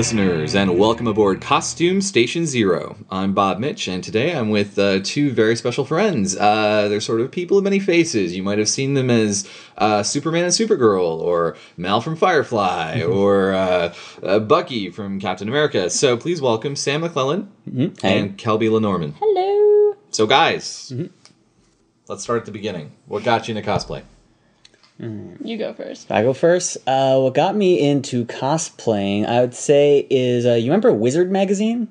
Listeners, and welcome aboard Costume Station Zero. I'm Bob Mitch, and today I'm with uh, two very special friends. Uh, they're sort of people of many faces. You might have seen them as uh, Superman and Supergirl, or Mal from Firefly, or uh, uh, Bucky from Captain America. So please welcome Sam McClellan and Kelby Lenormand. Hello. So, guys, let's start at the beginning. What got you into cosplay? You go first. I go first. Uh, what got me into cosplaying, I would say, is uh, you remember Wizard magazine?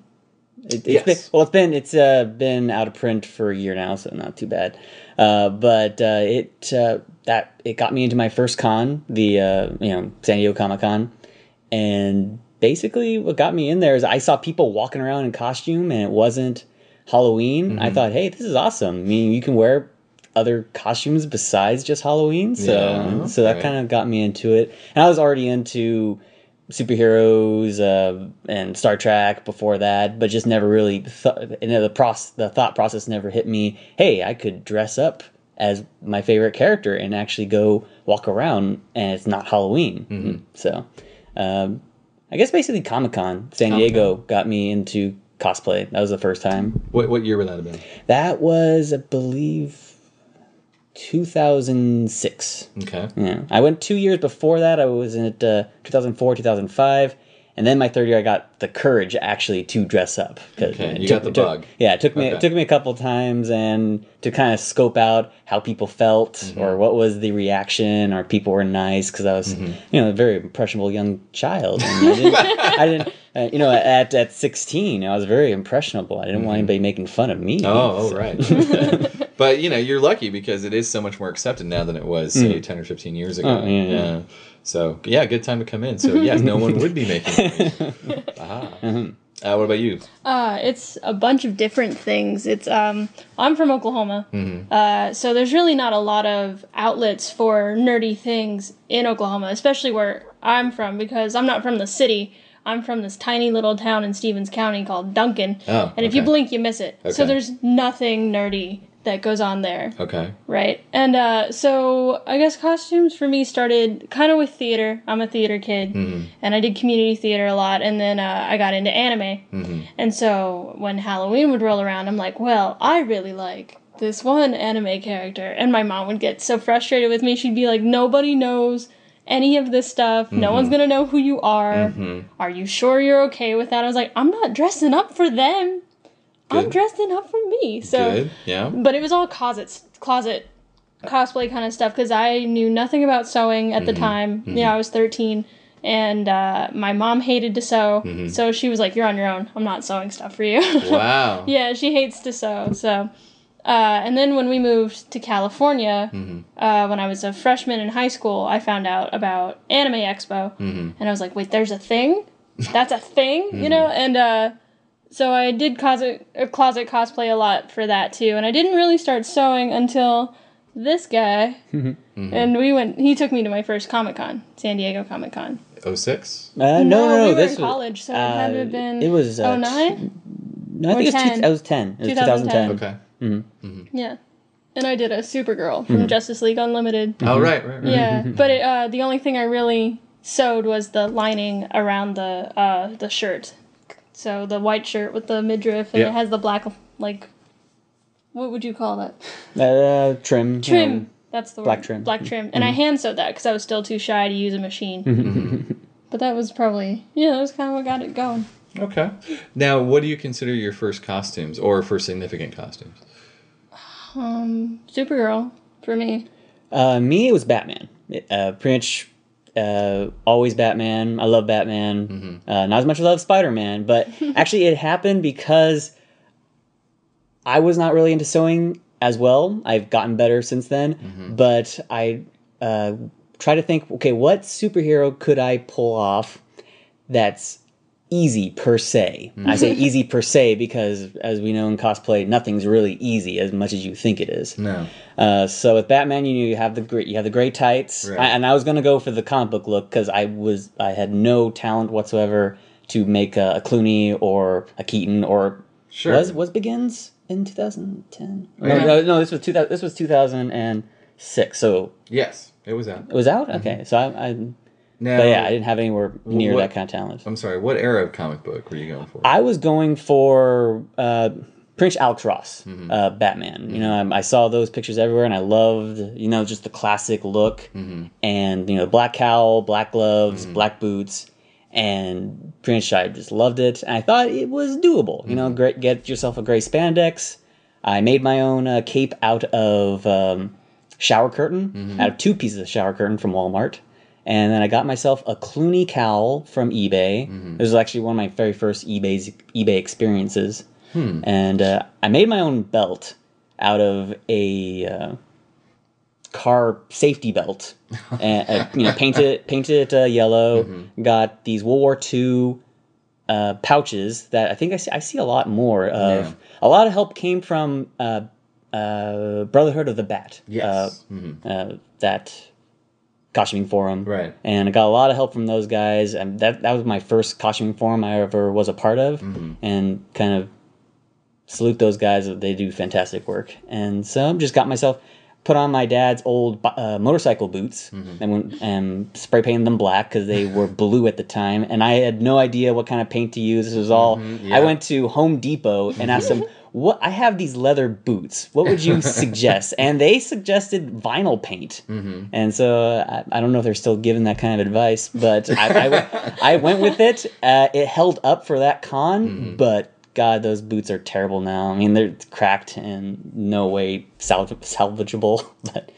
It, it's Yes. Been, well, it's been it's uh, been out of print for a year now, so not too bad. Uh, but uh, it uh, that it got me into my first con, the uh, you know San Diego Comic Con, and basically what got me in there is I saw people walking around in costume, and it wasn't Halloween. I thought, hey, this is awesome. I mean, you can wear other costumes besides just Halloween. So Yeah, so that kind of got me into it. And I was already into superheroes uh, and Star Trek before that, but just never really th- you know, the process, the thought process never hit me. Hey, I could dress up as my favorite character and actually go walk around, and it's not Halloween. Mm-hmm. So, um, I guess basically Comic Con San Diego got me into cosplay. That was the first time. What, what year would that have been? That was, I believe, 2006. Okay. Yeah, I went two years before that. I was in it uh, 2004, 2005, and then my third year I got the courage actually to dress up. Okay, you took- got the took- bug. Yeah, it took me Okay. it took me a couple times and to kind of scope out how people felt Mm-hmm. or what was the reaction or people were nice because I was Mm-hmm. you know a very impressionable young child. I didn't, I didn't uh, you know at at 16 I was very impressionable. I didn't want anybody making fun of me. Mm-hmm. Oh, So- oh right. but you know, you're lucky because it is so much more accepted now than it was say ten or fifteen years ago. Mm. Oh, yeah, yeah. So yeah, good time to come in. So yeah, no one would be making. noise. Aha. Mm-hmm. Uh, what about you? Uh, it's a bunch of different things. It's um, I'm from Oklahoma, uh, so there's really not a lot of outlets for nerdy things in Oklahoma, especially where I'm from, because I'm not from the city. I'm from this tiny little town in Stephens County called Duncan, Oh, and if you blink, you miss it. So there's nothing nerdy that goes on there. Okay. Right. And uh, so I guess costumes for me started kind of with theater. I'm a theater kid, and I did community theater a lot. And then uh, I got into anime. And so when Halloween would roll around, I'm like, well, I really like this one anime character. And my mom would get so frustrated with me. She'd be like, nobody knows any of this stuff. No one's mm-hmm. going to know who you are. Mm-hmm. Are you sure you're okay with that? I was like, I'm not dressing up for them. I'm dressing up for me. So Good. Yeah. but it was all closet closet cosplay kind of stuff because I knew nothing about sewing at the mm-hmm. time. You know, I was 13 and uh, my mom hated to sew. So she was like, You're on your own. I'm not sewing stuff for you. Wow. yeah, she hates to sew. So, uh, and then when we moved to California, uh, when I was a freshman in high school, I found out about Anime Expo. And I was like, Wait, there's a thing? That's a thing? You know? And, uh, so I did closet uh, closet cosplay a lot for that too, and I didn't really start sewing until this guy. And we went. He took me to my first Comic Con, San Diego Comic Con. Oh six. Uh, no, no, no. we were this in was- college, so it had to have uh, been. It was uh, oh nine. No, I think it was, 10. two, it was 10. It was 2010. 2010. Okay. Mm-hmm. Mm-hmm. Yeah, and I did a Supergirl from mm-hmm. Justice League Unlimited. Oh right, right, right. Yeah, but it, uh, the only thing I really sewed was the lining around the uh, the shirt. So the white shirt with the midriff, and Yeah. it has the black like. What would you call that? Uh, trim. trim. know. That's the word. black word. trim. Black trim. And I hand sewed that because I was still too shy to use a machine. but that was probably yeah, that was kind of what got it going. Okay. Now, what do you consider your first costumes or first significant costumes? Um, Supergirl for me. Uh, me, it was Batman. Uh, pretty much uh, always Batman. I love Batman. Uh, not as much as I love Spider Man, but actually, it happened because I was not really into sewing as well. I've gotten better since then, but I uh, try to think okay, what superhero could I pull off that's easy per se? I say easy per se because, as we know in cosplay, nothing's really easy as much as you think it is. No. Uh, so with Batman, you you have the gray, you have the gray tights, Right. I, and I was gonna go for the comic book look because I was I had no talent whatsoever to make a, a Clooney or a Keaton or Sure. was was Begins in 2010. No, Yeah. no, no, this was 2000. This was 2006. So Yes, it was out. it was out. Okay, so I, I Now, but yeah, I didn't have anywhere near what- that kind of talent. I'm sorry. What era of comic book were you going for? I was going for uh, Prince Alex Ross, Mm-hmm. uh, Batman. You know, I, I saw those pictures everywhere, and I loved, you know, just the classic look, Mm-hmm. and you know, black cowl, black gloves, black boots, and Prince. I just loved it, and I thought it was doable. You Mm-hmm. know, great, get yourself a gray spandex. I made my own uh, cape out of um, shower curtain, Mm-hmm. out of two pieces of shower curtain from Walmart. And then I got myself a Clooney cowl from eBay. Mm-hmm. This was actually one of my very first eBay's eBay experiences. Hmm. And uh, I made my own belt out of a uh, car safety belt, and uh, you know, painted it, painted it uh, yellow. Mm-hmm. Got these World War II uh, pouches that I think I see, I see a lot more of. Yeah. A lot of help came from uh, uh, Brotherhood of the Bat. Yes. Uh, that costuming forum. Right. And I got a lot of help from those guys. And that that was my first costuming forum I ever was a part of. Mm-hmm. And kind of salute those guys. They do fantastic work. And so I just got myself put on my dad's old uh, motorcycle boots Mm-hmm. and went and spray painted them black because they were blue at the time. And I had no idea what kind of paint to use. This was all. Mm-hmm. yeah. I went to Home Depot and asked them. What I have these leather boots. What would you suggest? and they suggested vinyl paint. Mm-hmm. And so I, I don't know if they're still giving that kind of advice, but I, I, went- I went with it. Uh, it held up for that con, Mm-hmm. but God, those boots are terrible now. I mean, they're cracked and no way salv- salvageable. But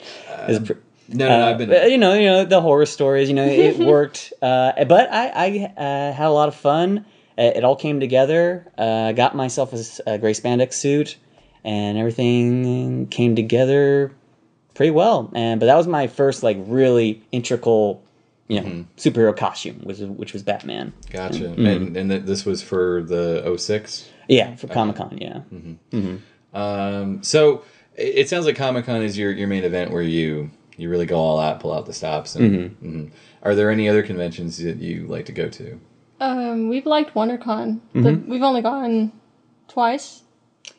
it's pr- No, no, no, I've uh, been. you know, you know the horror stories. You know, it worked. Uh, but I, I uh, had a lot of fun. Uh, It all came together. Uh, I got myself a gray spandex suit, and everything came together pretty well. And but that was my first like really integral, you know, superhero costume, which was which was Batman. Gotcha. Mm-hmm. And and th- this was for the 06? Yeah, for Comic Con. Yeah. Um, so it, it sounds like Comic Con is your, your main event where you you really go all out, pull out the stops. And, mhm. Are there any other conventions that you like to go to? Um, we've liked WonderCon. The, Mm-hmm. we've only gone twice.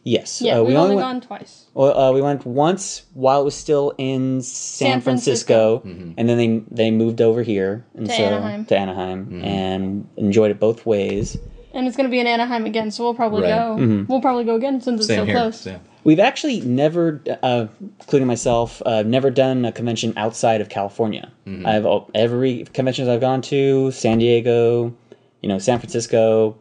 Yes. Yeah, uh, we've we only went, gone twice. Well, uh, we went once while it was still in San, San Francisco, Francisco. and then they they moved over here and To so Anaheim. to Anaheim and enjoyed it both ways. And it's going to be in Anaheim again, so we'll probably Right. go. Mm-hmm. We'll probably go again since it's Same so here. close. Yeah. We've actually never, uh, including myself, uh, never done a convention outside of California. I've every conventions I've gone to, San Diego, you know, San Francisco,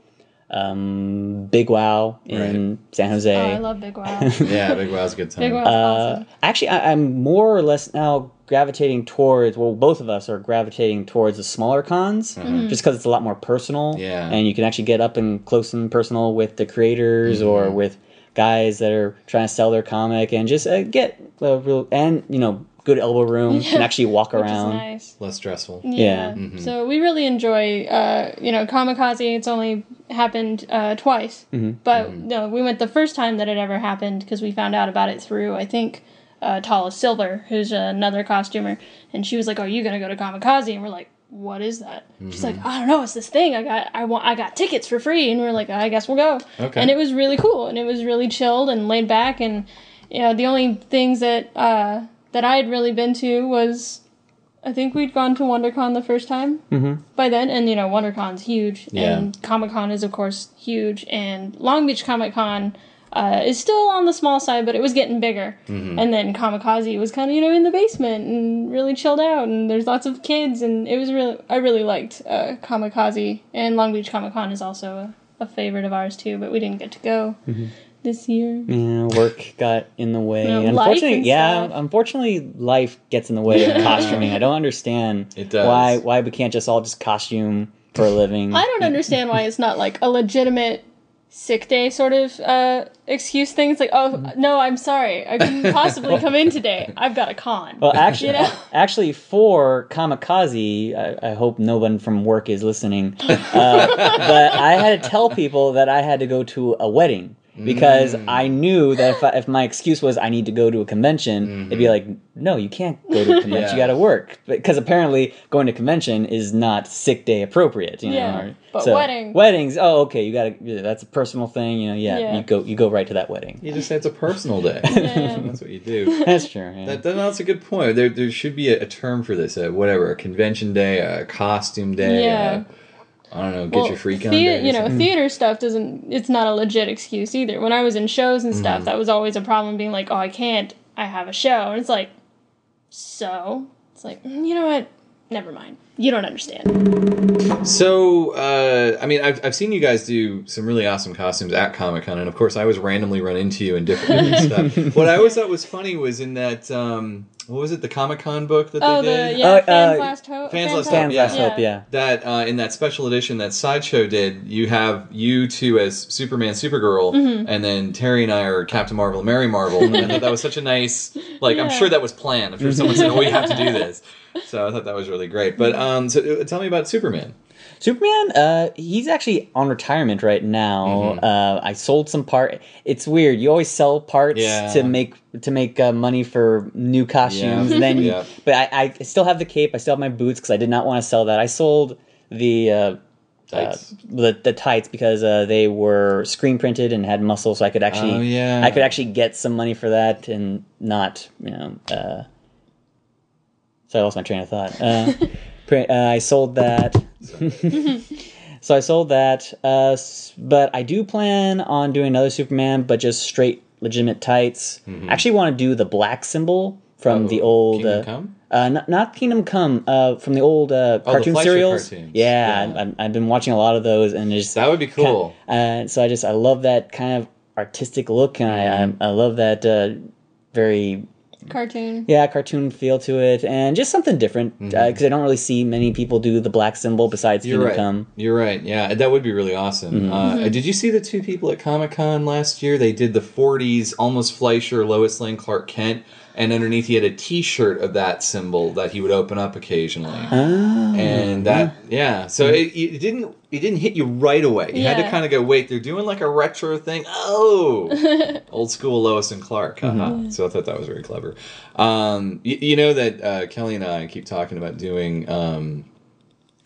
um, Big Wow in San Jose. Oh, I love Big Wow. Yeah, Big Wow's a good time. Big Wow's awesome. Actually, I, I'm more or less now gravitating towards. Well, both of us are gravitating towards the smaller cons, just because it's a lot more personal. Yeah. and you can actually get up and close and personal with the creators or with guys that are trying to sell their comic and just uh, get a real and you know good elbow room. Can actually walk Which is around. nice. Less stressful. Yeah. Yeah. So we really enjoy, uh, you know, Comikaze. It's only happened uh, twice, Mm-hmm. but no, we went the first time that it ever happened because we found out about it through I think uh, Tala Silver, who's another costumer, and she was like, "Are you gonna go to Comikaze?" And we're like, "What is that?" She's like, "I don't know. It's this thing. I got I want I got tickets for free." And we're like, "I guess we'll go." Okay. And it was really cool, and it was really chilled and laid back, and you know, the only things that uh, that I had really been to was I think we'd gone to WonderCon the first time mm-hmm. by then, and you know WonderCon's huge, Yeah. and Comic Con is of course huge, and Long Beach Comic Con uh, is still on the small side, but it was getting bigger. And then Comikaze was kind of you know in the basement and really chilled out, and there's lots of kids, and it was really I really liked uh, Comikaze, and Long Beach Comic Con is also a a favorite of ours too, but we didn't get to go this year. Yeah, work got in the way. Yeah, life unfortunately, and yeah, stuff. unfortunately, life gets in the way of costuming. I don't understand It does. why why we can't just all just costume for a living. I don't understand why it's not like a legitimate sick day sort of uh, excuse thing. It's like, oh no, I'm sorry, I couldn't possibly come in today. I've got a con. Well, actually, You know? actually, for Comikaze, I, I hope no one from work is listening. Uh, but I had to tell people that I had to go to a wedding because Mm. I knew that if, I, if my excuse was I need to go to a convention, it'd be like, no, you can't go to a convention. Mm-hmm. Yeah. You got to work because apparently going to convention is not sick day appropriate. You know, Yeah, or- but so, wedding- weddings. Oh, okay, you got to. That's a personal thing. You know, yeah, Yeah. you go you go right to that wedding. You just say it's a personal day. Yeah. That's what you do. That's true. yeah. That, that- that's a good point. There, there should be a, a term for this. A, whatever, a convention day, a costume day. Yeah. a- I don't know. Get your freak on thea- you know, theater stuff doesn't. It's not a legit excuse either. When I was in shows and stuff, that was always a problem. Being like, oh, I can't. I have a show, and it's like, so it's like, mm, you know what? Never mind. You don't understand. So, uh, I mean, I've, I've seen you guys do some really awesome costumes at Comic Con, and of course, I always randomly run into you in different, different stuff. What I always thought was funny was in that, um, what was it, the Comic Con book that Oh, they the did? yeah, Uh, fans uh, last hope. Fans Last Hope, Fans yeah. last hope, yeah. That uh, in that special edition that Sideshow did, you have you two as Superman, Supergirl, Mm-hmm. and then Terry and I are Captain Marvel and Mary Marvel. And I thought that was such a nice, like, I'm sure that was planned. I'm sure someone said, "Oh, we have to do this." So I thought that was really great. But um, so uh, tell me about Superman. Superman, uh, he's actually on retirement right now. Mm-hmm. Uh, I sold some part. It's weird. You always sell parts Yeah. to make to make uh, money for new costumes. Yeah. Then, you- Yeah. but I, I still have the cape. I still have my boots because I did not want to sell that. I sold the. Uh, Tights. Uh, the, the tights because uh, they were screen printed and had muscle, so I could actually, Oh, yeah. I could actually get some money for that and not, you know. Uh, so I lost my train of thought. Uh, uh, I sold that. so I sold that, uh, but I do plan on doing another Superman, but just straight legitimate tights. I actually want to do the black symbol from the Oh, old. Kingdom uh, Come? uh, not, not Kingdom Come, uh, from the old uh, Oh, the cartoon Fleischer serials. cartoons. Yeah, Yeah. I, I've been watching a lot of those, and it's That would be cool. uh, so I just I love that kind of artistic look, and Mm-hmm. I, I I love that uh, very Cartoon. yeah cartoon feel to it, and just something different because I don't really see many people do the black symbol besides Mm-hmm. You're Kingdom right. Come. You're right. Yeah, that would be really awesome. Uh, did you see the two people at Comic Con last year? They did the 40s, almost Fleischer, Lois Lane, Clark Kent, and underneath he had a T-shirt of that symbol that he would open up occasionally. Ah, and that, yeah. So it, it didn't it didn't hit you right away. You had to kind of go, wait, they're doing like a retro thing. Oh, old school Lois and Clark. Uh-huh. So I thought that was very clever. Um, you, you know that uh, Kelly and I keep talking about doing. Um,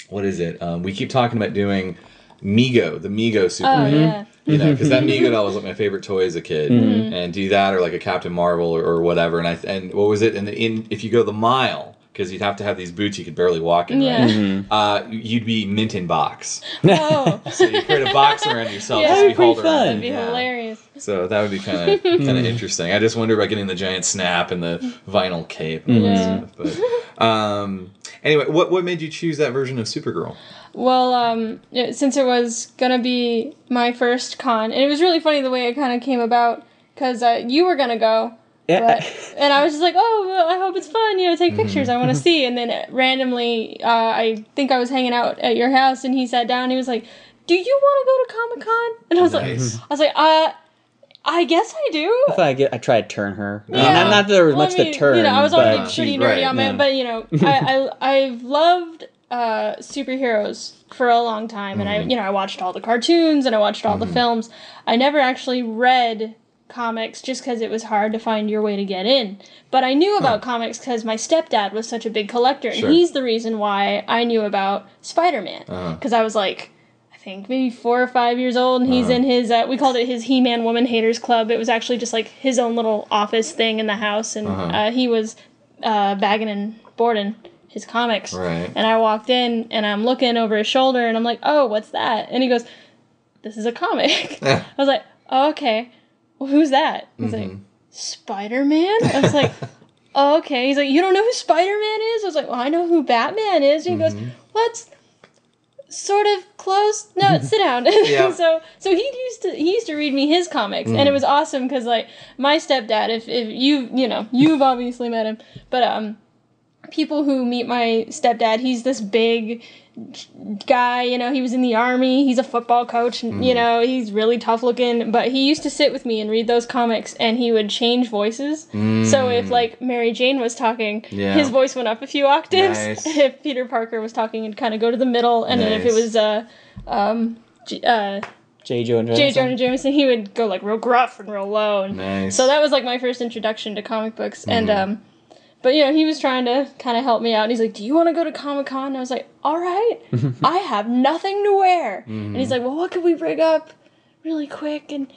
what is it? Um, we keep talking about doing Mego, the Mego Oh Superman. yeah. You know, because that mm-hmm. Mego doll was like my favorite toy as a kid, mm-hmm. and do that or like a Captain Marvel or, or whatever. And I and what was it? And in if you go the mile, because you'd have to have these boots you could barely walk in, Yeah. right? Mm-hmm. Uh, you'd be mint in box. Oh, So you create a box around yourself Yeah. just to That'd be be pretty hauled fun. that'd be Yeah. hilarious. So that would be kind of kind of interesting. I just wonder about getting the giant snap and the vinyl cape and all Yeah. that stuff. But um, anyway, what what made you choose that version of Supergirl? Well, um, yeah, since it was gonna be my first con, and it was really funny the way it kind of came about because uh, you were gonna go, Yeah. but, and I was just like, oh, well, I hope it's fun, you know, take pictures, I want to see. And then uh, randomly, uh, I think I was hanging out at your house, and he sat down, and he was like, do you want to go to Comic Con? And I was Nice. like, I was like, uh. I guess I do. I thought I get I tried to turn her. Yeah. Not, not that there was Well, much I mean, to turn. You know, I was already pretty nerdy right, on yeah. it, but you know, I, I I've loved uh, superheroes for a long time, and I Mm-hmm. you know I watched all the cartoons and I watched all the films. I never actually read comics just because it was hard to find your way to get in. But I knew about comics because my stepdad was such a big collector, and Sure. he's the reason why I knew about Spider Man Uh-huh. because I was like. I think maybe four or five years old, and Uh-huh. he's in his. Uh, we called it his He-Man Woman Haters Club. It was actually just like his own little office thing in the house, and Uh-huh. uh, he was uh, bagging and boarding his comics. Right. And I walked in, and I'm looking over his shoulder, and I'm like, "Oh, what's that?" And he goes, "This is a comic." I was like, oh, "Okay, well, who's that?" He's like, mm-hmm. "Spider Man." I was like. Oh, okay. He's like, you don't know who Spider Man is? I was like, well, I know who Batman is. And he goes, mm-hmm. what's sort of close. No, sit down. Yeah. so so he used to he used to read me his comics, and it mm. was awesome because like my stepdad, if if you you know you've obviously met him, but um, people who meet my stepdad, he's this big guy you know he was in the army he's a football coach and you know he's really tough looking but he used to sit with me and read those comics and he would change voices so if like mary jane was talking Yeah. his voice went up a few octaves Nice. if peter parker was talking it'd kind of go to the middle and then if it was uh um J- uh J. Jonah j Jameson. jonah jameson he would go like real gruff and real low and Nice. so that was like my first introduction to comic books and Mm-hmm. um but you know, he was trying to kind of help me out. And he's like, "Do you want to go to Comic Con?" And I was like, "All right, I have nothing to wear." And Mm-hmm. he's like, "Well, what could we bring up really quick?" And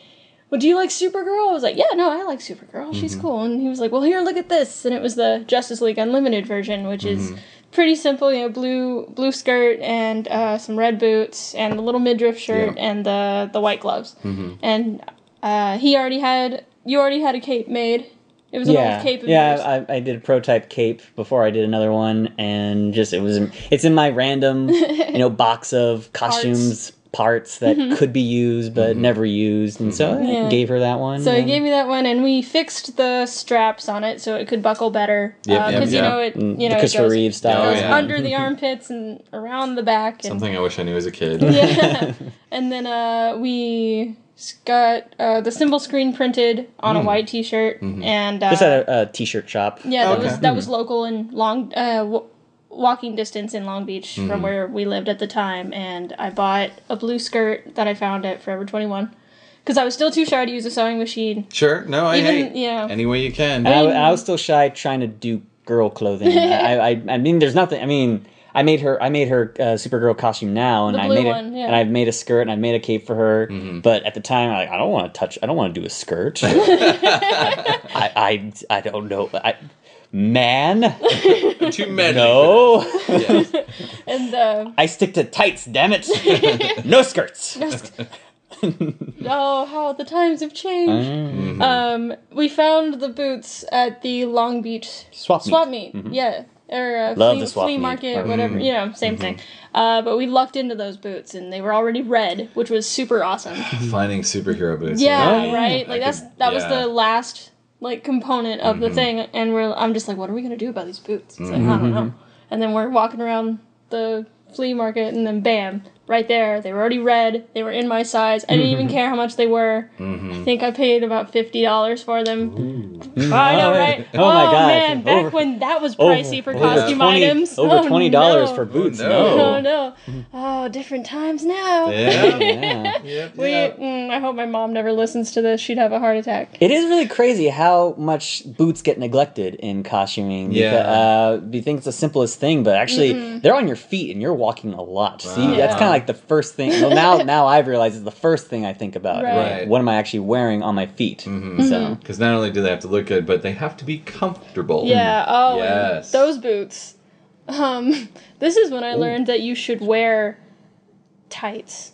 well, do you like Supergirl? I was like, "Yeah, no, I like Supergirl. She's Mm-hmm. cool." And he was like, "Well, here, look at this." And it was the Justice League Unlimited version, which Mm-hmm. is pretty simple. You know, blue blue skirt and uh, some red boots and the little midriff shirt Yeah. and the the white gloves. Mm-hmm. And uh, he already had you already had a cape made. It was an yeah, old cape of yeah. yours. I, I did a prototype cape before I did another one, and just it was in, it's in my random you know box of costumes parts, that could be used but never used, and so I Mm-hmm. Gave her that one. So he and- gave me that one, and we fixed the straps on it so it could buckle better. Yep, Because yep, you yep. know it, Mm, you the know, it goes, Reeve style. Goes yeah. under the armpits and around the back. And, Something I wish I knew as a kid. yeah, and then uh, we s- got uh, the symbol screen printed on a white T-shirt, and uh. Just at a, a t-shirt shop. yeah, that Okay. was that was local and long. Uh, w- walking distance in Long Beach Mm-hmm. from where we lived at the time and I bought a blue skirt that I found at Forever 21 because I was still too shy to use a sewing machine Sure. No, I Even- hate yeah. any way you can. And I, I was still shy trying to do girl clothing. I, I, I mean, there's nothing. I mean, I made her. I made her uh, Supergirl costume now, and The I made one, it. yeah. And I've made a skirt, and I made a cape for her. Mm-hmm. But at the time, I, I don't want to touch. I don't want to do a skirt. I, I, I don't know. I, man, Too many. no. Yes. and uh, I stick to tights. Damn it. no skirts. oh how the times have changed Mm-hmm. um we found the boots at the long beach Swap meet. swap meet yeah or uh, Love flea, flea market Mhm. whatever you know same thing uh, but we lucked into those boots and they were already red which was super awesome Finding superhero boots. yeah, Oh, yeah. right I like that's could- that was yeah. Mm-hmm. the last like component of the thing and we're i'm just like what are we gonna do about these boots it's like i don't know and then we're walking around the flea market and then bam right there they were already red they were in my size i didn't even care how much they were Mm-hmm. i think i paid about $50 for them i know right Oh my gosh. man back Over- when that was Over- pricey for over costume 20 items Over Oh, twenty dollars no. for boots. Oh, no. oh no oh different times now Yeah. Yeah. Yep, we, yep. mm, I hope my mom never listens to this. She'd have a heart attack. It is really crazy how much boots get neglected in costuming. Yeah. Because, uh, you think it's the simplest thing, but actually they're on your feet and you're walking a lot. See, Wow. that's kind of like the first thing. Well, now, now I've realized is the first thing I think about. Right. Right. What am I actually wearing on my feet? So Because not only do they have to look good, but they have to be comfortable. Yeah. Oh, and Yes. those boots. Um, this is when I learned that you should wear tights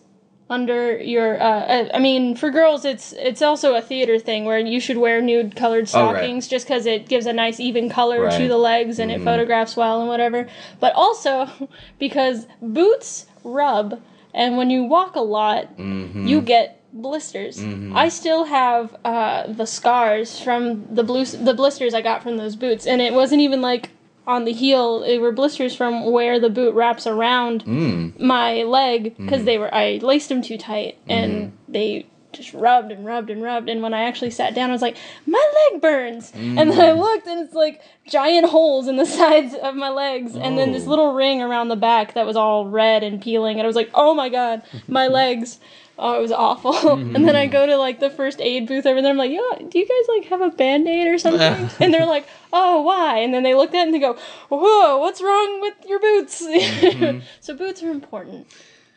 under your. Uh, I mean, for girls, it's it's also a theater thing where you should wear nude colored Oh, right. stockings just because it gives a nice even color Right. Mm-hmm. to the legs and it photographs well and whatever. But also because boots rub, and when you walk a lot, Mm-hmm. you get blisters. I still have uh, the scars from the blue the blisters I got from those boots, and it wasn't even like on the heel. It were blisters from where the boot wraps around Mm. my leg because they were I laced them too tight and they just rubbed and rubbed and rubbed and when I actually sat down I was like my leg burns and then I mm. looked and it's like giant holes in the sides of my legs and then this Oh. little ring around the back that was all red and peeling and I was like oh my god my legs Oh, it was awful. and then I mm-hmm. go to like the first aid booth over there. I'm like, yeah, do you guys like have a band aid or something? and they're like, oh, why? And then they looked at it and they go, whoa, what's wrong with your boots? Mm-hmm. so boots are important.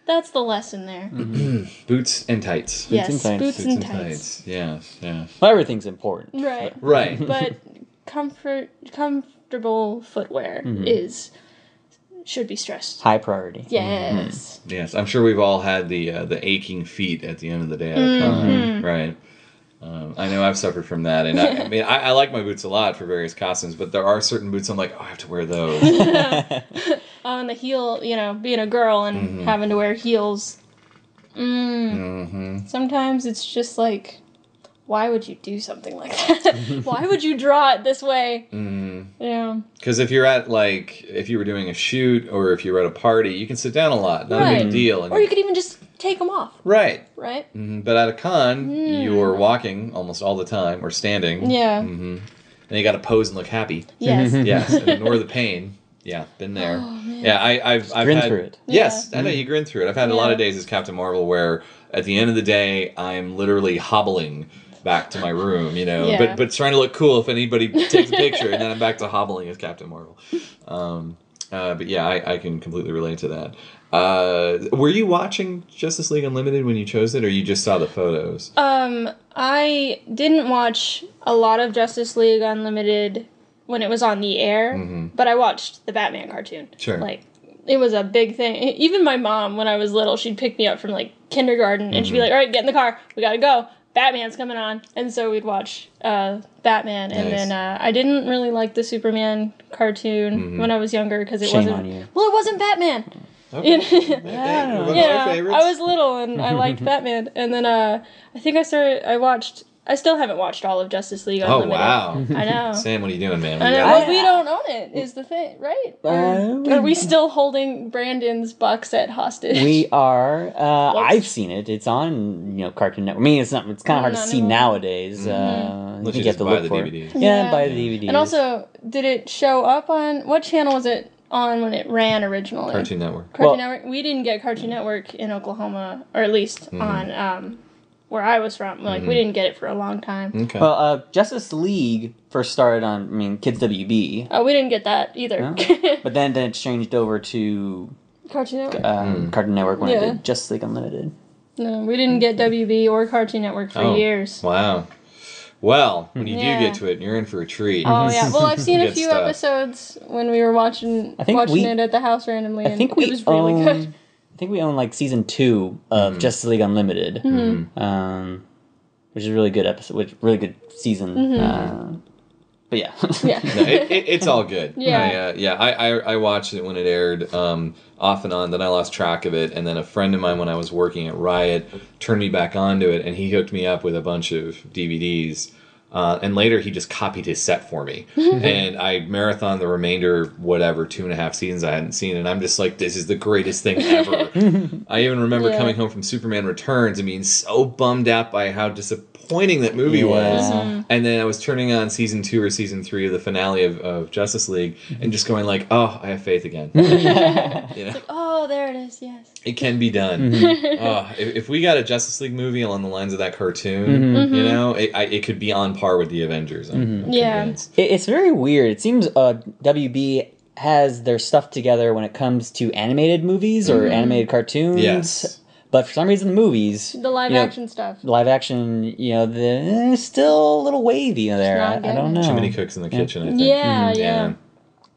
That's the lesson there. Boots and tights. Yes, and tights. boots, and tights. Yes, yes. well, everything's important. Right. Right. But comfort, comfortable footwear is should be stressed. High priority. Yes. Yes, I'm sure we've all had the uh, the aching feet at the end of the day at a Mm-hmm. con, right? Um, I know I've suffered from that, and I, I mean, I, I like my boots a lot for various costumes, but there are certain boots I'm like, oh, I have to wear those. on the heel, you know, being a girl and Mm-hmm. having to wear heels. Mm. Mm-hmm. Sometimes it's just like, why would you do something like that? why would you draw it this way? Mm-hmm. Yeah. Because if you're at like if you were doing a shoot or if you were at a party, you can sit down a lot, not a big deal. And Or you could even just take them off, right. right? Mhm. But at a con, you're walking almost all the time or standing. Yeah. hmm And you got to pose and look happy. Yes. yes, and ignore the pain. Yeah, been there. Oh, yeah, I, I've I've Grin had, through it. Yes, I know you grin through it. I've had a lot of days as Captain Marvel where at the end of the day I'm literally hobbling back to my room, you know, Yeah. but but trying to look cool if anybody takes a picture, and then I'm back to hobbling as Captain Marvel. Um, uh, but yeah, I, I can completely relate to that. Uh, were you watching Justice League Unlimited when you chose it, or you just saw the photos? Um, I didn't watch a lot of Justice League Unlimited when it was on the air, but I watched the Batman cartoon. Mm-hmm. Sure. Like, it was a big thing. Even my mom, when I was little, she'd pick me up from like kindergarten and she'd Mm-hmm. be like, all right, get in the car. We gotta go. Batman's coming on. And so we'd watch uh, Batman. And then uh, I didn't really like the Superman cartoon Mm-hmm. when I was younger because it Shame wasn't. on you. Well, it wasn't Batman. Okay. Yeah. One yeah. I was little and I liked Batman, and then uh, I think I started. I watched. I still haven't watched all of Justice League Oh wow, I know. Sam, what are you doing, man? I We know. got- Well, we don't own it. Is the thing right? Or Uh, are we still holding Brandon's box set hostage? We are. Uh, I've seen it. It's on you know Cartoon Network. I mean, it's not. It's kind of hard to see anymore. nowadays. Uh, Unless you you have to buy look the for it. Yeah, Yeah. buy the DVD. And also, did it show up on what channel was it on when it ran originally? Cartoon Network. Cartoon Well- Network. We didn't get Cartoon Network in Oklahoma, or at least Mm-hmm. on um, where I was from. Like we didn't get it for a long time. Okay. well, uh, Justice League first started on. I mean, Kids WB, Oh, we didn't get that either. No? but then then it changed over to Cartoon Network. um, Cartoon Network when it did Justice League Unlimited. No, we didn't get WB or Cartoon Network for Oh. years. Wow. Well, when you Yeah. do get to it, you're in for a treat. Oh yeah. Well, I've seen a few stuff. episodes when we were watching I think watching we- it at the house randomly, I and think we it was really own. good. I think we own like season two of Mm-hmm. Justice League Unlimited, um, which is a really good episode, which really good season. Uh, but yeah, Yeah. No, it, it, it's all good. Yeah. I, uh, yeah. I, I I watched it when it aired, um, off and on. Then I lost track of it, and then a friend of mine, when I was working at Riot, turned me back onto it, and he hooked me up with a bunch of DVDs. Uh, and later he just copied his set for me, and I marathon the remainder, whatever two and a half seasons I hadn't seen, and I'm just like, this is the greatest thing ever. I even remember Yeah. coming home from Superman Returns and being so bummed out by how disappointing that movie was. Yeah. And then I was turning on season two or season three of the finale of, of Justice League and just going like, oh, I have faith again. you know, Oh, there it is. Yes. it can be done. oh, if, if we got a Justice League movie along the lines of that cartoon, Mm-hmm. you know, it, I, it could be on par with the Avengers. I'm, I'm Yeah. It, it's very weird. It seems uh, WB has their stuff together when it comes to animated movies or animated cartoons. Mm-hmm. Yes. But for some reason, the movies, The live you know, action stuff. live action, you know, the, it's still a little wavy there. not I, I don't know. Too many cooks in the kitchen, I think. Yeah, Mhm. yeah.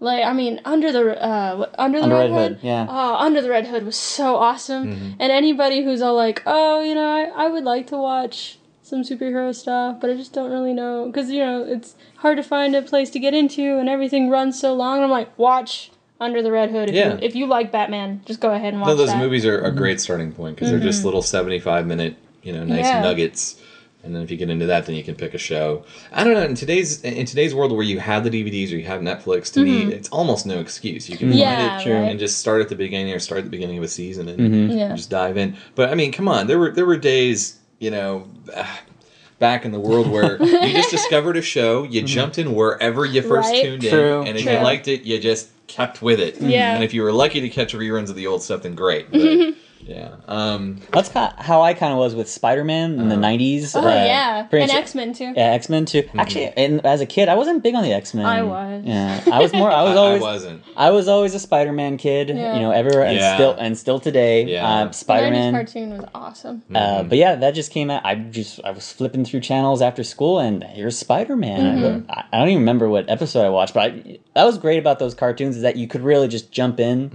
Like I mean, under the uh, under the Under red, Red hood. Hood, yeah. Oh, under the red hood was so awesome. Mm-hmm. And anybody who's all like, oh, you know, I, I would like to watch some superhero stuff, but I just don't really know because you know it's hard to find a place to get into, and everything runs so long. And I'm like, watch Under the Red Hood. If Yeah. you if you like Batman, just go ahead and watch No, those that. movies are a great starting point because they're just little seventy-five minute, you know, nice Mm-hmm. Yeah. nuggets. And then if you get into that, then you can pick a show. I don't know. In today's in today's world where you have the DVDs or you have Netflix, to me, it's almost no excuse. You can Mm-hmm. Yeah, find it True. right. and just start at the beginning or start at the beginning of a season and Mm-hmm. Yeah. just dive in. But I mean, come on, there were there were days, you know. ah, Back in the world where you just discovered a show, you jumped in wherever you first Right. tuned True, in, and if true. you liked it, you just kept with it. Yeah. And if you were lucky to catch reruns of the old stuff, then great. But, mm-hmm. Yeah. Um, That's kind how I kind of was with Spider Man in the '90s. oh uh, yeah, and X Men too. Yeah, X Men too. Actually, and as a kid, I wasn't big on the X Men. I was. Yeah, I was more. I was I, always. I wasn't. I was always a Spider Man kid. Yeah. You know, everywhere and Yeah. still and still today. Yeah. Uh, Spider 90s Man. cartoon was awesome. Uh, but yeah, that just came out. I just I was flipping through channels after school, and here's Spider Man. I, I don't even remember what episode I watched, but I, that was great about those cartoons is that you could really just jump in,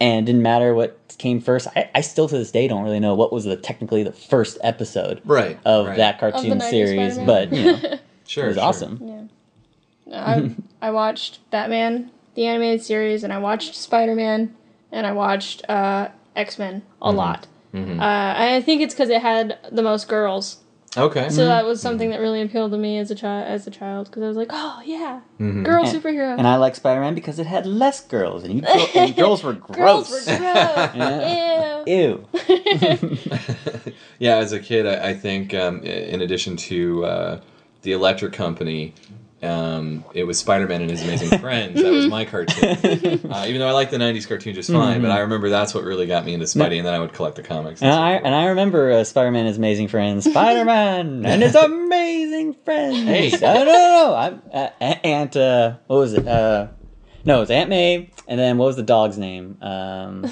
and it didn't matter what came first. I, I still to this day don't really know what was the technically the first episode Right. of right. that cartoon the 90s series, Spider-Man. but you know, Sure. it was sure. awesome. Yeah. I I watched Batman the the animated series, and I watched Spider Man, and I watched uh, X Men a lot. Uh, and I think it's because it had the most girls, Okay. so that was something that really appealed to me as a child. As a child, because I was like, oh yeah, Mm-hmm. girl And- superhero. And I like Spider Man because it had less girls, and, you, and girls were gross. Girls were gross. Ew. Ew. yeah, as a kid, I, I think um, in addition to uh, the Electric Company, um, it was Spider Man and His Amazing Friends. That was my cartoon. Uh, even though I like the '90s cartoon just fine, but I remember that's what really got me into Spidey, and then I would collect the comics. And so I and I remember uh, Spider Man and his amazing friends, Spider Man and his amazing friends. Hey. no, no, no, I'm uh, Aunt. Uh, what was it? Uh, no, it was Aunt May, and then what was the dog's name? Um,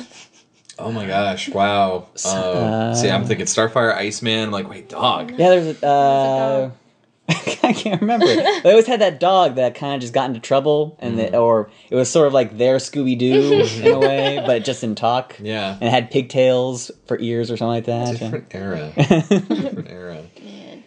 oh my gosh! Wow. Uh, Uh, see, I'm thinking Starfire, Iceman. I'm like, wait, dog. yeah, there's a. Uh, dog. I can't remember. They always had that dog that kind of just got into trouble, and they, or it was sort of like their Scooby Doo in a way, but just didn't talk. Yeah. And it had pigtails for ears or something like that. Different era. Different era.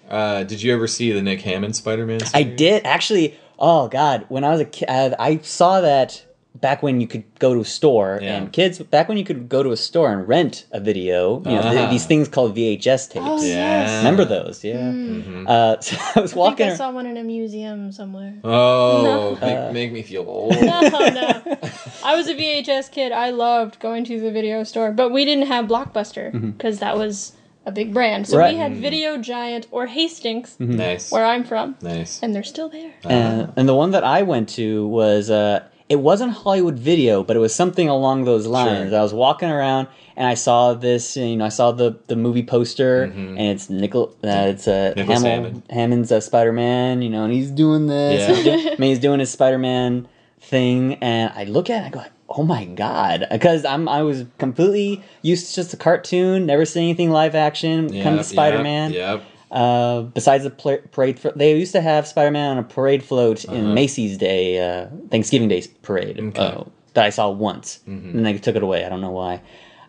Uh, did you ever see the Nick Hammond Spider-Man? I did actually. Oh God, when I was a kid, I saw that back when you could go to a store Yeah. and kids back when you could go to a store and rent a video. You know th- Ah. these things called VHS tapes. Oh, yes. Remember those? Yeah. Mhm. Uh, so I was I think walking. I ar- saw one in a museum somewhere. Oh, No. make, Uh, make me feel old. No, no. I was a VHS kid. I loved going to the video store, but we didn't have Blockbuster because that was a big brand. So Right. we had Video Giant or Hastings, nice. where I'm from, Nice. and they're still there. and, and the one that I went to was uh, it wasn't Hollywood Video, but it was something along those lines. Sure. I was walking around and I saw this. You know, I saw the the movie poster, Mhm. and it's Nickel. Uh, it's uh, Nicholas Hamill- Hammond. Hammond's uh, Spider Man. You know, and he's doing this. Yeah. He's I mean, he's doing his Spider Man thing, and I look at it, and I go. Oh my god! Because I'm I was completely used to just a cartoon, never seen anything live action. Yeah, come to Spider Man. Yep. Uh, besides the parade, they used to have Spider Man on a parade float Uh-huh. in Macy's Day, uh, Thanksgiving Day parade Okay. uh, that I saw once, Mhm. and then they took it away. I don't know why.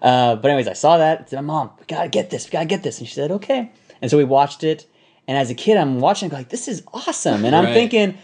Uh, but anyways, I saw that. I said, "Mom, we gotta get this. We gotta get this." And she said, "Okay." And so we watched it. And as a kid, I'm watching, like, "This is awesome!" And I'm Right. thinking,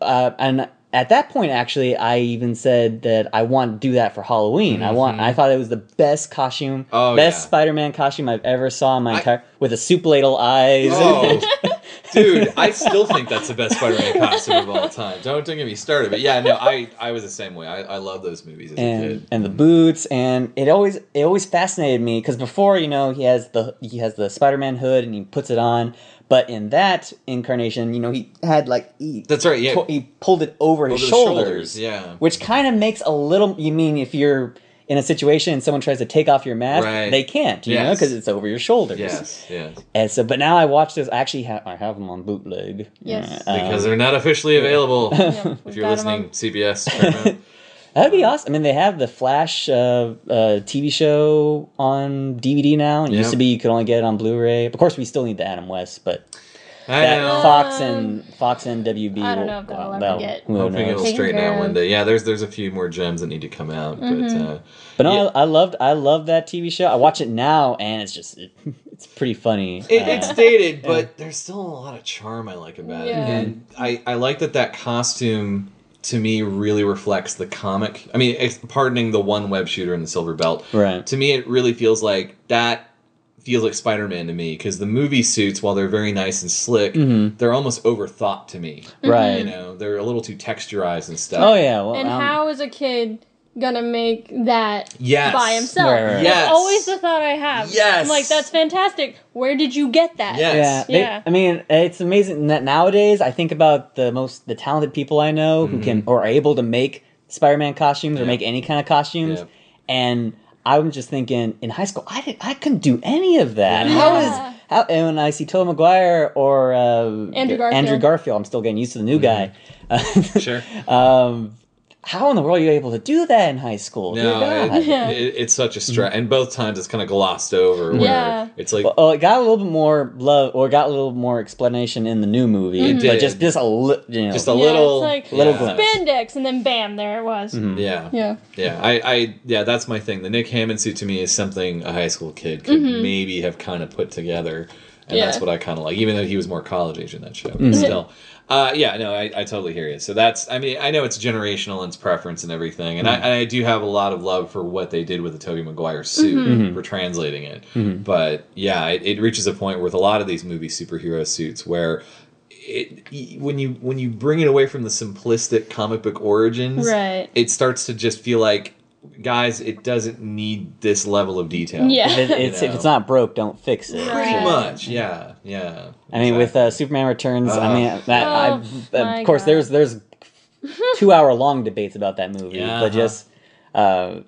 uh, and at that point, actually, I even said that I want to do that for Halloween. I want. Mhm. I thought it was the best costume, Oh, best yeah. Spider-Man costume I've ever saw in my I- entire with the soup ladle eyes. Oh, dude, I still think that's the best Spider-Man costume of all time. Don't don't get me started, but yeah, no, I I was the same way. I, I love those movies as a and kid. and the boots and it always it always fascinated me because before you know he has the he has the Spider-Man hood and he puts it on, but in that incarnation you know he had like he That's right. Yeah, pu- he pulled it over, Over his the shoulders, Yeah. which kind of makes a little. You mean if you're in a situation and someone tries to take off your mask, Right. they can't, you know, because it's over your shoulders. Yes. Yes. And so, but now I watch this. I actually have I have them on bootleg. Yes. Uh, Because they're not officially available. Yeah, if you're listening, on- CBS. Paramount. That'd be awesome. I mean, they have the Flash uh, uh, TV show on DVD now. It used to be you could only get it on Blu-ray. Of course, we still need the Adam West, but I that know. Fox and Fox and WB. I don't know if that'll well, ever get- Hoping knows? it'll straighten out one day. Yeah, there's there's a few more gems that need to come out, but uh, But no, Yeah. I, I loved I love that TV show. I watch it now, and it's just it, it's pretty funny. It, Uh, it's dated, but there's still a lot of charm I like about Yeah. it, and I, I like that that costume to me really reflects the comic. I mean, ex- pardoning the one web shooter in the silver belt. right. To me, it really feels like that feels like Spider-Man to me because the movie suits, while they're very nice and slick, Mhm. they're almost overthought to me. Right. You know, they're a little too texturized and stuff. Oh yeah. Well, And um, how is a kid gonna make that Yes. by himself? Right, right, right. Yes. That's always the thought I have. Yes. I'm like, that's fantastic. Where did you get that? Yes. Yeah, they- Yeah. I mean, it's amazing that nowadays I think about the most the talented people I know who can or are able to make Spider-Man costumes or make any kind of costumes, Yeah. and I'm just thinking in high school I didn't I couldn't do any of that. Yeah. How is how and when I see Tobey Maguire or uh, Andrew Garfield. Andrew Garfield, I'm still getting used to the new guy. Sure. um, how in the world are you able to do that in high school? No, God. it, it, it's such a stress, and both times it's kind of glossed over. Where Yeah. it's like Well, oh, it got a little bit more love, or got a little more explanation in the new movie. It but did. just just a li- you know, just a Yeah, little, it's like Little yeah. Spandex, and then bam, there it was. Mhm. Yeah, Yeah. yeah. I, I, yeah. That's my thing. The Nick Hammond suit to me is something a high school kid could Mm-hmm. maybe have kind of put together. and that's what I kind of like. Even though he was more college age in that show, Mm-hmm. still. Uh, yeah, no, I, I totally hear you. So that's, I mean, I know it's generational and it's preference and everything, and, Mm-hmm. I, and I do have a lot of love for what they did with the Tobey Maguire suit Mm-hmm. for translating it. But yeah, it, it reaches a point with a lot of these movie superhero suits where it when you when you bring it away from the simplistic comic book origins, Right. it starts to just feel like, guys, it doesn't need this level of detail. Yeah. If, it, it's, You if it's not broke, don't fix it. Right. Pretty much, yeah, yeah. I mean, with uh. Superman Returns, I Uh. mean, that, I, Oh, my of course, God. there's there's two hour long debates about that movie, Yeah, but just uh,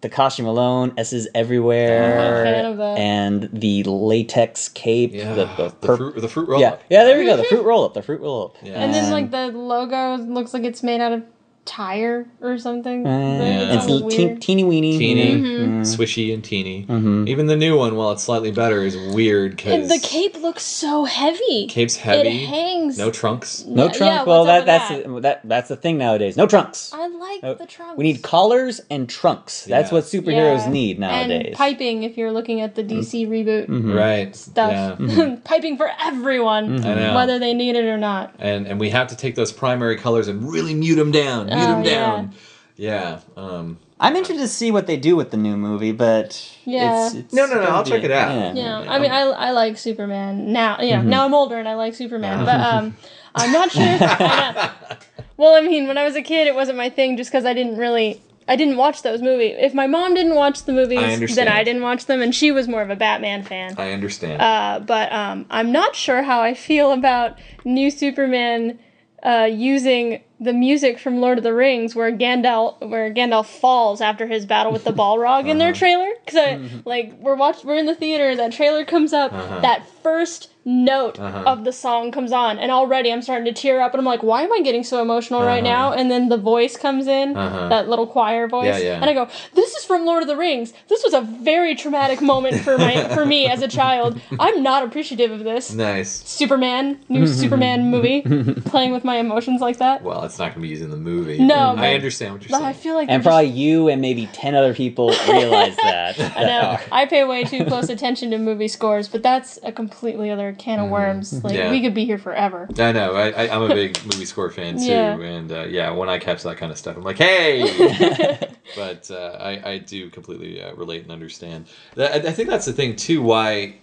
the costume alone, S's everywhere, I'm a fan of that. and the latex cape, yeah, the, the, the, fruit, the fruit roll yeah, up. yeah. yeah, There we go, the fruit roll up, the fruit roll up, Yeah. And then Um, like the logo looks like it's made out of tire or something. Uh, Yeah. It's kinda l- teen, teeny weeny. Teeny, you know. swishy, and teeny. Mhm. Even the new one, while it's slightly better, is weird because the cape looks so heavy. cape's heavy. It hangs. No trunks. No Yeah, trunk. yeah, well, that that's that? that that's the thing nowadays. No trunks. I like Uh, the trunks. We need collars and trunks. That's Yeah. what superheroes Yeah. need nowadays. And piping if you're looking at the DC reboot Mhm. Right. stuff. Yeah. piping for everyone, I know. whether they need it or not. and and we have to take those primary colors and really mute them down. Mute Oh, them yeah. down. Yeah. Um, I'm interested to see what they do with the new movie, but Yeah. it's, it's No, no, no, I'll be- check it out. Yeah. Yeah, I mean, I, I like Superman now. Yeah, now I'm older and I like Superman, but um, I'm not sure. I. Well, I mean, when I was a kid, it wasn't my thing just because I didn't really. I didn't watch those movies. If my mom didn't watch the movies, then. I didn't watch them, and she was more of a Batman fan. I understand. Uh, but um, I'm not sure how I feel about new Superman uh, using the music from Lord of the Rings, where Gandalf, where Gandalf falls after his battle with the Balrog in their trailer. Because like we're watch, we're in the theater. That trailer comes up. Uh-huh. That first note Uh-huh. of the song comes on, and already I'm starting to tear up, and I'm like, why am I getting so emotional right Uh-huh. now? And then the voice comes in, Uh-huh. that little choir voice, Yeah, yeah. and I go, this is from Lord of the Rings. This was a very traumatic moment for my for me as a child. I'm not appreciative of this. nice. Superman, new Superman movie, playing with my emotions like that. Well, it's not going to be used in the movie. No, I understand what you're But saying. I feel like And they're probably you and maybe ten other people realize that. I know I pay way too close attention to movie scores, but that's a completely other can of worms. Like Mm-hmm. Yeah. we could be here forever. I know. I, I, I'm a big movie score fan too, Yeah. and uh, yeah, when I catch that kind of stuff, I'm like, hey. but uh, I, I do completely uh, relate and understand. I I think that's the thing too. Why,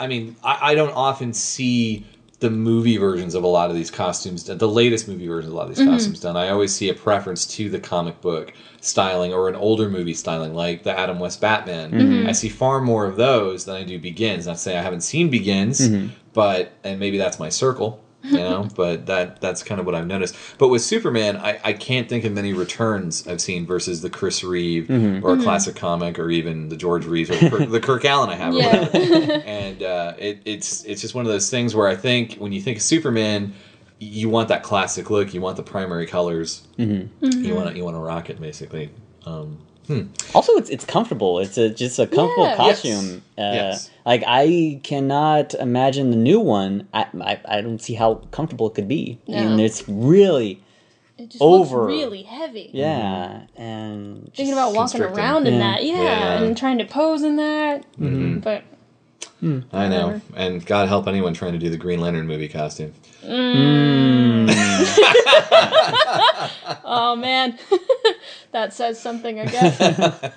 I mean, I, I don't often see the movie versions of a lot of these costumes, the latest movie versions of a lot of these mm-hmm. costumes done. I always see a preference to the comic book styling or an older movie styling, like the Adam West Batman. Mm-hmm. I see far more of those than I do Begins. Not to say I haven't seen Begins, mm-hmm. but and maybe that's my circle. You know, but that that's kind of what I've noticed. But with Superman, I, I can't think of many returns I've seen versus the Chris Reeve or a classic comic or even the George Reeves or the Kirk, the Kirk Alyn I have. Yeah. whatever and uh, it, it's it's just one of those things where I think when you think of Superman, you want that classic look, you want the primary colors, Mm-hmm. you want to you want to rock it basically. Um, Also, it's it's comfortable. It's a, just a comfortable Yeah. costume. Uh, Yes. Like I cannot imagine the new one. I, I I don't see how comfortable it could be. No. And it's really It just Over. looks really heavy. yeah, and Thinking about walking around in Yeah. that, yeah, Yeah. and trying to pose in that. Mm-hmm. But I know, and God help anyone trying to do the Green Lantern movie costume. Mm. oh man, that says something, I guess.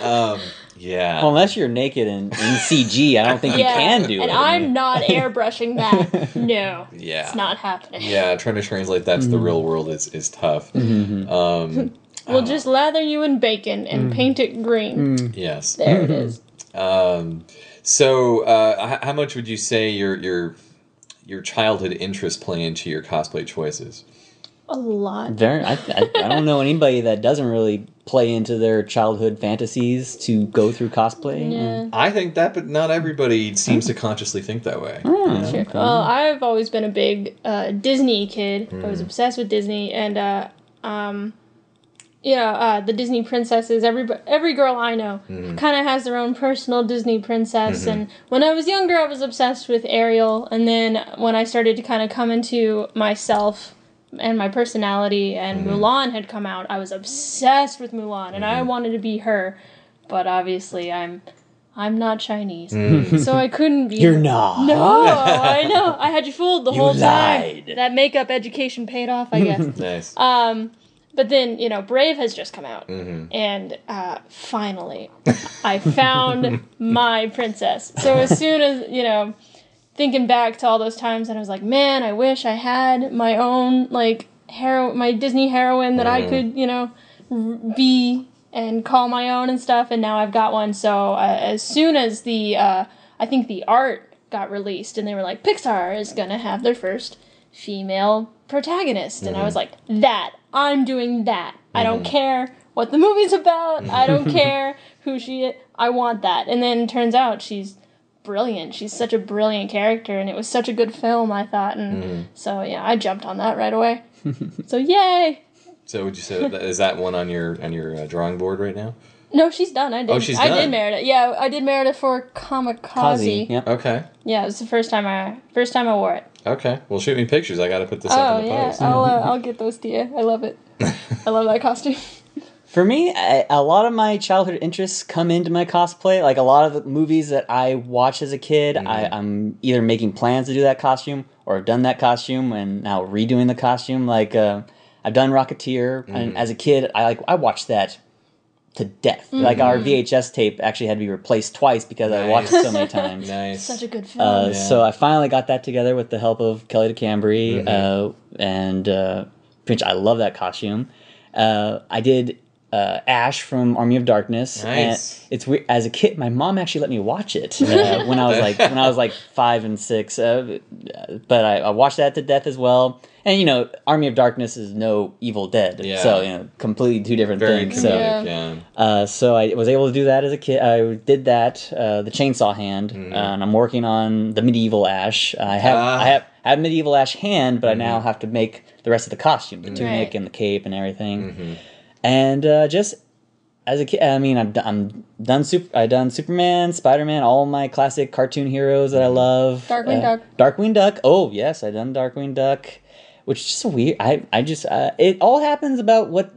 Um, yeah, Well, unless you're naked in, in CG, I don't think yeah, you can do that. and it. I'm not airbrushing that. No, yeah, it's not happening. Yeah, trying to translate that to Mm-hmm. the real world is is tough. Um, We'll just lather you in bacon and Mm. paint it green. yes. There it is. Um, so, uh, how much would you say your your your childhood interests play into your cosplay choices? A lot. Very, I, I, I don't know anybody that doesn't really play into their childhood fantasies to go through cosplay. Yeah. I think that, but not everybody seems to consciously think that way. Hmm, Sure. okay. Well, I've always been a big uh, Disney kid. I Mm. was obsessed with Disney, and uh, um, yeah, uh, the Disney princesses. Every every girl I know Mm-hmm. kind of has their own personal Disney princess. And when I was younger, I was obsessed with Ariel, and then when I started to kind of come into myself and my personality, and Mm-hmm. Mulan had come out, I was obsessed with Mulan, and I wanted to be her. But obviously, I'm I'm not Chinese, so I couldn't be. You're not. No, I know. I had you fooled the You whole lied. time. That makeup education paid off, I guess. Nice. um, but then you know, Brave has just come out, Mm-hmm. and uh, finally, I found my princess. So as soon as you know, thinking back to all those times, and I was like, man, I wish I had my own like hero, my Disney heroine that I could you know r- be and call my own and stuff. And now I've got one. So uh, as soon as the uh, I think the art got released, and they were like, Pixar is gonna have their first female protagonist, and I was like, that I'm doing that. I don't care what the movie's about. I don't care who she is. I want that. And then it turns out she's brilliant. She's such a brilliant character, and it was such a good film. I thought, and so yeah, I jumped on that right away. so yay! So would you say that is that one on your on your uh, drawing board right now? No, she's done. I did. Oh, she's I done. did Merida. Yeah, I did Merida for Comikaze. Kazi. Yep. Okay. Yeah, it was the first time I first time I wore it. Okay. Well, shoot me pictures. I got to put this Oh up in the yeah, post. I'll uh, I'll get those to you. I love it. I love that costume. For me, I, a lot of my childhood interests come into my cosplay. Like a lot of the movies that I watch as a kid, I, I'm either making plans to do that costume or have done that costume and now redoing the costume. Like uh, I've done Rocketeer, and as a kid, I like I watched that to death. Like our VHS tape actually had to be replaced twice because I watched it so many times. Nice. Such a good film. Uh, Yeah. So I finally got that together with the help of Kelly DeCambry, uh, and uh, pretty much I love that costume. Uh, I did uh, Ash from Army of Darkness. Nice. And it's weird. As a kid, my mom actually let me watch it uh, when I was like when I was like five and six. Uh, but I, I watched that to death as well. And you know, Army of Darkness is no Evil Dead, Yeah. so you know, completely two different Very things. So Yeah. uh, so I was able to do that as a kid. I did that, uh, the Chainsaw Hand, Mm-hmm. uh, and I'm working on the medieval Ash. I have Ah. I have I have medieval Ash hand, but I now Mm-hmm. have to make the rest of the costume, the tunic Right. and the cape and everything. Mm-hmm. And uh, just as a kid, I mean, I've done, I'm done. Super, I done Superman, Spider Man, all my classic cartoon heroes that I love. Darkwing Uh, Duck. Darkwing Duck. Oh yes, I done Darkwing Duck, which is just weird. I I just uh, it all happens about what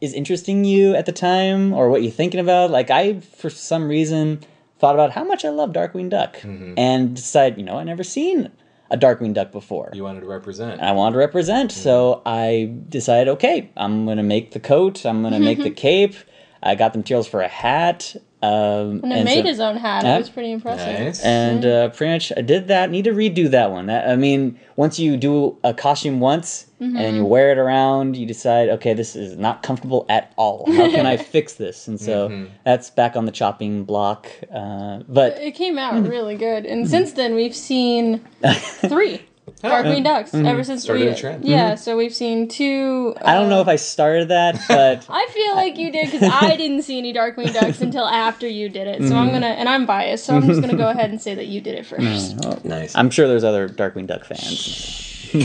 is interesting you at the time or what you're thinking about. Like I, for some reason, thought about how much I love Darkwing Duck and decided, you know, I never seen a Darkwing Duck before. You wanted to represent. I wanted to represent, mm-hmm. so I decided, okay, I'm gonna make the coat. I'm gonna make the cape. I got the materials for a hat. Um, and it made so- his own hat. Yeah. It was pretty impressive. Nice. and uh, pretty much I did that. Need to redo that one. That, I mean, once you do a costume once and then you wear it around, you decide, okay, this is not comfortable at all. How can I fix this? And so that's back on the chopping block. Uh, but It came out Mm-hmm. really good, and since then we've seen three Darkwing Ducks Mm-hmm. ever since Started we a trend. yeah. So we've seen two. I don't know uh, if I started that, but I feel like you did because I didn't see any Dark Darkwing Ducks until after you did it. So Mm-hmm. I'm gonna, and I'm biased, so I'm just gonna go ahead and say that you did it first. nice. I'm sure there's other Darkwing Duck fans.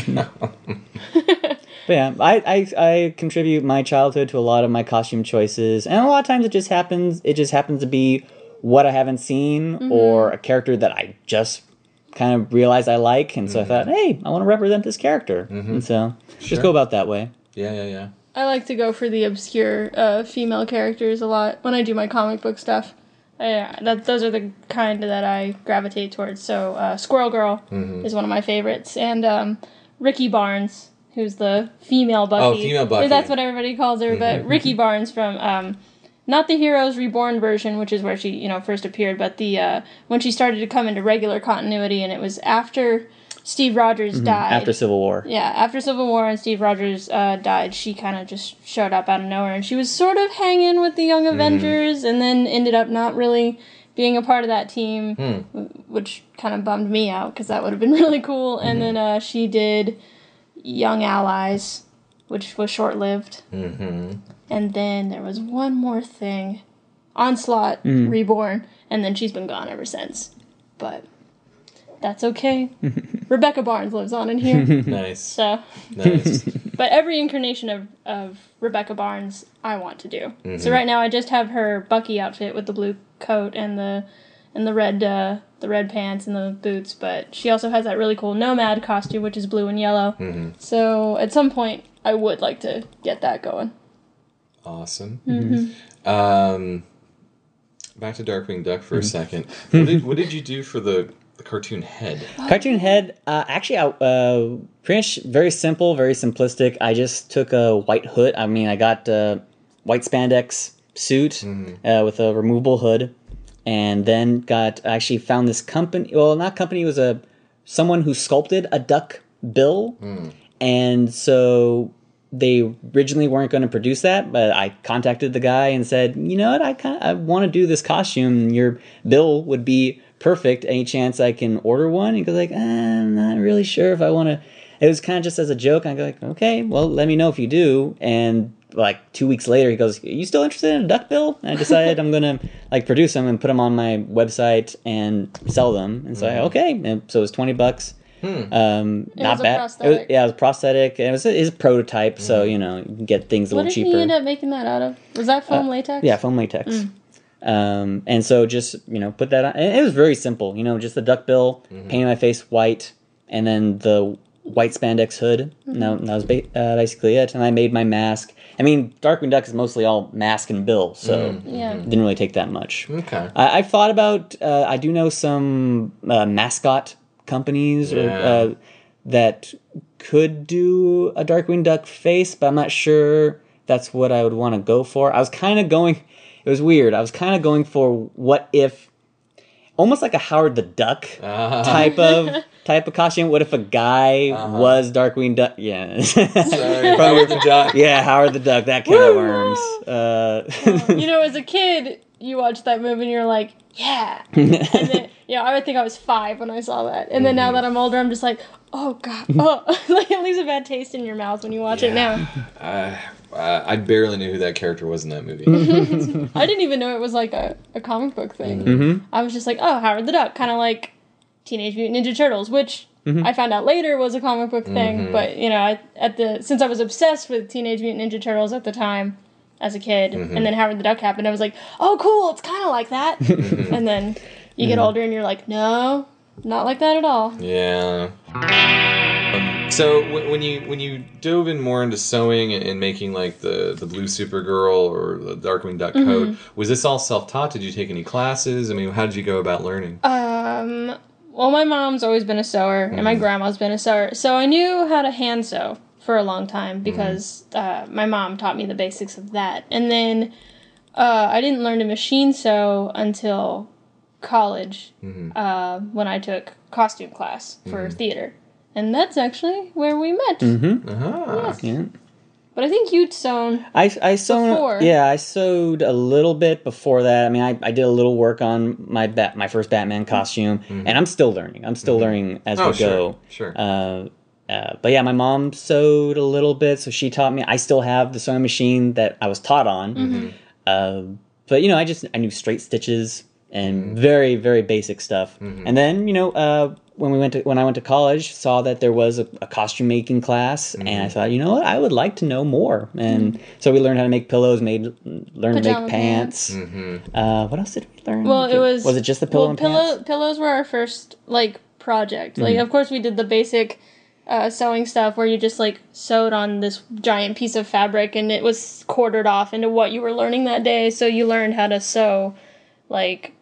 but yeah, I, I I contribute my childhood to a lot of my costume choices, and a lot of times it just happens. It just happens to be what I haven't seen or a character that I just kind of realized I like, and so I thought, hey, I want to represent this character, and so Sure. just go about that way. yeah, yeah, yeah. I like to go for the obscure uh, female characters a lot when I do my comic book stuff. Yeah, that those are the kind that I gravitate towards. So uh, Squirrel Girl Mm-hmm. is one of my favorites, and um, Rikki Barnes, who's the female Bucky. Oh, female Bucky. Mm-hmm. That's what everybody calls her, but Rikki Barnes from um, not the Heroes Reborn version, which is where she you know first appeared, but the uh, when she started to come into regular continuity, and it was after Steve Rogers died. Mm-hmm. After Civil War, Yeah, after Civil War and Steve Rogers uh, died, she kind of just showed up out of nowhere, and she was sort of hanging with the Young Avengers, and then ended up not really being a part of that team, w- which kind of bummed me out because that would have been really cool. And then uh, she did Young Allies, which was short lived, Mm-hmm. and then there was one more thing, Onslaught Reborn, and then she's been gone ever since. But that's okay. Rebecca Barnes lives on in here. Nice. So, Nice. but every incarnation of, of Rebecca Barnes, I want to do. So right now, I just have her Bucky outfit with the blue coat and the and the red uh, the red pants and the boots. But she also has that really cool Nomad costume, which is blue and yellow. So at some point, I would like to get that going. awesome. Mm-hmm. Um, back to Darkwing Duck Mm-hmm. for a second. What did what did you do for the, the cartoon head? Cartoon Head, uh, actually, I, uh, pretty much very simple, very simplistic. I just took a white hood. I mean, I got a white spandex suit uh, with a removable hood, and then got actually found this company. Well, not company. It was a someone who sculpted a duck bill, and so they originally weren't going to produce that, but I contacted the guy and said, you know what, I kind of I want to do this costume. Your bill would be perfect. Any chance I can order one? He goes like, "Uh, I'm not really sure if I want to. It was kind of just as a joke. I go like, okay, well, let me know if you do. And like two weeks later, he goes, "You still interested in a duck bill?" And I decided I'm gonna like produce them and put them on my website and sell them. And so I, okay, and so it was twenty bucks. Um, not was a bad. It was, yeah, it was prosthetic. and It was a, it's a prototype, so you know you can get things a What little did cheaper. he end up making that out of? Was that foam latex? Yeah, foam latex. Um, and so just you know put that on. And it was very simple. You know, just the duck bill, painting my face white, and then the white spandex hood. And that, that was ba- uh, basically it. And I made my mask. I mean, Darkwing Duck is mostly all mask and bill, so Yeah. it didn't really take that much. Okay. I, I've thought about. Uh, I do know some uh, mascot companies or, uh, that could do a Darkwing Duck face, but I'm not sure that's what I would want to go for. I was kind of going. It was weird. I was kind of going for what if, almost like a Howard the Duck Ah. type of type of costume. What if a guy was Darkwing Duck? Yeah, Sorry, Howard the Duck. yeah, Howard the Duck. That kind of worms. Uh, you know, as a kid, you watched that movie and you're like, yeah. And then, yeah, I would think I was five when I saw that. And then now that I'm older, I'm just like, oh god, oh, like it leaves a bad taste in your mouth when you watch it now. Uh, I barely knew who that character was in that movie. I didn't even know it was like a, a comic book thing. Mm-hmm. I was just like, oh, Howard the Duck, kind of like Teenage Mutant Ninja Turtles, which Mm-hmm. I found out later was a comic book thing. But you know, I, at the since I was obsessed with Teenage Mutant Ninja Turtles at the time as a kid, Mm-hmm. and then Howard the Duck happened, I was like, oh, cool, it's kind of like that. and then you get Mm-hmm. older and you're like, no, not like that at all. Yeah. So w- when you when you dove in more into sewing and, and making like the the blue Supergirl or the Darkwing Duck Mm-hmm. coat, was this all self taught? Did you take any classes? I mean, how did you go about learning? Um, well, my mom's always been a sewer, and my grandma's been a sewer, so I knew how to hand sew for a long time because uh, my mom taught me the basics of that. And then uh, I didn't learn to machine sew until college uh, when I took costume class for theater. And that's actually where we met. Ah. yeah. But I think you'd sewn. I I sewed Before. yeah I sewed a little bit before that. I mean I, I did a little work on my bat my first Batman costume, and I'm still learning. I'm still learning as Oh, we go. sure, sure. Uh, uh, but yeah, my mom sewed a little bit, so she taught me. I still have the sewing machine that I was taught on. Mm-hmm. Uh, but you know, I just I knew straight stitches and Mm-hmm. very very basic stuff. And then you know, uh, when we went to when I went to college, saw that there was a, a costume making class, and Mm-hmm. I thought, you know what, I would like to know more. And so we learned how to make pillows, made learned to make pants. Mm-hmm. Uh, what else did we learn? Well, it was. was it just the pillow well, and pillow, pants? Pillows were our first like project. Like, of course, we did the basic uh, sewing stuff where you just like sewed on this giant piece of fabric and it was quartered off into what you were learning that day. So you learned how to sew, like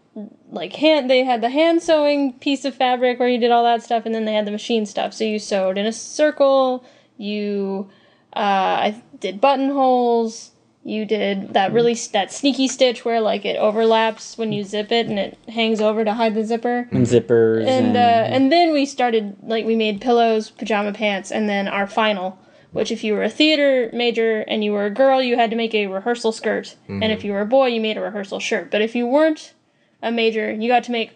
like hand. They had the hand sewing piece of fabric where you did all that stuff, and then they had the machine stuff. So you sewed in a circle. You, uh, I did buttonholes. You did that really that sneaky stitch where like it overlaps when you zip it and it hangs over to hide the zipper. and zippers And and, uh, and then we started like we made pillows, pajama pants, and then our final. Which, if you were a theater major and you were a girl, you had to make a rehearsal skirt, and if you were a boy, you made a rehearsal shirt. But if you weren't a major, you got to make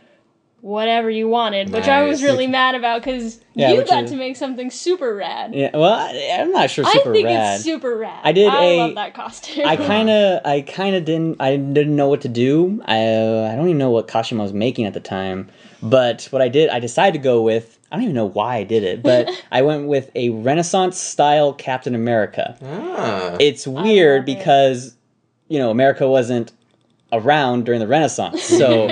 whatever you wanted, which I was Nice. really mad about because Yeah, you which got is- to make something super rad. yeah. Well, I, I'm not sure. I think rad. it's super rad. I did I a- love that costume. I kind of, I kind of didn't, I didn't know what to do. I, uh, I don't even know what costume I was making at the time. But what I did, I decided to go with. I don't even know why I did it, but I went with a Renaissance style Captain America. Ah. It's weird love it. because, you know, America wasn't around during the Renaissance. So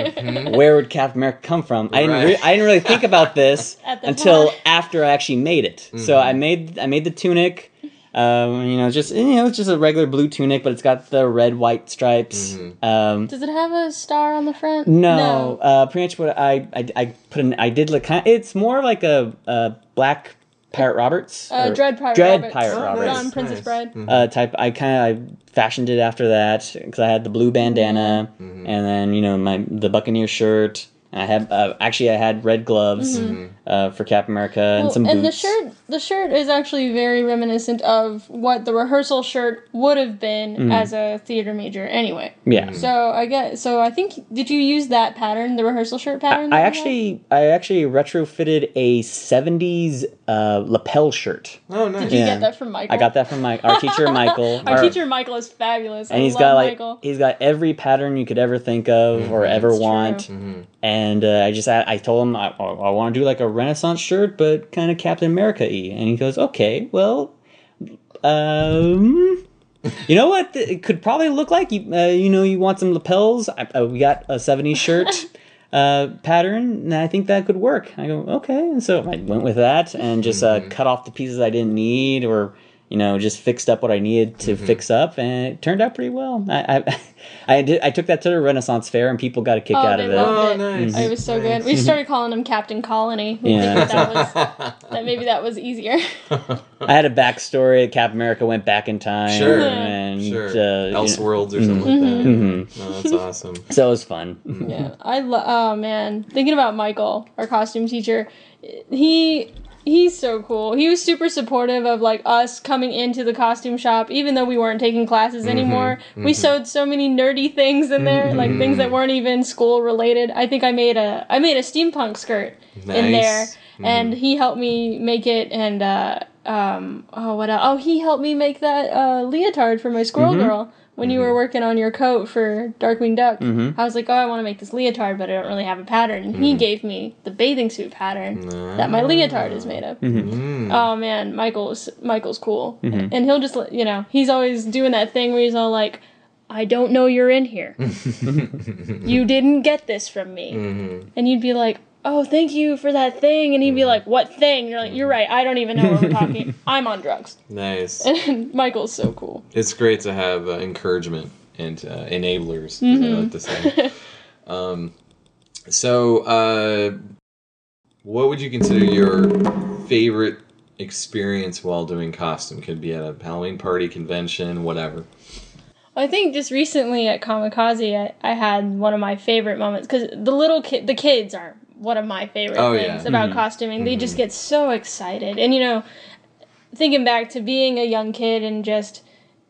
where would Captain America come from? I didn't, re- I didn't really think about this until time. after I actually made it. So I made I made the tunic. Um, you know, just you know, it's just a regular blue tunic, but it's got the red white stripes. Um, Does it have a star on the front? no, Uh, pretty much what I, I I put in. I did look kind. It's more like a, a black Pirate Roberts. Uh, or Dread Pirate Dread Roberts. Pirate Oh, Roberts. nice. On Princess nice. Bride. uh, type. I kind of I fashioned it after that because I had the blue bandana, Mm-hmm. and then you know my the Buccaneer shirt. I had uh, actually I had red gloves uh, for Cap America and Mm-hmm. Well, some and the boots. shirt, the shirt is actually very reminiscent of what the rehearsal shirt would have been Mm-hmm. as a theater major, anyway. Yeah. So I get. So I think did you use that pattern, the rehearsal shirt pattern? I that you had? actually I actually retrofitted a '70s uh, lapel shirt. Oh, nice. Did you yeah. get that from Michael? I got that from my our teacher Michael. Our teacher Michael is fabulous. and I he's love got like Michael. he's got every pattern you could ever think of or ever It's true. want. And uh, I just I, I told him I, I want to do like a Renaissance shirt, but kind of Captain America And he goes, okay, well, um. You know what? It could probably look like you. Uh, you know, you want some lapels. I, uh, we got a '70s shirt uh, pattern, and I think that could work. I go okay, and so I went with that and just uh, cut off the pieces I didn't need, or you know, just fixed up what I needed to fix up, and it turned out pretty well. I, I, I did. I took that to the Renaissance Fair, and people got a kick Oh, out of it. loved Oh, it. nice. It was so good. We started calling him Captain Colony. We Yeah. that was that maybe that was easier. I had a backstory. Cap America went back in time, Sure. and Sure. uh, you know, or something like that. mhm. Oh, that's awesome. so it was fun. Yeah, I love. Oh man, thinking about Michael, our costume teacher, he he's so cool. He was super supportive of like us coming into the costume shop, even though we weren't taking classes anymore. We sewed so many nerdy things in there, like things that weren't even school related. I think I made a I made a steampunk skirt in there, Nice. and he helped me make it. And uh, um, oh what? else? Oh, he helped me make that uh, leotard for my squirrel girl. When you were mm-hmm. working on your coat for Darkwing Duck, mm-hmm. I was like, "Oh, I want to make this leotard, but I don't really have a pattern." And he mm-hmm. gave me the bathing suit pattern that my ah. leotard is made of. Mm. Oh man, Michael's Michael's cool, and he'll just you know he's always doing that thing where he's all like, "I don't know you're in here. you didn't get this from me," and you'd be like. Oh, thank you for that thing, and he'd be like, "What thing?" You're like, "You're right. I don't even know what we're talking. I'm on drugs." Nice. And Michael's so cool. It's great to have uh, encouragement and uh, enablers, as I like to say. um, so, uh, what would you consider your favorite experience while doing costume? Could be at a Halloween party, convention, whatever. I think just recently at Comikaze, I, I had one of my favorite moments because the little kid, the kids are one of my favorite Oh, things yeah. Mm-hmm. about costuming. They just get so excited, and you know, thinking back to being a young kid and just,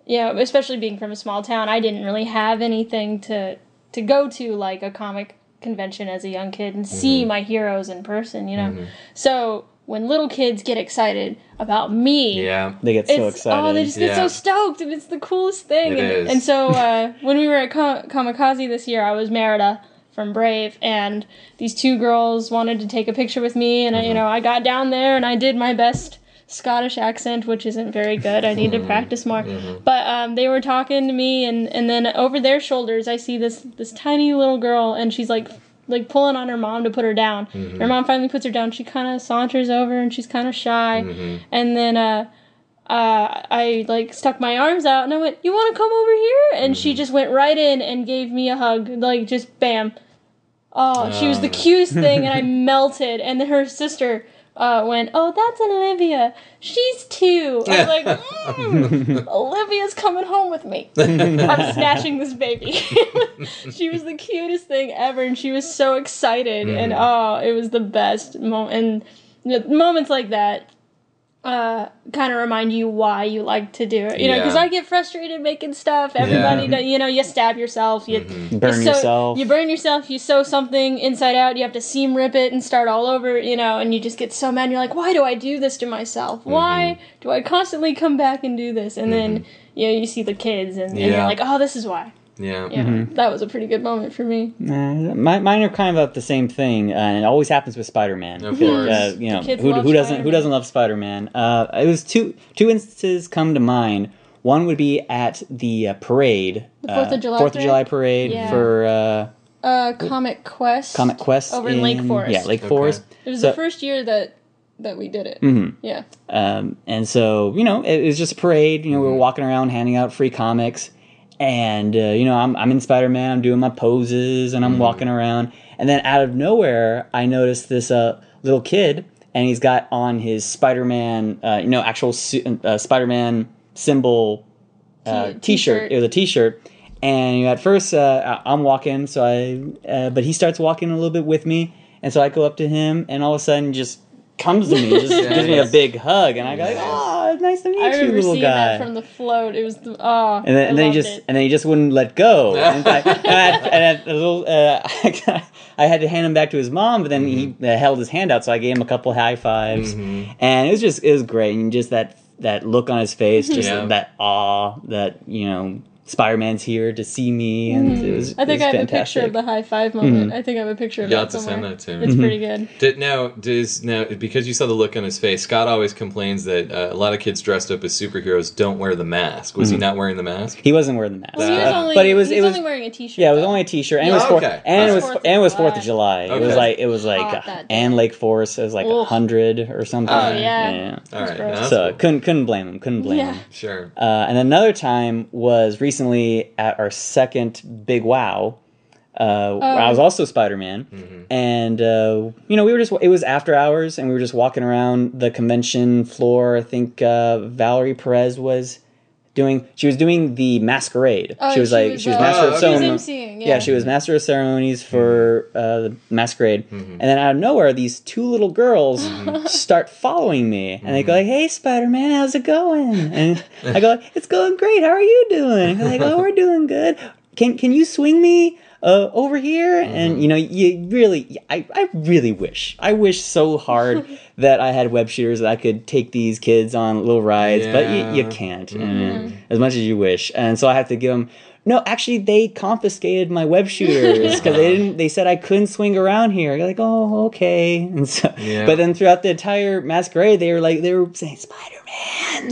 you know, especially being from a small town, I didn't really have anything to to go to like a comic convention as a young kid and Mm-hmm. see my heroes in person. You know, so when little kids get excited about me, Yeah. They get so excited. Oh, they just get Yeah. so stoked, and it's the coolest thing. It and, is. and so uh, when we were at Comikaze this year, I was Merida from Brave, and these two girls wanted to take a picture with me, and Mm-hmm. you know I got down there and I did my best Scottish accent, which isn't very good. I Mm-hmm. need to practice more. But um, they were talking to me, and and then over their shoulders, I see this this tiny little girl, and she's like. Like pulling on her mom to put her down. Mm-hmm. Her mom finally puts her down. She kind of saunters over and she's kind of shy. Mm-hmm. And then uh, uh, I like stuck my arms out and I went, "You want to come over here?" And she just went right in and gave me a hug, like just bam. Oh, she was the Oh. cutest thing, and I melted. And then her sister uh, went, "Oh, that's Olivia. She's two. I was like, mm, "Olivia's coming home with me. I'm snatching this baby." she was the cutest thing ever, and she was so excited, and oh, it was the best moment. And moments like that uh, kind of remind you why you like to do it. You know, because Yeah. I get frustrated making stuff. Everybody, Yeah. do- you know, you stab yourself. You mm-hmm. Burn you sew- yourself. You burn yourself. You sew something inside out. You have to seam rip it and start all over. You know, and you just get so mad. And you're like, why do I do this to myself? Why mm-hmm. do I constantly come back and do this? And then mm-hmm. you know, you see the kids, and, and Yeah. you're like, oh, this is why. Yeah. Yeah, that was a pretty good moment for me. Uh, my, mine are kind of about the same thing, uh, and it always happens with Spider-Man. Of course. Uh, you know, who, who doesn't who Spider-Man. doesn't love Spider-Man? Uh, it was two two instances come to mind. One would be at the uh, parade, the Fourth of July Fourth of parade? July parade Yeah. for uh, Uh, Comic Quest. Comic Quest Over in Lake Forest. Yeah, Lake Okay. Forest. It was So- the first year that that we did it. Mm-hmm. Yeah. Um, and so, you know, it, was just a parade. You know, we Mm-hmm. were walking around handing out free comics. And, uh, you know, I'm, I'm in Spider Man, I'm doing my poses, and I'm Mm-hmm. walking around. And then out of nowhere, I notice this uh, little kid, and he's got on his Spider Man, uh, you know, actual su- uh, Spider Man symbol uh, T- t-shirt. t-shirt. It was a t-shirt. And you know, at first, uh, I'm walking, so I, uh, but he starts walking a little bit with me, and so I go up to him, and all of a sudden, just comes to me, just gives me a big hug, and I go, "Oh, nice to meet I you, remember little seeing guy." that from the float. It was the oh, and then, I and then he just it. and then he just wouldn't let go. and, I, and, I, and I, a little, uh, I had to hand him back to his mom, but then he uh, held his hand out, so I gave him a couple high 5s and it was just it was great, and just that that look on his face, just Yeah. that awe that you know Spider Man's here to see me, and it was I think it I was have a picture of the high five moment. I think I have a picture of You'll that have to send that to me. It's Mm-hmm. pretty good. Did now does now because you saw the look on his face? Scott always complains that uh, a lot of kids dressed up as superheroes don't wear the mask. Was he Mm-hmm. not wearing the mask? He wasn't wearing the mask, Well, he was only, but it was he's it was only wearing a t-shirt. Yeah, it was though. only a T-shirt, and it was fourth, okay. and it It was was of and it was July. Fourth of July. It was like it was like Hot uh, and Lake Forest. It was like a hundred or something. Oh, yeah. All right, gross. no, that's So couldn't couldn't blame him. Couldn't blame Yeah. him. sure. Uh, and another time was recently at our second Big Wow. Uh, I was also Spider Man, and uh, you know we were just it was after hours, and we were just walking around the convention floor. I think uh, Valerie Perez was doing she was doing the masquerade. Oh, she was she like was, she was uh, master Oh, of okay. Ceremonies. Yeah. yeah. she was master of ceremonies for uh, the masquerade, and then out of nowhere, these two little girls start following me, and they go like, "Hey, Spider Man, how's it going?" And I go, "It's going great. How are you doing?" And they're like, "Oh, we're doing good. Can can you swing me?" Uh, over here, and you know, you really, I, I really wish, I wish so hard that I had web shooters that I could take these kids on little rides, but you, you can't, and as much as you wish, and so I have to give them. No, actually, they confiscated my web shooters because they didn't. They said I couldn't swing around here. You're like, oh, okay. And so, Yeah. but then throughout the entire masquerade, they were like, they were saying Spider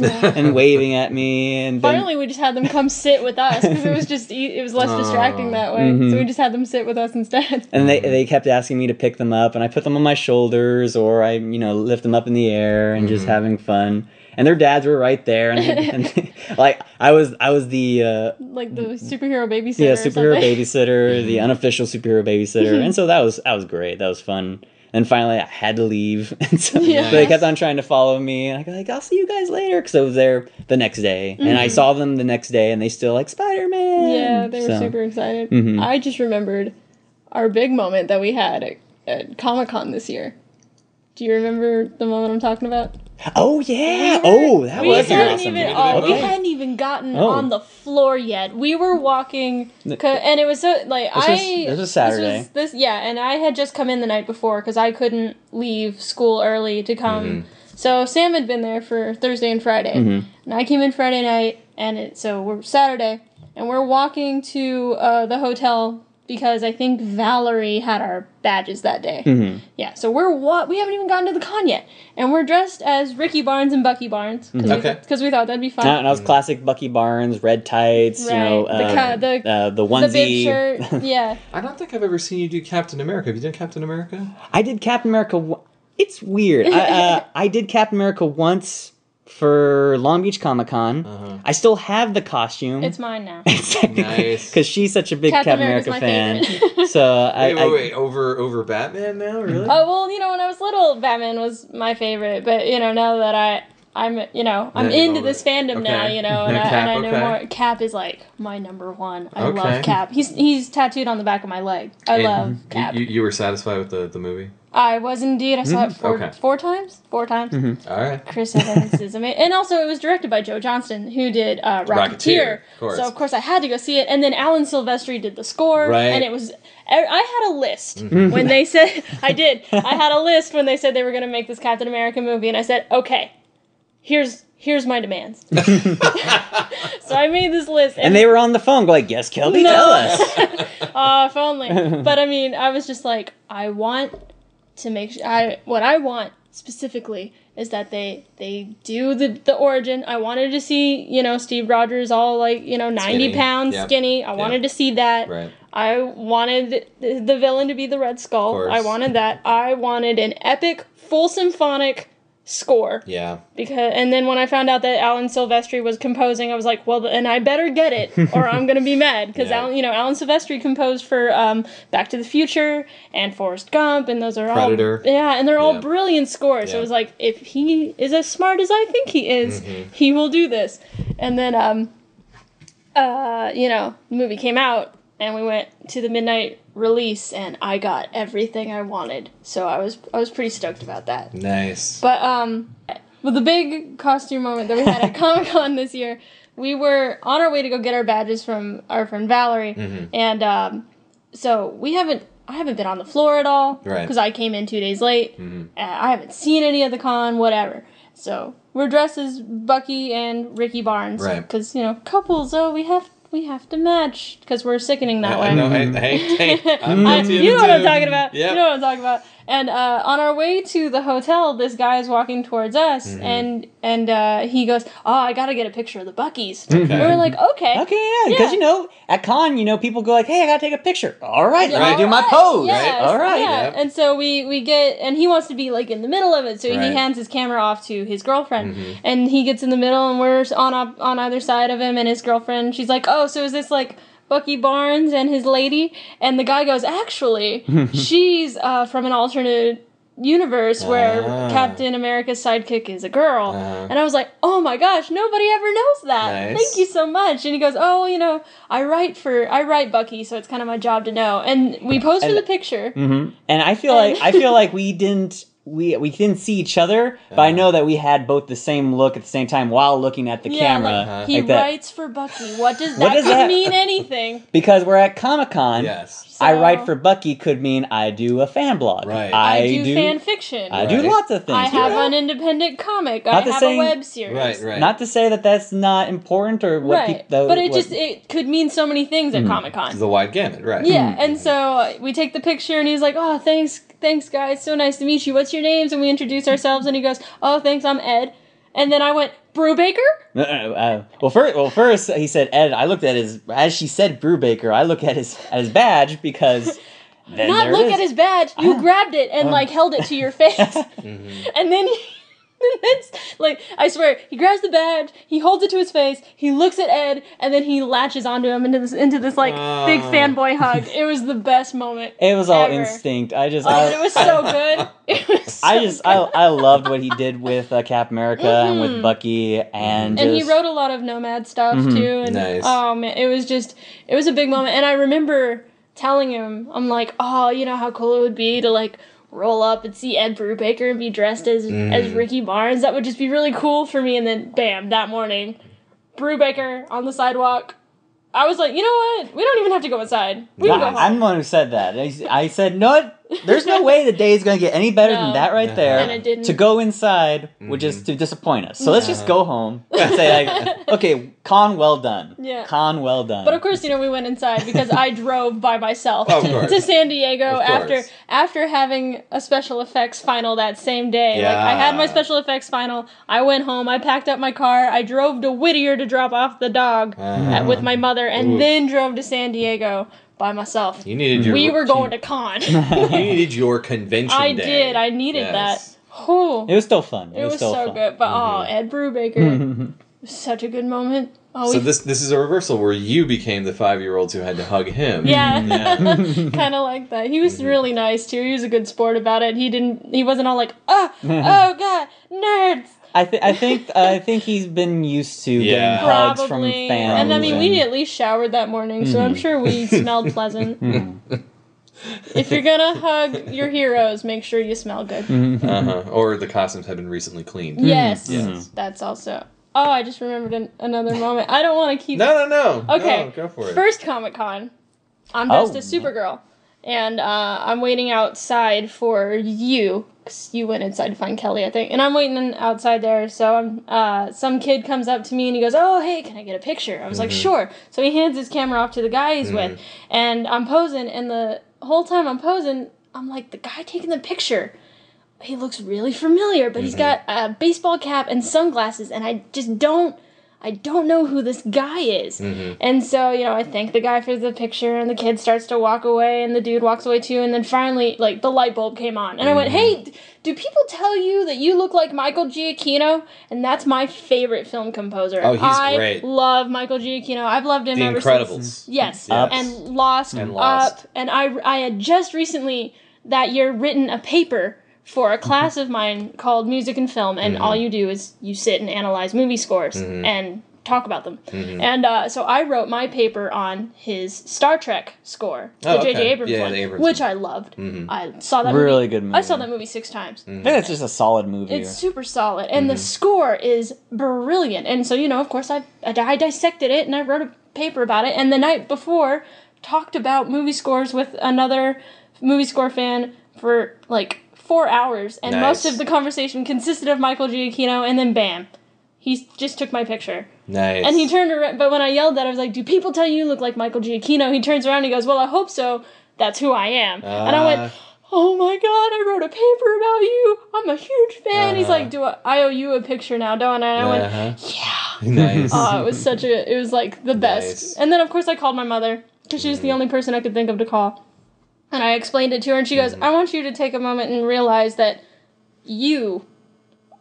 Man and waving at me, and then, Finally, we just had them come sit with us because it was just e- it was less distracting that way. Mm-hmm. So we just had them sit with us instead. and they they kept asking me to pick them up, and I put them on my shoulders, or I you know lift them up in the air and just having fun. And their dads were right there, and, and like I was I was the uh, like the superhero babysitter. yeah superhero something. babysitter, the unofficial superhero babysitter, and so that was that was great. That was fun. And finally, I had to leave, and so, Yeah. they kept on trying to follow me. And I go like, "I'll see you guys later," because I was there the next day, and I saw them the next day, and they still like Spider Man. Mm-hmm. Yeah, they were super excited. Mhm. I just remembered our big moment that we had at, at Comic Con this year. Do you remember the moment I'm talking about? Oh yeah! We were- oh, that we was hadn't awesome. even Yeah, oh, we okay. hadn't even gotten Oh. on the floor yet. We were walking, and it was so like This I. was- this was Saturday. This, was- this- yeah, and I had just come in the night before because I couldn't leave school early to come. Mm-hmm. So Sam had been there for Thursday and Friday, and I came in Friday night, and it so we're Saturday, and we're walking to uh, the hotel because I think Valerie had our badges that day. Mm-hmm. Yeah, so we're what we haven't even gotten to the con yet, and we're dressed as Rikki Barnes and Bucky Barnes because Okay. we, 'cause we thought that'd be fun. Uh, and I was classic Bucky Barnes, red tights, you know, Right. The uh, ca- the- uh, the the onesie. bib shirt, yeah. I don't think I've ever seen you do Captain America. Have you done Captain America? I did Captain America. w- It's weird. I, uh, I did Captain America once for Long Beach Comic Con. Uh-huh. I still have the costume. It's mine now. Nice. because she's such a big Captain Captain, America fan. favorite. so I, Wait, wait, I- wait. Over over Batman now? Really? Oh well, you know, when I was little, Batman was my favorite. But you know, now that I, I'm, you know, I'm Yeah, into this that. fandom now. You know, and, Yeah, I, and I know okay. more. Cap is like my number one. I Okay. love Cap. He's he's tattooed on the back of my leg. I And love you- Cap. You, you were satisfied with the, the movie? I was indeed. I saw it four Mm-hmm. Okay. four times. Four times. All right. Chris Evans is amazing, and also it was directed by Joe Johnston, who did uh, Rocketeer. Rocketeer, of course. So of course I had to go see it, and then Alan Silvestri did the score, Right. and it was. I I had a list Mm-hmm. when they said I did. I had a list when they said they were going to make this Captain America movie, and I said, okay, here's here's my demands. so I made this list, and they were on the phone, go like, "Yes, Kelby, No. tell us." uh, if only. But I mean, I was just like, I want to make sure. I what I want specifically is that they they do the the origin. I wanted to see you know Steve Rogers all like you know ninety Skinny. pounds Yep. skinny. I wanted to see that. Right. I wanted the, the villain to be the Red Skull. I wanted that. I wanted an epic full symphonic score Yeah. because and then when I found out that Alan Silvestri was composing, I was like, well, and I better get it, or I'm gonna be mad because Yeah. Alan, you know, Alan Silvestri composed for um, Back to the Future and Forrest Gump, and those are Predator. all yeah, and they're all brilliant scores. So Yeah. it was like, if he is as smart as I think he is, Mm-hmm. he will do this. And then, um, uh, you know, the movie came out, and we went to the midnight release, and I got everything I wanted. So I was I was pretty stoked about that. Nice. But um, well, the big costume moment that we had at Comic Con this year, we were on our way to go get our badges from our friend Valerie, Mm-hmm. and um, so we haven't. I haven't been on the floor at all Mm-hmm. because I came in two days late. Uh, I haven't seen any of the con, whatever. So we're dressed as Bucky and Rikki Barnes, Right. Because you know, couples. Oh, we have we have to match because we're sickening that way. I know, hey, hey, hey, I'm I- you know what I'm talking about. Yep. You know what I'm talking about. And uh, on our way to the hotel, this guy is walking towards us, Mm-hmm. and and uh, he goes, "Oh, I gotta get a picture of the Buckies." And we're like, "Okay, Okay, yeah, because Yeah. you know, at con, you know, people go like, "Hey, I gotta take a picture." All right, let All me do my pose. yes, All right. yeah. Yep. And so we we get, and he wants to be like in the middle of it, so Right. he hands his camera off to his girlfriend, Mm-hmm. and he gets in the middle, and we're on op- on either side of him, and his girlfriend, she's like, "Oh, so is this like?" Bucky Barnes and his lady, and the guy goes, Actually, she's uh, from an alternate universe where Ah. Captain America's sidekick is a girl. Uh-huh. And I was like, Oh my gosh, nobody ever knows that. Nice. Thank you so much. And he goes, Oh, you know, I write for I write Bucky, so it's kind of my job to know. And we posed for And- the picture. hmm And I feel like I feel like we didn't we we didn't see each other, but I know that we had both the same look at the same time while looking at the Yeah, camera. like, Uh-huh. he like that. writes for Bucky. What does What that does could that- mean anything? because we're at Comic Con. Yes. I write for Bucky could mean I do a fan blog. Right. I, I, do, fan fiction. I I, do lots of things. I have Yeah. an independent comic. I Not the have same- a web series. Right, right. Not to say that that's not important or what Right. people. but it just it could mean so many things at Comic Con. the wide gamut, right? Yeah, and so uh, we take the picture, and he's like, "Oh, thanks, thanks, guys. So nice to meet you. What's your names?" And we introduce ourselves, and he goes, "Oh, thanks, I'm Ed." And then I went, "Brubaker." Uh, uh, well, first, well, first he said Ed. I looked at his as she said Brubaker. I look at his at his badge because then Not look at his badge. You grabbed it and like held it to your face, Mm-hmm. and then. It's like I swear, he grabs the badge, he holds it to his face, he looks at Ed, and then he latches onto him into this into this like big Oh. fanboy hug. It was the best moment. It was all ever. instinct. I just Oh, I, it was so good. It was. So I just good. I, I loved what he did with uh, Cap America and with Bucky and Mm-hmm. and he wrote a lot of nomad stuff too and Nice. oh man it was just it was a big moment and i remember telling him i'm like oh you know how cool it would be to like roll up and see ed brubaker and be dressed as as mm. rikki barnes. That would just be really cool for me. And then bam that morning brubaker on the sidewalk. I was like you know what? We don't even have to go inside. We can go I'm the one who said that. I, I said no. It- There's no way the day is going to get any better No. than that right there. And it didn't. To go inside would just to disappoint us. So let's just go home and say, like, okay, con well done. Yeah. Con well done. But of course, you know, we went inside because I drove by myself Of to San Diego after after having a special effects final that same day. Like I had my special effects final. I went home. I packed up my car. I drove to Whittier to drop off the dog Uh-huh. uh, with my mother, and Ooh. then drove to San Diego by myself. You needed your. we were going to con. You needed your convention. I day. did. I needed Yes. that. Oh, it was still fun. It, it was still so fun. good. But oh, mm-hmm. Ed Brubaker, such a good moment. Oh, So we this this is a reversal where you became the five year olds who had to hug him. Yeah, mm-hmm. Yeah. kind of like that. He was mm-hmm. really nice too. He was a good sport about it. He didn't. He wasn't all like, "Oh, oh god, nerds." I, th- I think I think he's been used to Yeah. getting hugs from fans. And I mean, we at least showered that morning, so I'm sure we smelled pleasant. if you're gonna hug your heroes, make sure you smell good. uh-huh. Or the costumes have been recently cleaned. Yes, Yes. that's also. Oh, I just remembered an- another moment. I don't want to keep. No, no, no. Okay. No, go for it. First Comic Con, I'm dressed Oh. as Supergirl, and uh, I'm waiting outside for you. You went inside to find Kelly, I think, and I'm waiting outside there. So I'm, uh, some kid comes up to me and he goes, "Oh, hey, can I get a picture?" I was like, mm-hmm. "Sure." So he hands his camera off to the guy he's with, mm-hmm. and I'm posing, and the whole time I'm posing, I'm like, the guy taking the picture. He looks really familiar, but he's mm-hmm. got a baseball cap and sunglasses, and I just don't. I don't know who this guy is. Mm-hmm. And so, you know, I thank the guy for the picture, and the kid starts to walk away, and the dude walks away too. And then finally, like, the light bulb came on. And I went, mm-hmm. hey, do people tell you that you look like Michael Giacchino? And that's my favorite film composer. Oh, he's I great. love Michael Giacchino. I've loved him The ever Incredibles. since. Yes. Yes. And Lost, And Lost. Up. And I, I had just recently that year written a paper for a class of mine called Music and Film, and Mm-hmm. all you do is you sit and analyze movie scores and talk about them. Mm-hmm. And uh, so I wrote my paper on his Star Trek score, the Oh, J.J. okay. Abrams Yeah, one, the Abrams which one. I loved. Mm-hmm. I saw that Really movie. good I saw that movie six times. I think it's just a solid movie. It's super solid, and the score is brilliant. And so, you know, of course, I, I I dissected it and I wrote a paper about it. And the night before, talked about movie scores with another movie score fan for like four hours, and most of the conversation consisted of Michael Giacchino. And then, bam, he just took my picture. Nice. And he turned around, but when I yelled that, I was like, "Do people tell you you look like Michael Giacchino?" He turns around and he goes, "Well, I hope so. That's who I am." and I Ah. went, "Oh my god, I wrote a paper about you. I'm a huge fan." He's Uh-huh. like, "Do I, I owe you a picture now, don't I?" And I went, Uh-huh. "Yeah." nice. Oh, it was such a, it was like the best. Nice. And then of course I called my mother because she's the only person I could think of to call. And I explained it to her, and she goes, "I want you to take a moment and realize that you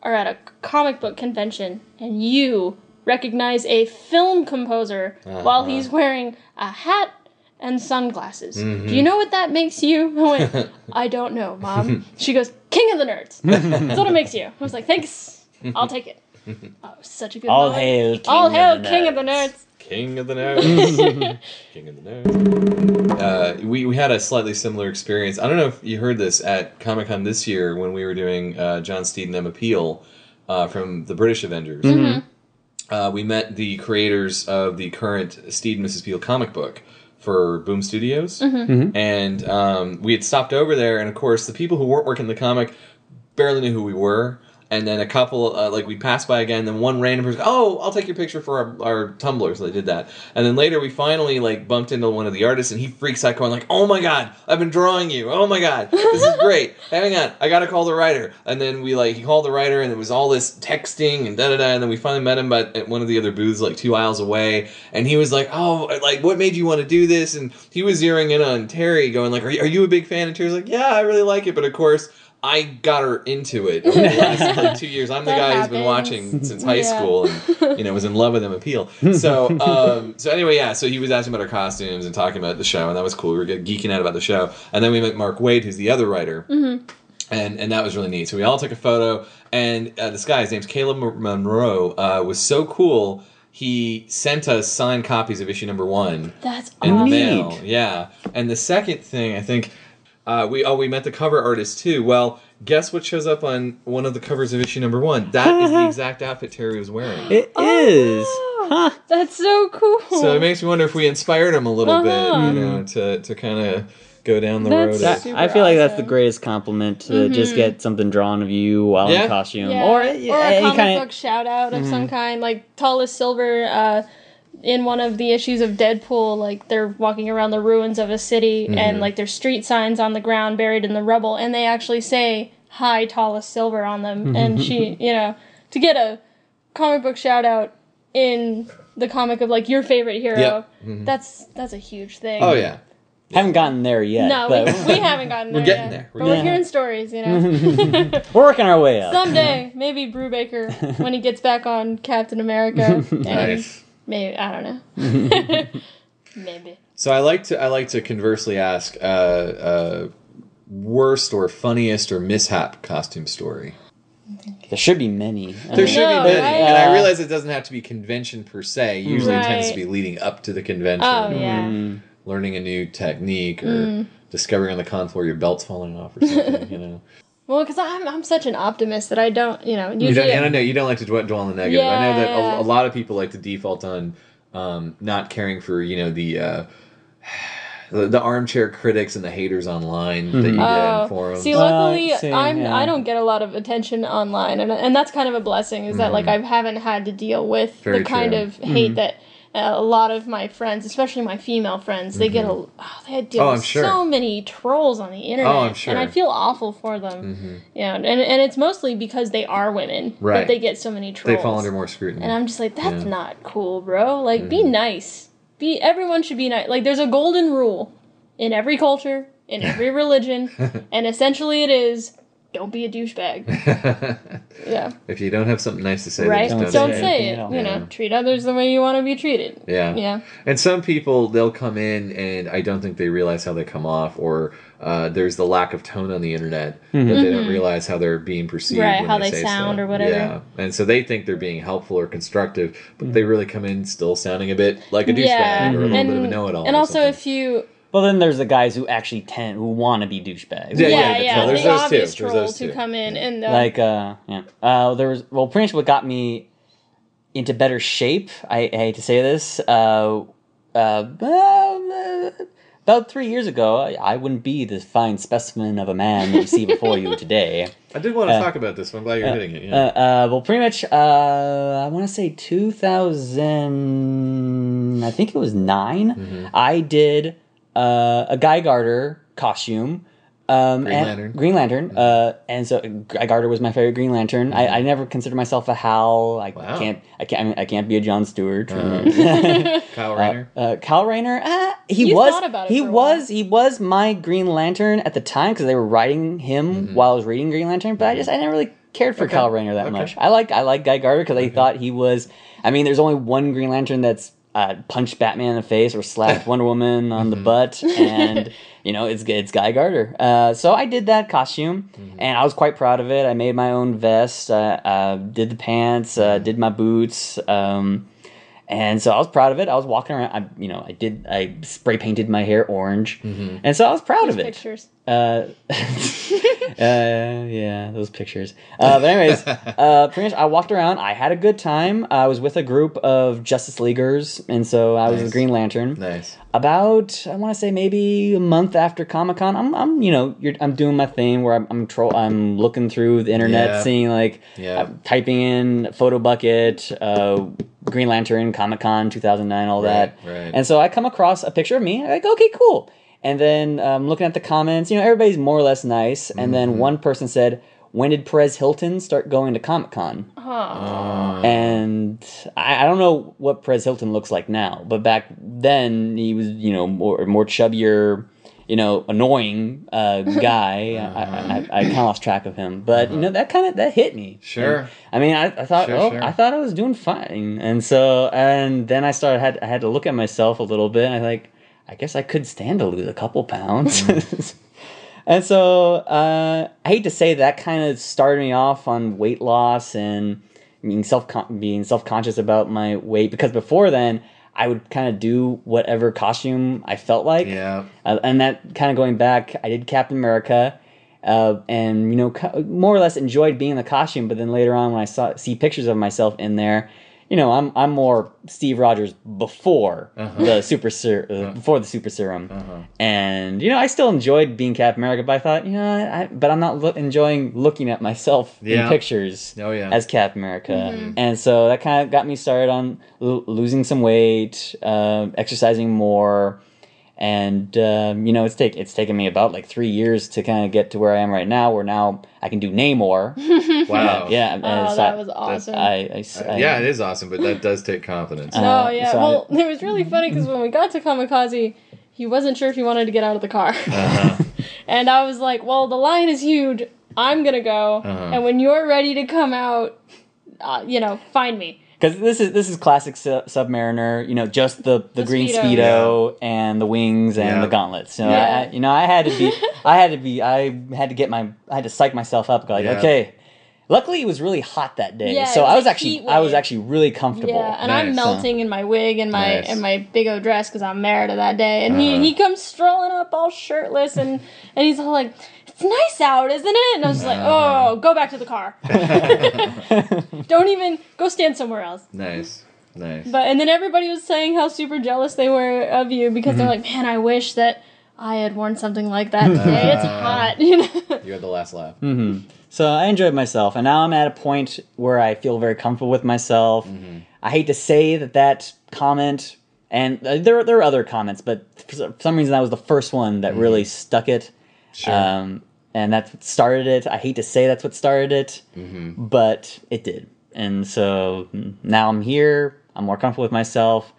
are at a comic book convention and you recognize a film composer while Uh-huh. he's wearing a hat and sunglasses. Do you know what that makes you?" I went, "I don't know, mom." She goes, "King of the nerds." That's what it makes you. I was like, "Thanks, I'll take it." Oh, such a good All moment. hail, King All of hail, the King of the Nerds. Nerds. King of the nerds. King of the nerds. Uh, we, we had a slightly similar experience. I don't know if you heard this at Comic Con this year when we were doing uh, John Steed and Emma Peel uh, from the British Avengers. Uh, we met the creators of the current Steed and Mrs. Peel comic book for Boom Studios. And um, we had stopped over there, and of course, the people who weren't working the comic barely knew who we were. And then a couple, uh, like we passed by again. Then one random person, oh, I'll take your picture for our, our Tumblr. So they did that. And then later we finally like bumped into one of the artists, and he freaks out, going like, "Oh my god, I've been drawing you! Oh my god, this is great! Hang on, I gotta call the writer." And then we like he called the writer, and it was all this texting and da da da. And then we finally met him at, at one of the other booths, like two aisles away, and he was like, "Oh, like what made you want to do this?" And he was zeroing in on Terry, going like, "Are you, are you a big fan?" And Terry's like, "Yeah, I really like it," but of course. I got her into it over the last like two years. I'm the That guy who's been watching since high Yeah. school, and you know was in love with him. Appeal. So, um, so anyway, yeah. So he was asking about our costumes and talking about the show, and that was cool. We were geeking out about the show, and then we met Mark Waid, who's the other writer, Mm-hmm. and and that was really neat. So we all took a photo, and uh, this guy, his name's Caleb Monroe, uh, was so cool. He sent us signed copies of issue number one That's in the mail. Yeah. And the second thing, I think, uh, we oh we met the cover artist too. Well, guess what shows up on one of the covers of issue number one? That is the exact outfit Terry was wearing. It is. Oh, Huh. That's so cool. So it makes me wonder if we inspired him a little bit, Uh-huh. you know, to, to kind of go down the That's road. That- I feel like that's the greatest compliment to just get something drawn of you while Yeah. in costume, yeah. or, or any a comic kind book shout out of some kind, like Tallest Silver. Uh, in one of the issues of Deadpool, like they're walking around the ruins of a city, Mm-hmm. and like there's street signs on the ground buried in the rubble, and they actually say "Hi, Tallest Silver" on them. and she, you know, to get a comic book shout out in the comic of like your favorite hero, Yep. Mm-hmm. that's that's a huge thing. oh yeah, Haven't gotten there yet. No, but we, we haven't gotten there. We're getting yet. there. We're But we're getting hearing stories, you know. we're working our way up. Someday, maybe Brubaker when he gets back on Captain America. and nice. Maybe I don't know. maybe. So I like to I like to conversely ask uh, uh, worst or funniest or mishap costume story. There should be many. There should know, be many, right? and I realize it doesn't have to be convention per se. Usually, it tends to be leading up to the convention. Oh yeah. Mm. learning a new technique or Mm. discovering on the con floor your belt's falling off or something, you know. Well, because I'm I'm such an optimist that I don't you know You usually don't, and I know you don't like to dwell, dwell on the negative. I know that a, a lot of people like to default on um, not caring for you know the, uh, the the armchair critics and the haters online that you get Oh, in forums. see, luckily, Uh, same, I'm yeah. I don't get a lot of attention online, and and that's kind of a blessing. Is that like I haven't had to deal with Mm-hmm. Very the kind true. of hate that, a lot of my friends, especially my female friends, they get a oh, they deal Oh, with sure. so many trolls on the internet. Oh, sure. And I feel awful for them. Yeah, and and it's mostly because they are women Right. that they get so many trolls. They fall under more scrutiny. And I'm just like, that's Yeah. Mm-hmm. not cool, bro. Like, be nice. Be everyone should be nice. Like, there's a golden rule in every culture, in every religion, and essentially it is don't be a douchebag. Yeah, if you don't have something nice to say, right. Don't, don't, say, say it. at. You know, Yeah. treat others the way you want to be treated. Yeah. Yeah. And some people, they'll come in and I don't think they realize how they come off, or uh, there's the lack of tone on the internet that they don't realize how they're being perceived. Mm-hmm. Right, when how they say sound stuff. or whatever. Yeah. And so they think they're being helpful or constructive, but they really come in still sounding a bit like a douchebag Yeah, or a little and, bit of a know it all. and also if you Well, then there's the guys who actually tend who want to be douchebags. Yeah, yeah yeah, yeah, there's the those two. obvious There's trolls those who come in and uh, like uh yeah uh there was well pretty much what got me into better shape i, I hate to say this uh uh uh, about three years ago I, I wouldn't be the fine specimen of a man that you see before you today I did want to uh, talk about this. I'm glad you're hitting it. uh, Yeah. uh well pretty much uh i want to say 2000 i think it was 9 Mm-hmm. i did uh a guy Gardner costume um, Green and- Lantern. Green Lantern. Uh, and so Guy Gardner was my favorite Green Lantern. I, I never considered myself a Hal. I Mm-hmm. Wow. can't. I can't. I, mean, I can't be a John Stewart. Kyle Rayner. uh, Kyle Rayner. Uh, he You was. thought about it he for a while. was. He was my Green Lantern at the time because they were writing him while I was reading Green Lantern. But I just I never really cared for Mm-hmm. Okay. Kyle Rayner that Okay. much. I like I like Guy Gardner because I thought he was. I mean, there's only one Green Lantern that's. Uh, punched Batman in the face or slapped Wonder Woman on the Mm-hmm. butt, and you know it's it's Guy Gardner. Uh, so I did that costume, Mm-hmm. and I was quite proud of it. I made my own vest, uh, uh, did the pants, Mm-hmm. uh, did my boots, um, and so I was proud of it. I was walking around. I, you know, I did. I spray painted my hair orange, Mm-hmm. and so I was proud of it. pictures. Uh, uh, yeah, those pictures. Uh, but anyways, uh, pretty much I walked around. I had a good time. I was with a group of Justice Leaguers, and so I was Nice. the Green Lantern. nice. About I want to say maybe a month after Comic Con, I'm, I'm you know you're, I'm doing my thing where I'm I'm, tro- I'm looking through the internet, Yeah. seeing like Yeah. typing in Photobucket, uh, Green Lantern, Comic Con 2009, all that. Right, right. And so I come across a picture of me. I'm like, okay, cool. And then um, looking at the comments, you know, everybody's more or less nice. And Mm-hmm. then one person said, "When did Perez Hilton start going to Comic Con?" Huh. Uh, And I, I don't know what Perez Hilton looks like now, but back then he was, you know, more more chubbier, you know, annoying uh, guy. I, I, I kind of lost track of him, but you know that kind of that hit me. Uh-huh. Sure. And, I mean, I, I thought, Sure, oh, sure. I thought I was doing fine, and so and then I started had I had to look at myself a little bit. And I like, I guess I could stand to lose a couple pounds. Mm-hmm. And so uh, I hate to say that kind of started me off on weight loss and being self being self conscious about my weight because before then I would kind of do whatever costume I felt like. Yeah. Uh, and that kind of going back, I did Captain America, uh, and you know, co- more or less enjoyed being in the costume. But then later on, when I saw see pictures of myself in there, you know, I'm I'm more Steve Rogers before Uh-huh. the super ser- uh, before the super serum, and you know, I still enjoyed being Cap America. But I thought, you know, I, but I'm not lo- enjoying looking at myself Yeah. in pictures Oh, yeah. as Cap America, and so that kind of got me started on l- losing some weight, uh, exercising more, and um, you know it's take it's taken me about like three years to kind of get to where I am right now, where now I can do Namor. Wow. yeah, Oh, so that was awesome. I, I, I- yeah, it is awesome, but that does take confidence. No, Uh, yeah. so I- well, it was really funny because when we got to Comikaze, he wasn't sure if he wanted to get out of the car. Uh-huh. and I was like, well, the line is huge. I'm going to go. Uh-huh. And when you're ready to come out, uh, you know, find me. Because this is this is classic su- Submariner. You know, just the the, The green Speedo. speedo and the wings and Yeah. the gauntlets. So Yeah. I, I- you know, I had to be, I had to be, I had to get my, I had to psych myself up. Like, Yeah. okay. Luckily, it was really hot that day, Yeah, so was I was a actually, I was actually really comfortable. Yeah, and Nice. I'm melting in my wig and my Nice. and my big O dress because I'm married to that day. And Uh-huh. he, he comes strolling up all shirtless and and he's all like, "It's nice out, isn't it?" And I was just like. "Oh, go back to the car. Don't even go stand somewhere else." Nice. Nice. But and then everybody was saying how super jealous they were of you because Mm-hmm. they're like, "Man, I wish that I had worn something like that today. it's hot, you know." you had the last laugh. So I enjoyed myself, and now I'm at a point where I feel very comfortable with myself. Mm-hmm. I hate to say that that comment, and uh, there there are other comments, but for some reason that was the first one that really stuck it. Sure. Um, and that's what started it. I hate to say that's what started it, but it did. And so now I'm here. I'm more comfortable with myself.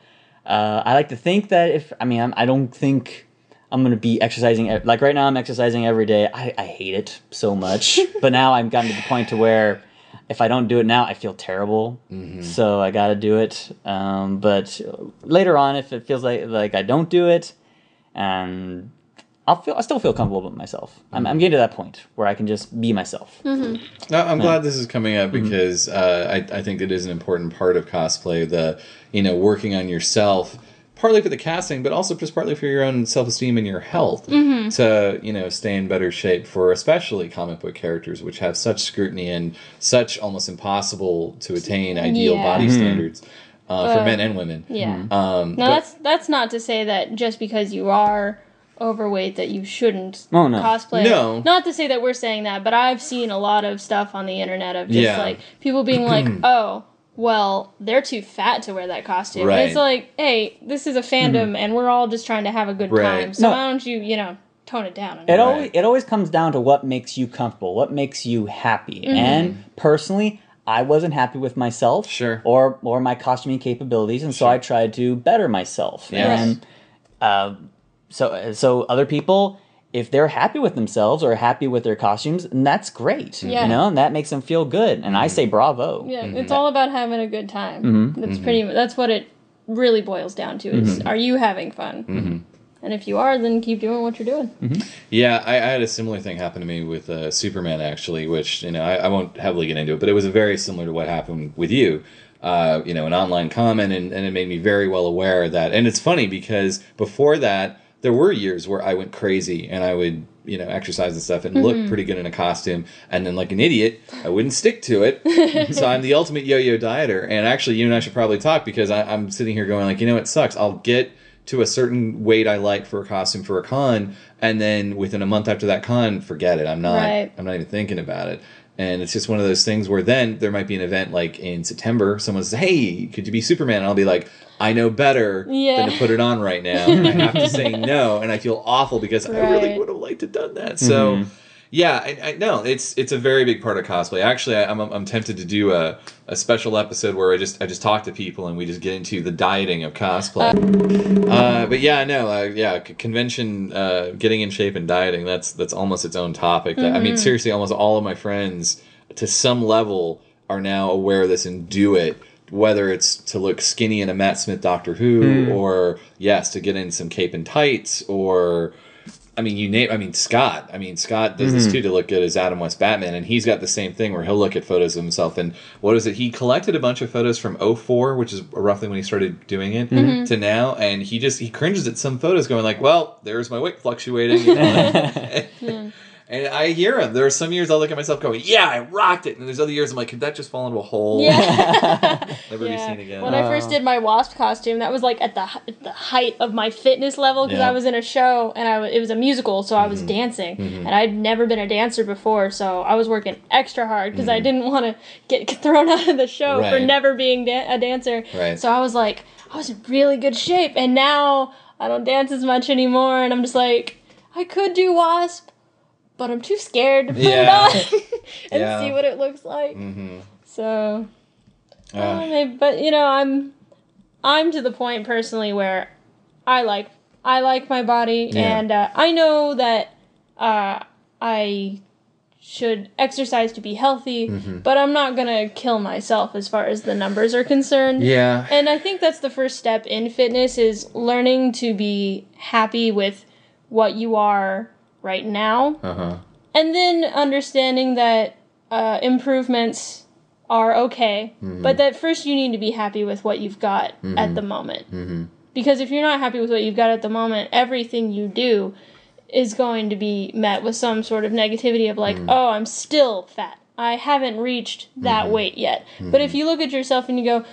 Uh, I like to think that if I mean I'm, I don't think I'm gonna be exercising like right now. I'm exercising every day. I, I hate it so much, but now I've gotten to the point to where if I don't do it now, I feel terrible. So I got to do it. Um, but later on, if it feels like like I don't do it, and I'll feel I still feel comfortable with myself. I'm, I'm getting to that point where I can just be myself. No, I'm glad this is coming up because uh, I, I think it is an important part of cosplay. The you know working on yourself, partly for the casting, but also just partly for your own self esteem and your health to you know stay in better shape for especially comic book characters, which have such scrutiny and such almost impossible to attain ideal Yeah. body standards uh, for Uh, men and women. Yeah. Um, No, but- that's that's not to say that just because you are overweight that you shouldn't Oh, no. cosplay. No. Not to say that we're saying that, but I've seen a lot of stuff on the internet of just Yeah. like people being like, "Oh, well, they're too fat to wear that costume." Right. it's like, "Hey, this is a fandom and we're all just trying to have a good Right. time. So No. why don't you, you know, tone it down?" It Right. always it always comes down to what makes you comfortable, what makes you happy. And personally, I wasn't happy with myself, Sure. or or my costuming capabilities, and so I tried to better myself. Yes. And uh, so so other people, if they're happy with themselves or happy with their costumes, and that's great. Yeah. You know, and that makes them feel good. And I say bravo. Yeah, Mm-hmm. it's all about having a good time. That's pretty. That's what it really boils down to. Is Mm-hmm. are you having fun? And if you are, then keep doing what you're doing. Yeah, I, I had a similar thing happen to me with uh, Superman, actually, which you know I, I won't heavily get into it, but it was very similar to what happened with you. Uh, you know, an online comment, and, and it made me very well aware that. And it's funny because before that, there were years where I went crazy and I would you know exercise and stuff and look mm-hmm. pretty good in a costume, and then like an idiot, I wouldn't stick to it. so I'm the ultimate yo-yo dieter. And actually, you and I should probably talk because I, I'm sitting here going like, you know, it sucks. I'll get to a certain weight I like for a costume for a con, and then within a month after that con, forget it. I'm not. Right. I'm not even thinking about it. And it's just one of those things where then there might be an event like in September. Someone says, "Hey, could you be Superman?" And I'll be like, "I know better Yeah. than to put it on right now." And I have to say no, and I feel awful because I really would have liked to have done that. So. Mm-hmm. Yeah, I, I, no, it's it's a very big part of cosplay. Actually, I, I'm I'm tempted to do a, a special episode where I just I just talk to people and we just get into the dieting of cosplay. Uh, but yeah, no, uh, yeah, convention, uh, getting in shape and dieting. That's that's almost its own topic. That- I mean, seriously, almost all of my friends, to some level, are now aware of this and do it. Whether it's to look skinny in a Matt Smith Doctor Who, or yes, to get in some cape and tights, or I mean, you name. I mean, Scott. I mean, Scott does this mm-hmm. too to look good as Adam West Batman, and he's got the same thing where he'll look at photos of himself. And what is it? He collected a bunch of photos from 04, which is roughly when he started doing it, mm-hmm. to now, and he just he cringes at some photos, going like, "Well, there's my weight fluctuating." you know? And I hear him. There are some years I'll look at myself going, "Yeah, I rocked it," and there's other years I'm like, "Could that just fall into a hole? Yeah. Never be Yeah. seen again." When I first did my wasp costume, that was like at the at the height of my fitness level because Yeah. I was in a show and I w- it was a musical, so I was Mm-hmm. dancing, and I'd never been a dancer before, so I was working extra hard because I didn't want to get thrown out of the show for Mm-hmm. Never being da- a dancer. Right. So I was like, I was in really good shape, and now I don't dance as much anymore, and I'm just like, I could do wasp. But I'm too scared to put Yeah. it on and Yeah. see what it looks like. Mhm. So Uh, uh, maybe, but you know, I'm I'm to the point personally where I like I like my body, Yeah. and uh, I know that uh, I should exercise to be healthy, Mm-hmm. but I'm not gonna kill myself as far as the numbers are concerned. yeah. And I think that's the first step in fitness is learning to be happy with what you are right now Uh huh. and then understanding that uh, improvements are okay, mm-hmm. but that first you need to be happy with what you've got mm-hmm. at the moment. Mm-hmm. Because if you're not happy with what you've got at the moment, everything you do is going to be met with some sort of negativity of like, mm. oh, I'm still fat. I haven't reached that weight yet. But if you look at yourself and you go,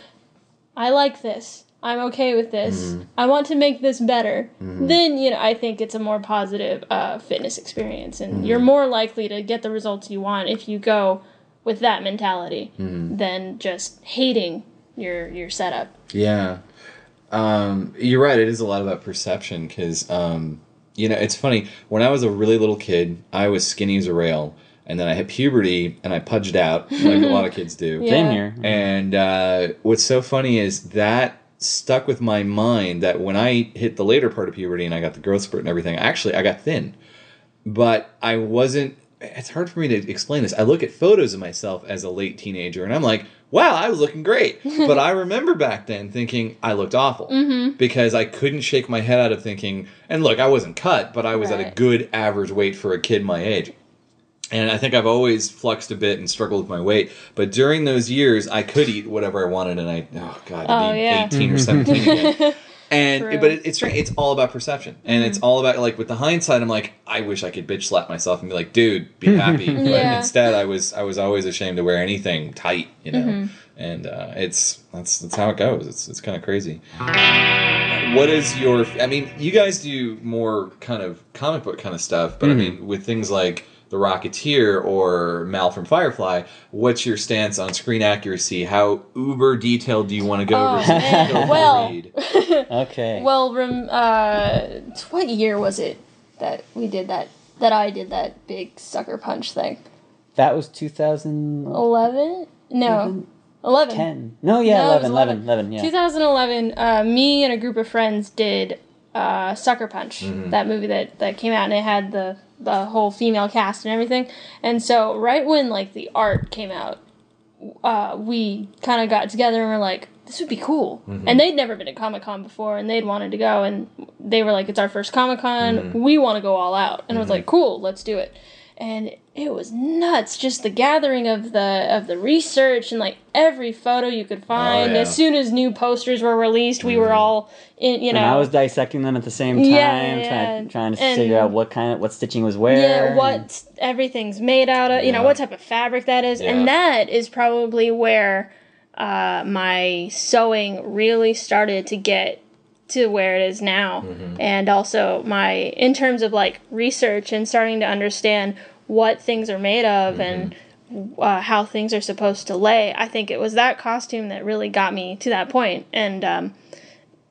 I like this. I'm okay with this. I want to make this better. Then, you know, I think it's a more positive uh, fitness experience. And you're more likely to get the results you want if you go with that mentality than just hating your your setup. Yeah. Um, you're right. It is a lot about perception because, um, you know, it's funny. When I was a really little kid, I was skinny as a rail. And then I hit puberty and I pudged out, like a lot of kids do. Yeah. Same here. And uh, what's so funny is that stuck with my mind that when I hit the later part of puberty and I got the growth spurt and everything, actually I got thin. But I wasn't. It's hard for me to explain this. I look at photos of myself as a late teenager and I'm like, wow, I was looking great. but I remember back then thinking I looked awful mm-hmm. because I couldn't shake my head out of thinking, and look, I wasn't cut, but I was at a good average weight for a kid my age. And I think I've always fluxed a bit and struggled with my weight. But during those years, I could eat whatever I wanted, and I oh god, to Oh, be yeah. eighteen or seventeen again. And True. but it, it's strange. It's all about perception, and it's all about like with the hindsight. I'm like, I wish I could bitch slap myself and be like, dude, be happy. But Yeah. instead, I was I was always ashamed to wear anything tight, you know. Mm-hmm. And uh, it's that's that's how it goes. It's it's kind of crazy. What is your? I mean, you guys do more kind of comic book kind of stuff, but I mean, with things like the Rocketeer or Mal from Firefly, what's your stance on screen accuracy? How uber detailed do you want to go? Oh, man. Well- read? Okay. Well, rem, uh, what year was it that we did that? That I did that big sucker punch thing. that was 2010. Eleven? No, eleven. No, yeah, No, it was 11, 11, 11, yeah. 2011. Uh, me and a group of friends did uh, Sucker Punch, that movie that that came out, and it had the the whole female cast and everything. And so, right when like the art came out, uh, we kind of got together and were like, "This would be cool." And they'd never been to Comic Con before, and they'd wanted to go, and they were like, "It's our first Comic Con. We want to go all out." And I was like, "Cool, let's do it." And it was nuts, just the gathering of the of the research and like every photo you could find. yeah. As soon as new posters were released, we were all in, you know, and I was dissecting them at the same time, Yeah, yeah. Trying, trying to And- figure out what kind of what stitching was where. yeah, and- what everything's made out of, you know, what type of fabric that is. And that is probably where uh, my sewing really started to get to where it is now. Mm-hmm. And also my, in terms of like research and starting to understand what things are made of and uh, how things are supposed to lay, I think it was that costume that really got me to that. And um,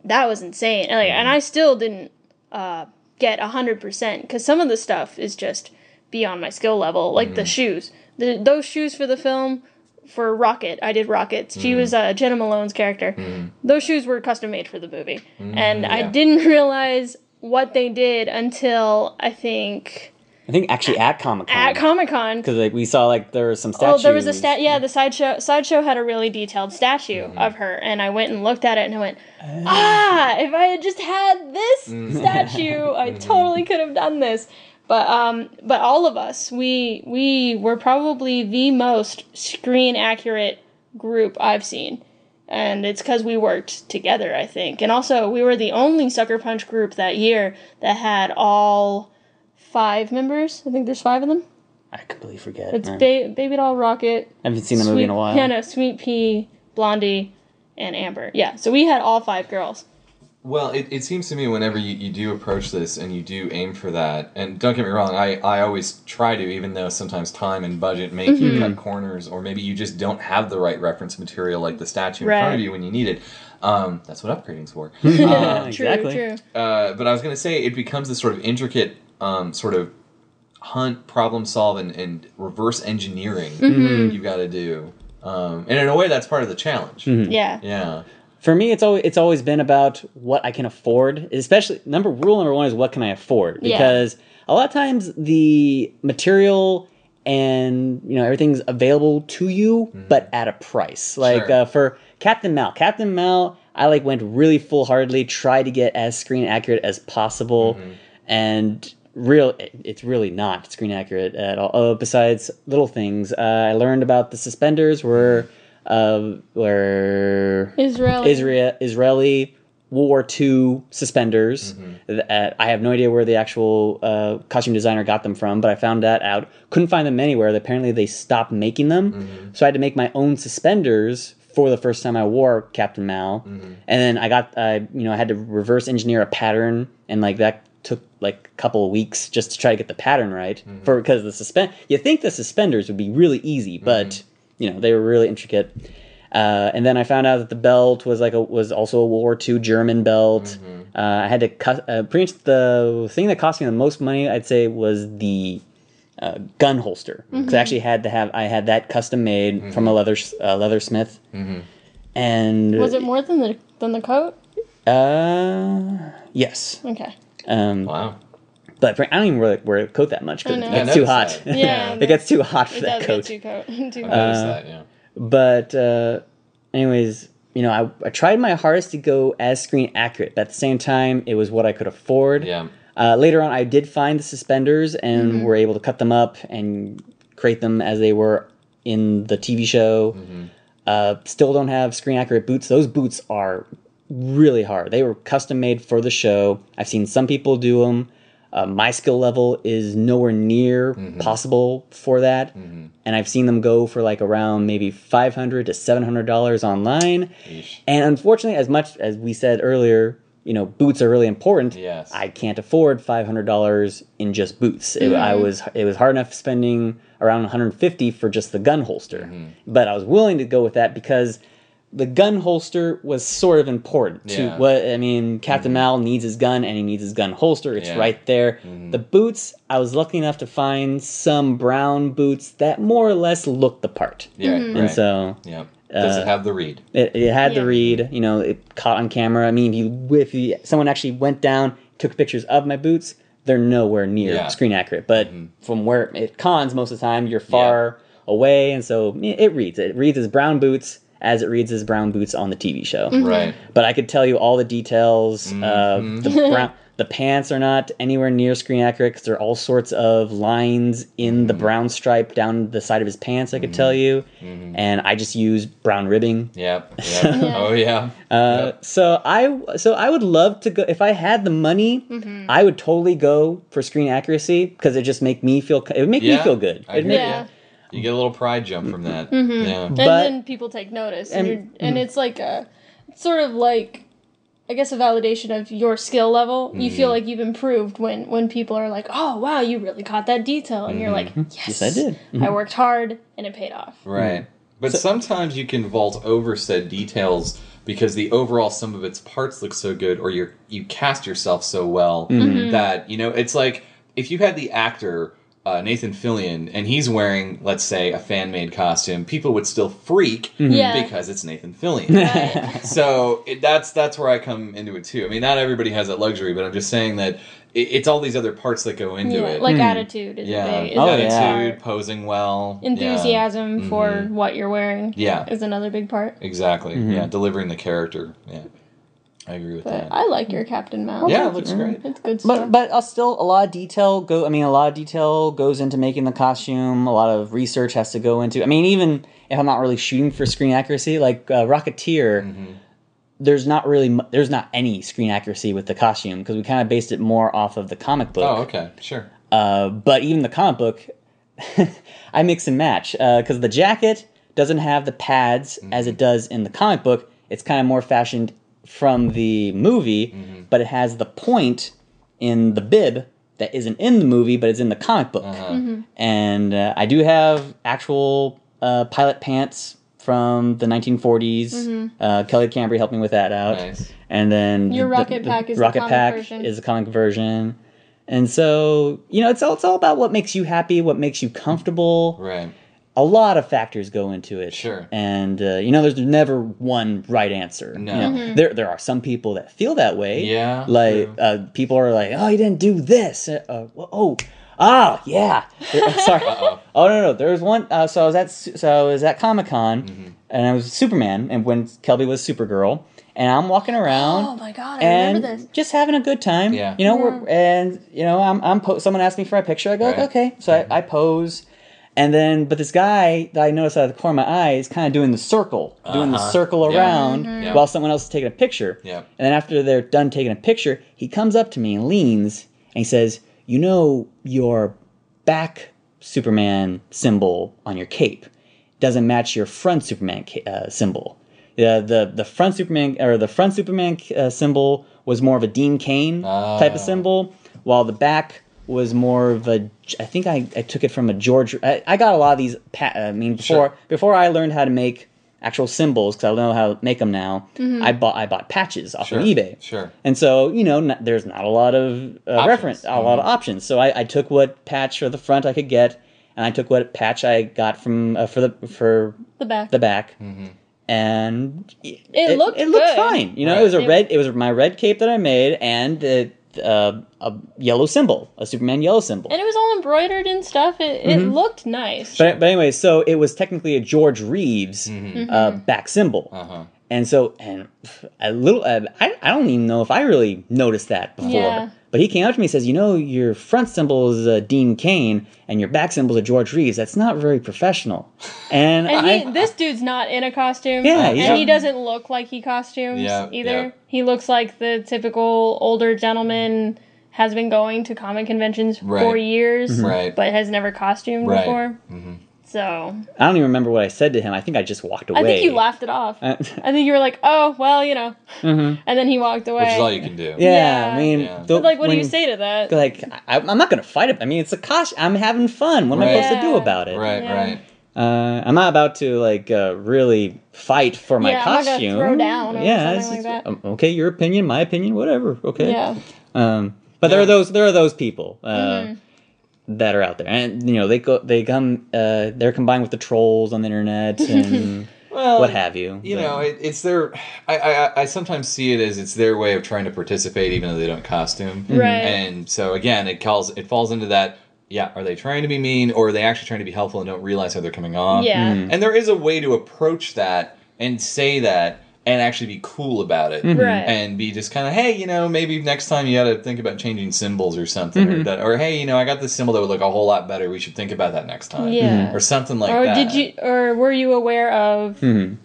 that was insane. And, like, and I still didn't uh, get hundred percent because some of the stuff is just beyond my skill level. Like the shoes, the, those shoes for the film for Rocket, I did Rockets. She was uh, Jena Malone's character. Those shoes were custom made for the movie, and I didn't realize what they did until I think I think actually at Comic Con. at Comic Con. because like we saw like there was some statues. Oh, there was a stat. Yeah, the sideshow sideshow had a really detailed statue Mm-hmm. of her, and I went and looked at it, and I went, ah, if I had just had this Mm-hmm. statue, I totally could have done this. But um, but all of us, we we were probably the most screen accurate group I've seen, and it's because we worked together, I think, and also we were the only Sucker Punch group that year that had all five members. I think there's five of them. I completely forget. It's ba- Baby Doll Rocket, I haven't seen the movie in a while. yeah, no, Sweet Pea, Blondie, and Amber. Yeah, so we had all five girls. Well, it, it seems to me whenever you, you do approach this and you do aim for that, and don't get me wrong, I, I always try to, even though sometimes time and budget make Mm-hmm. you cut corners, or maybe you just don't have the right reference material like the statue in front of you when you need it. Um, that's what upgrading's for. Yeah, Uh, exactly. True, true. uh, but I was going to say it becomes this sort of intricate um, sort of hunt, problem solve, and, and reverse engineering Mm-hmm. you've got to do. Um, and in a way, that's part of the challenge. Yeah. Yeah. For me, it's always it's always been about what I can afford. Especially number rule number one is what can I afford Yeah. because a lot of times the material and you know everything's available to you, but at a price. Like Sure. uh, for Captain Mal, Captain Mal, I like went really full heartedly, tried to get as screen accurate as possible, and real it's really not screen accurate at all. Oh, besides little things, uh, I learned about the suspenders were uh, were Israel. Israel Israeli World War II suspenders. That I have no idea where the actual uh, costume designer got them from, but I found that out. Couldn't find them anywhere. Apparently, they stopped making them, so I had to make my own suspenders for the first time I wore Captain Mal. And then I got, uh, you know, I had to reverse engineer a pattern, and like that took like a couple of weeks just to try to get the pattern right for because the suspend. You think the suspenders would be really easy, but you know they were really intricate. Uh, and then I found out that the belt was like a, was also a World War II German belt. Uh, I had to cut. Uh, pretty much the thing that cost me the most money, I'd say, was the uh, gun holster. Because I actually had to have I had that custom made from a leather uh, leathersmith. And Was it more than the than the coat? Uh, yes. Okay. Um, Wow. But I don't even wear, wear a coat that much because it gets too hot. that. Yeah. it gets too hot for It that coat. too coat. too I noticed that. Yeah. But uh, anyways, you know, I, I tried my hardest to go as screen accurate, but at the same time, it was what I could afford. Yeah. Uh, later on, I did find the suspenders and were able to cut them up and create them as they were in the TV show. Uh, still don't have screen accurate boots. Those boots are really hard. They were custom made for the show. I've seen some people do them. Uh, my skill level is nowhere near possible for that, and I've seen them go for like around maybe five hundred to seven hundred dollars online. Yeesh. And unfortunately, as much as we said earlier, you know, boots are really important. Yes. I can't afford five hundred dollars in just boots. It, I was it was hard enough spending around one hundred fifty for just the gun holster, Mm-hmm. but I was willing to go with that because the gun holster was sort of important to Yeah. Mm-hmm. what I mean. Captain Mal needs his gun and he needs his gun holster. It's Yeah. Mm-hmm. right there. The boots, I was lucky enough to find some brown boots that more or less looked the part, Yeah. and Right. so yeah. Does uh, it have the read? it, it had Yeah. the read, you know, it caught on camera. I mean, if you if you, someone actually went down, took pictures of my boots, they're nowhere near Yeah. Mm-hmm. screen accurate. But from where it cons most of the time, you're far away, and so it reads. It reads as brown boots as it reads as brown boots on the TV show. Right. But I could tell you all the details. Mm-hmm. Uh, the brown. The pants are not anywhere near screen accurate because there are all sorts of lines in Mm-hmm. the brown stripe down the side of his pants. I could tell you, Mm-hmm. and I just use brown ribbing. Yep. Yep. Yeah. Oh yeah. Uh, Yep. So I so I would love to go if I had the money. Mm-hmm. I would totally go for screen accuracy because it just make me feel it would make me feel good. It'd agree. make- Yeah. You get a little pride jump from that. Mm-hmm. Yeah. And But- then people take notice, and, and- you're, and it's like a, sort of like, I guess a validation of your skill level. You Mm-hmm. feel like you've improved when when people are like, "Oh wow, you really caught that detail," and you're like, Mm-hmm. "Yes, Yes, I did. I worked hard, and it paid off." Right. But sometimes you can vault over said details because the overall sum of its parts looks so good or you you cast yourself so well Mm-hmm. that, you know, it's like if you had the actor uh, Nathan Fillion and he's wearing, let's say, a fan made costume, people would still freak Yeah. because it's Nathan Fillion. Right. so it, that's that's where I come into it too. I mean, not everybody has that luxury, but I'm just saying that it, it's all these other parts that go into yeah, it. like attitude is yeah, big. Is Oh, a attitude, part. posing well, yeah. Enthusiasm for what you're wearing Yeah. is another big part. Exactly. Mm-hmm. Yeah, delivering the character. Yeah, I agree with But that. I like your Captain Mal. yeah, it looks great. it's good stuff. But but uh, still, a lot of detail go. I mean, a lot of detail goes into making the costume. A lot of research has to go into. I mean, even if I'm not really shooting for screen accuracy, like uh, Rocketeer, Mm-hmm. there's not really there's not any screen accuracy with the costume because we kind of based it more off of the comic book. Oh, okay, sure. Uh, but even the comic book, I mix and match because the jacket doesn't have the pads as it does in the comic book. It's kind of more fashioned from the movie, but it has the point in the bib that isn't in the movie, but it's in the comic book. And uh, I do have actual uh, pilot pants from the 1940s. Uh, Kelly Cambry helped me with that out. Nice. And then Your the- Rocket the- Pack is the Rocket comic Pack version. is the comic version. And so, you know, it's all, it's all about what makes you happy, what makes you comfortable. Right. A lot of factors go into it. Sure. And, uh, you know, there's never one right answer. No. You know, Mm-hmm. There, there are some people that feel that way. Yeah, Like, true. uh, people are like, oh, you didn't do this. Uh, uh, oh, ah, yeah. Uh, Sorry. Uh-oh. Oh no, no. There was one. Uh, so I was at so I was at Comic Con, Mm-hmm. and I was Superman, and when Kelby was Supergirl, and I'm walking around oh my god, I and remember this. just having a good time. Yeah. You know, we're, and you know, I'm I'm po- someone asked me for a picture. I go Right. okay, so I, I pose, and then but this guy that I noticed out of the corner of my eye is kind of doing the circle, doing the Uh-huh. circle Yeah. around Mhm. Yeah. while someone else is taking a picture. Yeah. And then after they're done taking a picture, he comes up to me and leans and he says, "You know your back Superman symbol on your cape doesn't match your front Superman ca- uh, symbol. The the the front Superman or the front Superman uh, symbol was more of a Dean Cain type of symbol, while the back was more of a. I think I, I took it from a George. I, I got a lot of these. Pa- I mean, before Sure. before I learned how to make actual symbols because I don't know how to make them now. Mm-hmm. I bought I bought patches off Sure. of eBay. Sure. And so, you know, n- there's not a lot of uh, Options. reference, a lot of Mhm. options. So I, I took what patch for the front I could get, and I took what patch I got from uh, for the for The back. the back, Mm-hmm. and it, It looked it looked fine. You know, Right. it was a red. It was my red cape that I made, and uh, uh, a yellow symbol, a Superman yellow symbol. and it was all embroidered and stuff. It, it looked nice. But, but anyway, so it was technically a George Reeves Mm-hmm. uh, back symbol. Uh huh. And so, and a little, uh, I, I don't even know if I really noticed that before. Yeah. But he came up to me and says, You know, your front symbol is uh, Dean Cain and your back symbol is George Reeves. That's not very professional. And, and I, he, this dude's not in a costume. Yeah, he's and not- he doesn't look like he costumes Yeah, either. yeah. He looks like the typical older gentleman has been going to comic conventions for Right. years, Right. but has never costumed Right. before. Mhm. So I don't even remember what I said to him. I think I just walked away. I think you laughed it off. Uh, I think you were like, "Oh, well, you know," mhm. and then he walked away. Which is all you can do. Yeah, Yeah. I mean, Yeah. the- But, like, what do you say to that? Like, I, I'm not going to fight it. I mean, it's a costume. I'm having fun. What am I Right. supposed to do about it? Right. Yeah. Right. Uh, I'm not about to like uh, really fight for my Yeah, I'm costume. throw down or yeah, something like that. um, okay, your opinion, my opinion, whatever. Okay. Yeah. Um, but there are those there are those people uh, Mm-hmm. That are out there, and you know they go they come uh, they're combined with the trolls on the internet and Well, what have you. You But- know, it, it's their. I, I I sometimes see it as it's their way of trying to participate, even though they don't costume. Right. And so again, it calls it falls into that. Yeah, are they trying to be mean, or are they actually trying to be helpful and don't realize how they're coming off? Yeah. Mm-hmm. And there is a way to approach that and say that and actually be cool about it. Mm-hmm. Right. And be just kind of, hey, you know, maybe next time you got to think about changing symbols or something, Mm-hmm. or that, or hey, you know, I got this symbol that would look a whole lot better. We should think about that next time, Yeah. or something like or that. did you or were you aware of Mhm.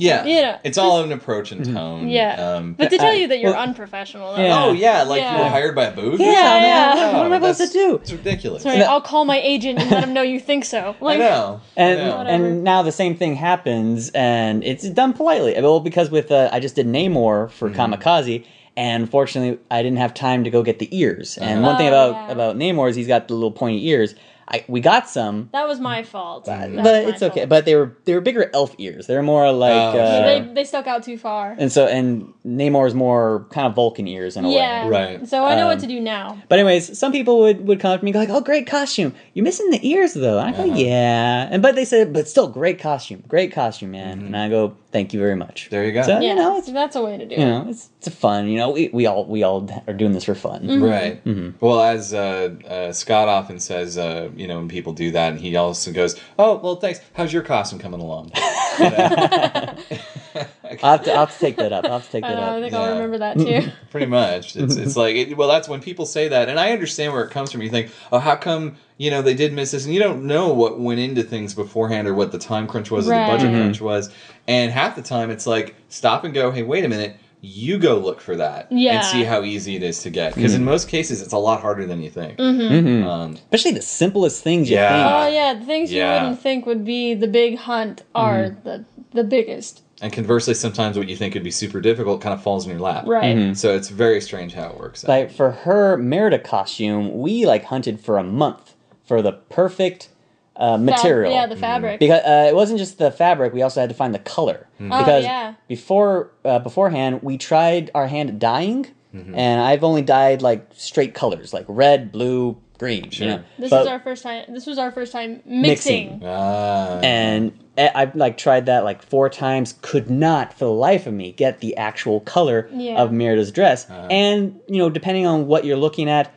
Yeah, You know, it's all an approach and tone. Yeah. um, But to tell I- you that you're well- unprofessional. though. Yeah. Oh yeah, like Yeah. you were hired by a booth. Yeah, or something? yeah. No, What am I supposed to do? It's ridiculous. Sorry, I'll call my agent and let him know you think so. I Like, know. And I know. And now the same thing happens, and it's done politely. Well, because with uh, I just did Namor for Mm-hmm. Comikaze, and fortunately I didn't have time to go get the ears. And one thing Oh, about yeah. about Namor is he's got the little pointy ears. I we got some, That was my fault. That was but my it's okay. fault. But they were they were bigger elf ears. They're more like. Oh, uh, sure. they they stuck out too far. and so and Namor's more kind of Vulcan ears in a Yeah. way. Right. So I know Um, what to do now. But anyways, some people would, would come up to me and go like, "Oh, great costume! You're missing the ears though." And I go, Uh-huh. "Yeah," and but they said, "But still, great costume, great costume, man." And I go, "Thank you very much." Mm-hmm. There you go. So Yeah, you know, it's that's a way to do you it. know, it's it's fun. You know, we, we all we all are doing this for fun. Mm-hmm. Right. Mhm. Well, as uh, uh, Scott often says, uh, you know, when people do that, and he also goes, "Oh, well, thanks. How's your costume coming along?" I'll, have to, I'll have to take that up. I'll have to take I, that up. I think Yeah. I'll remember that too. Pretty much. It's it's like it, well, that's when people say that, and I understand where it comes from. You think, oh, how come you know they did miss this, and you don't know what went into things beforehand, or what the time crunch was, or the budget Right. Mhm. crunch was, and half the time it's like stop and go, hey, wait a minute. You go look for that Yeah. and see how easy it is to get. Because in most cases, it's a lot harder than you think. Mhm. Um, Especially the simplest things you Yeah. think. Oh yeah, the things Yeah. you wouldn't think would be the big hunt are Mm-hmm. the the biggest. and conversely, sometimes what you think would be super difficult kind of falls in your lap. Right. Mm-hmm. So it's very strange how it works. out. Like for her Merida costume, we like hunted for a month for the perfect uh, Fab- material. yeah, the fabric. because uh, it wasn't just the fabric; we also had to find the color. Oh, Because yeah. before uh, beforehand, we tried our hand at dyeing, Mm-hmm. and I've only dyed like straight colors, like red, blue, green. you know? This But- was our first time. This was our first time mixing. Mixing. Ah. and I- I've like tried that like four times. Could not, for the life of me, get the actual color Yeah. of Merida's dress. Uh-huh. And you know, depending on what you're looking at, it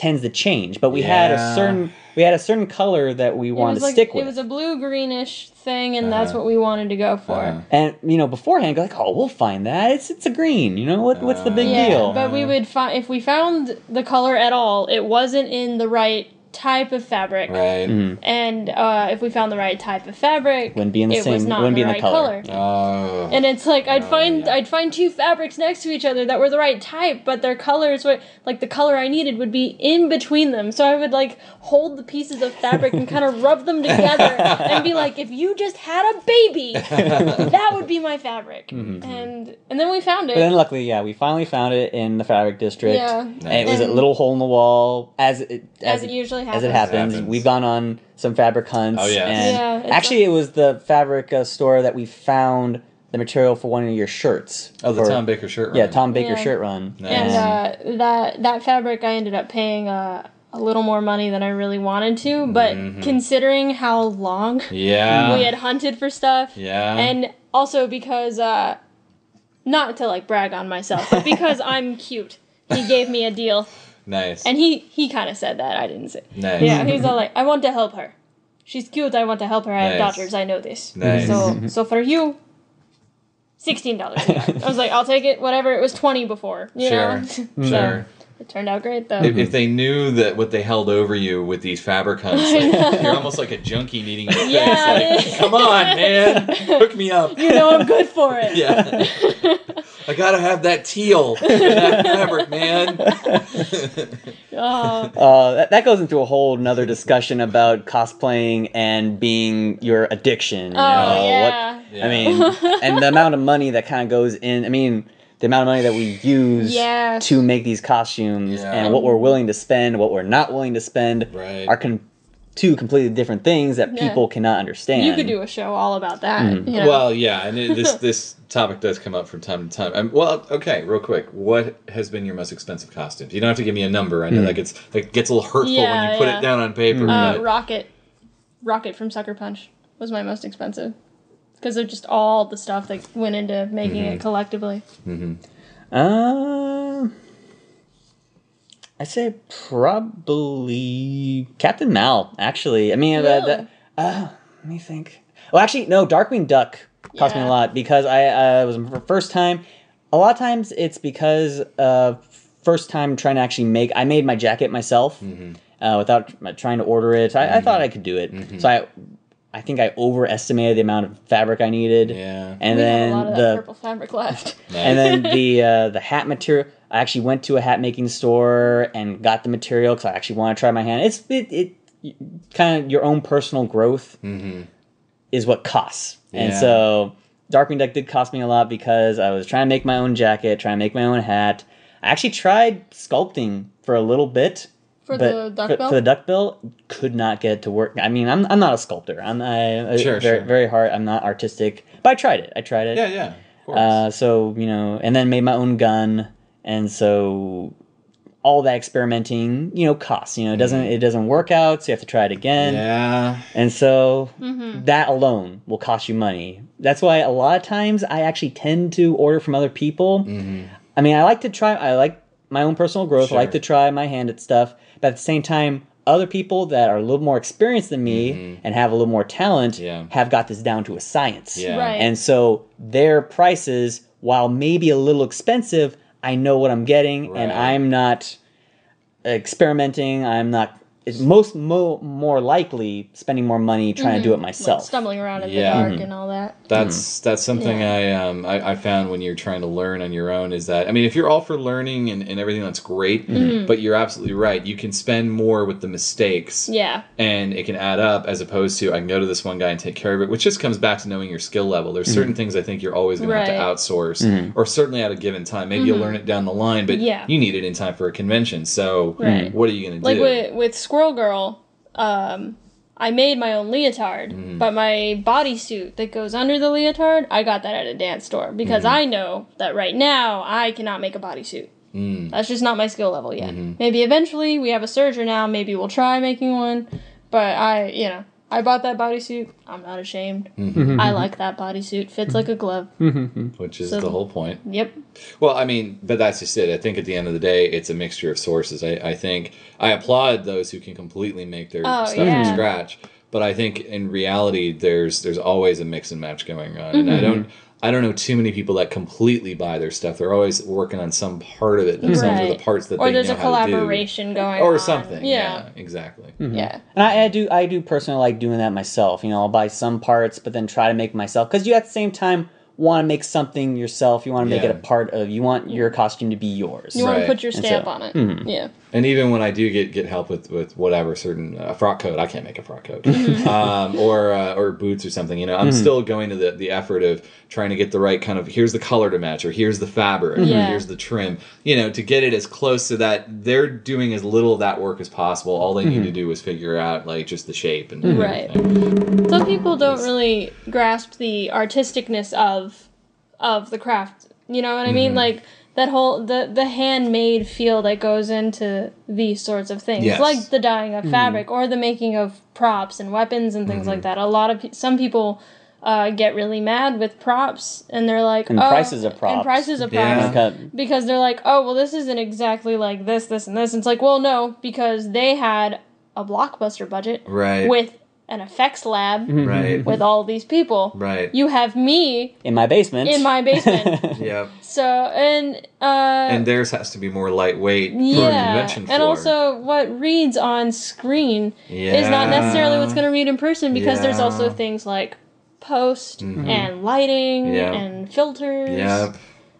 tends to change. But we had Yeah. a certain we had a certain color that we It wanted was to like stick with. it was a blue greenish thing, and that's Uh-huh. what we wanted to go for. Uh-huh. and you know, beforehand, go like, oh, we'll find that. It's it's a green. You know what? What's the big Uh, Yeah, deal? but we would find if we found the color at all, it wasn't in the right type of fabric. Right. Mm-hmm. And uh, if we found the right type of fabric, Wouldn't be in the it was same- not wouldn't the be in the right color. Oh. And it's like I'd Oh, find yeah. I'd find two fabrics next to each other that were the right type, but their colors were like the color I needed would be in between them. So I would like hold the pieces of fabric and kind of rub them together and be like, if you just had a baby, that would be my fabric. Mm-hmm. And and then we found it. But then luckily, yeah, we finally found it in the fabric district. Yeah. And it was a little hole in the wall, as it as, it usually happens. as it happens. Happens. We've gone on some fabric hunts. Oh, yeah. And Yeah, it's actually, it was the fabric uh, store that we found the material for one of your shirts. Oh, the for- Tom Baker shirt. Run. Yeah. Tom Baker Yeah. shirt run. Nice. And uh, that that fabric, I ended up paying uh, a little more money than I really wanted to. But Mm-hmm. considering how long Yeah. we had hunted for stuff, Yeah. and also because uh, not to like brag on myself, but because I'm cute, he gave me a deal, nice. and he he kind of said that I didn't say. nice. Yeah, he's all like, "I want to help her. She's cute. I want to help her. I have Nice. daughters. I know this. Nice. So so for you." Sixteen dollars. I was like, I'll take it. Whatever. It was twenty before. You Sure. know. so Sure. It turned out great though. If, if they knew that what they held over you with these fabric hunts, like, you're almost like a junkie needing your face. Yeah, Like, it- come on, man, hook me up. you know, I'm good for it. Yeah, I gotta have that teal, that fabric, man. Oh, Uh, that, that goes into a whole nother discussion about cosplaying and being your addiction. You Oh, know, yeah. What, Yeah. I mean, and the amount of money that kind of goes in. I mean, the amount of money that we use Yeah. to make these costumes Yeah. and what we're willing to spend, what we're not willing to spend, Right. are con- two completely different things that Yeah. people cannot understand. you could do a show all about that. Mm-hmm. You know? Well, yeah, and it, this this topic does come up from time to time. Um, well, okay, real quick, what has been your most expensive costumes? You don't have to give me a number. I know that gets that gets a little hurtful when you put yeah. it down on paper. uh, but- Rocket, Rocket from Sucker Punch was my most expensive because of just all the stuff that went into making Mm-hmm. it collectively. Hmm. Um, I say probably Captain Mal. Actually, I mean, Really? that- uh, let me think. Well, actually, no. Darkwing Duck cost me a lot because I uh, was my first time. A lot of times, it's because uh, first time trying to actually make. I made my jacket myself uh, without trying to order it. I, I thought I could do it, so I. I think I overestimated the amount of fabric I needed. Yeah. And we then had a lot of the that purple fabric left. and then the uh, the hat material. I actually went to a hat making store and got the material because I actually want to try my hand. It's it, it kind of your own personal growth is what costs, and so Darkwing Duck did cost me a lot because I was trying to make my own jacket, trying to make my own hat. I actually tried sculpting for a little bit. For but the duck for, bill? for the duck bill, could not get it to work. I mean, I'm, I'm not a sculptor. I'm I, Sure, very sure. very hard. I'm not artistic, but I tried it. I tried it. yeah, yeah. Uh, so you know, and then made my own gun, and so all that experimenting, you know, costs. You know, it doesn't it doesn't work out, so you have to try it again, yeah, and so Mm-hmm. that alone will cost you money. That's why a lot of times I actually tend to order from other people. I mean, I like to try. I like my own personal growth. I like to try my hand at stuff, but at the same time. Other people that are a little more experienced than me mm-hmm. and have a little more talent Yeah. have got this down to a science. Yeah. Right. And so their prices, while maybe a little expensive, I know what I'm getting, and I'm not experimenting. I'm not. It's most mo- more likely spending more money trying to do mm-hmm. it Like myself. stumbling around in Yeah. the dark mm-hmm. and all that. that's mm-hmm. that's something Yeah. I um I, I found when you're trying to learn on your own is that I mean if you're all for learning and, and everything that's great, Mm-hmm. but you're absolutely right. You can spend more with the mistakes. Yeah. and it can add up as opposed to I can go to this one guy and take care of it, which just comes back to knowing your skill level. There's certain things I think you're always going to have to outsource, or certainly at a given time. Maybe you'll learn it down the line, but Yeah. you need it in time for a convention. So Right. what are you going to Like do? with with Squirrel Girl, um, I made my own leotard, Mm-hmm. but my bodysuit that goes under the leotard, I got that at a dance store because Mm-hmm. I know that right now I cannot make a bodysuit. Mm. That's just not my skill level yet. Mm-hmm. Maybe eventually we have a serger now. Maybe we'll try making one. But I, you know, I bought that bodysuit. I'm not ashamed. Mm-hmm. mm-hmm. I like that bodysuit. Fits like a glove. Mm-hmm. which is So- the whole point. Yep. Well, I mean, but that's just it. I think at the end of the day, it's a mixture of sources. I, I think I applaud those who can completely make their Oh, stuff yeah. from scratch. But I think in reality, there's there's always a mix and match going on, and I mm-hmm. don't I don't know too many people that completely buy their stuff. They're always working on some part of it themselves, or Right. the parts that Or they there's know a how to do. collaboration going on. or on. something. Yeah, Yeah. exactly. Yeah. And I, I do, I do personally like doing that myself. You know, I'll buy some parts, but then try to make myself because you at the same time want to make something yourself. You want to make Yeah. it a part of. You want your costume to be yours. You want Right. to put your stamp so- on it. Mhm. Yeah. And even when I do get, get help with, with whatever certain uh, frock coat, I can't make a frock coat, Mm-hmm. um, or uh, or boots or something. You know, I'm still going to the, the effort of trying to get the right kind of here's the color to match, or here's the fabric, or here's the trim. You know, to get it as close so that, they're doing as little of that work as possible. All they need to do is figure out like just the shape and Right. everything. Some people don't really grasp the artisticness of of the craft. You know what I Mm-hmm. mean? Like that whole the the handmade feel that goes into these sorts of things, Yes. like the dyeing of fabric or the making of props and weapons and things Mm-hmm. like that. A lot of pe- some people. Uh, get really mad with props, and they're like, And oh, prices of props. and prices of props, Cut- because they're like, oh, well, this isn't exactly like this, this, and this. And it's like, well, no, because they had a blockbuster budget Right. with an effects lab Right. with all these people. Right. You have me in my basement. in my basement. Yep. so and uh And theirs has to be more lightweight for a yeah, convention floor. and also what reads on screen is not necessarily what's going to read in person because there's also Mm-hmm. things like post and lighting Yeah. and filters. Yep.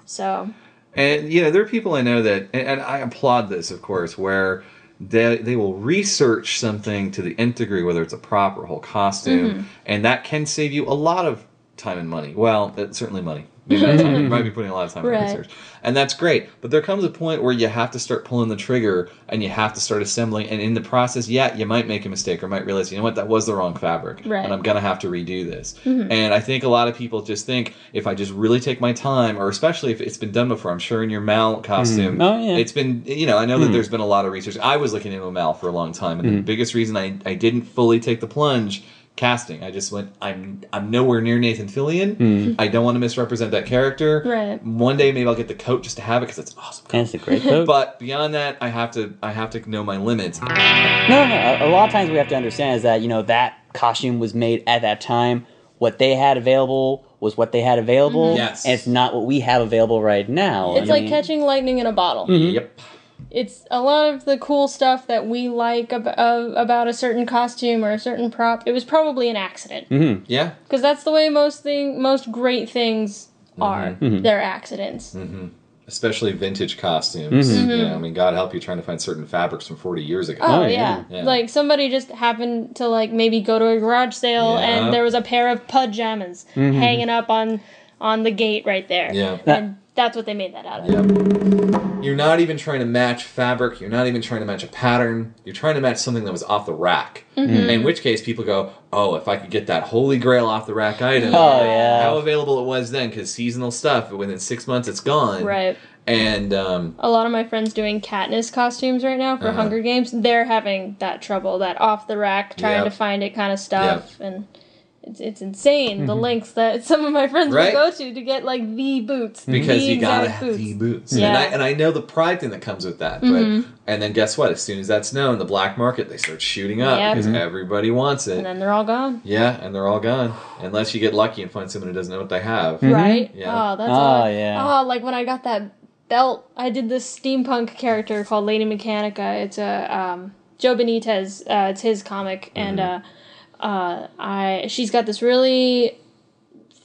So And you know, there are people I know that, and, and I applaud this, of course, where they they will research something to the nth degree, whether it's a prop or a whole costume, Mm-hmm. and that can save you a lot of time and money. Well, certainly money. Maybe not time. You might be putting a lot of time in Right. research, and that's great. But there comes a point where you have to start pulling the trigger, and you have to start assembling. And in the process, yeah, you might make a mistake, or might realize, you know what, that was the wrong fabric, Right. and I'm gonna have to redo this. Mm-hmm. And I think a lot of people just think if I just really take my time, or especially if it's been done before. I'm sure in your Mal mm-hmm. costume, Oh, yeah. it's been you know I know that mm-hmm. there's been a lot of research. I was looking into a Mal for a long time, and the biggest reason I I didn't fully take the plunge. Casting, I just went. I'm I'm nowhere near Nathan Fillion. Hmm. I don't want to misrepresent that character. Right. One day maybe I'll get the coat just to have it because it's an awesome. Coat. and it's a great coat. But beyond that, I have to I have to know my limits. No, no, a, a lot of times we have to understand is that you know that costume was made at that time. What they had available was what they had available. Mm-hmm. Yes. and it's not what we have available right now. it's I like mean, catching lightning in a bottle. Mm-hmm. Yep. It's a lot of the cool stuff that we like ab- uh, about a certain costume or a certain prop. It was probably an accident Mm-hmm. Yeah. because that's the way most thing most great things are. Mm-hmm. They're accidents. Especially vintage costumes. Mm-hmm. You know, I mean, God help you trying to find certain fabrics from 40 years ago. Oh, Oh, yeah. yeah. Yeah. like somebody just happened to like maybe go to a garage sale Yeah. and there was a pair of pajamas hanging up on on the gate right there. Yeah. and that's what they made that out of. Yep. You're not even trying to match fabric. You're not even trying to match a pattern. You're trying to match something that was off the rack. In which case, people go, "Oh, if I could get that holy grail off the rack item." Oh yeah. How available it was then, because seasonal stuff. Within six months, it's gone. Right. And um, A lot of my friends doing Katniss costumes right now for Uh-huh. Hunger Games, they're having that trouble, that off the rack, trying Yep. to find it kind of stuff, and it's it's insane the lengths that some of my friends Mm-hmm. Right. will go to to get like the boots because the you gotta exact have the boots. Yeah. And I and I know the pride thing that comes with that. Mm-hmm. But and then guess what? As soon as that's known, the black market they start shooting up Yep. because everybody wants it. and then they're all gone. yeah, and they're all gone unless you get lucky and find someone who doesn't know what they have. Right? Yeah. Oh, that's Oh, all. yeah. Oh, like when I got that belt, I did this steampunk character called Lady Mechanica. It's a um, Joe Benitez. Uh, it's his comic, and Mm-hmm. uh, uh, I she's got this really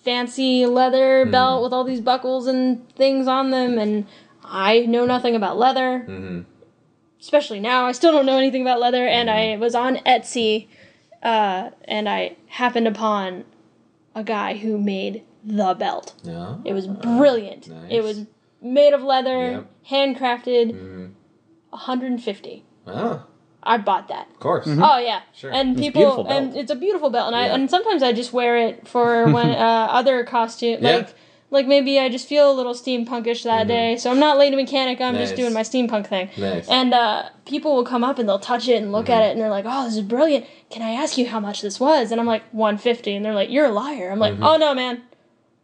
fancy leather Mm-hmm. belt with all these buckles and things on them, and I know nothing about leather. Mm-hmm. Especially now, I still don't know anything about leather, and Mm-hmm. I was on Etsy, uh, and I happened upon a guy who made the belt. Yeah. It was brilliant. nice. It was made of leather, Yep. handcrafted, Mhm. 150. Oh, I bought that. of course. Oh yeah, Sure. and It's a people beautiful and it's a beautiful belt, and I and sometimes I just wear it for when uh, other costume Yeah. like like maybe I just feel a little steampunkish that day, so I'm not Lady Mechanic. I'm just doing my steampunk thing. Nice. And uh, people will come up and they'll touch it and look at it and they're like, "Oh, this is brilliant. Can I ask you how much this was?" And I'm like, "150." And they're like, "You're a liar." I'm like, "Oh no, man,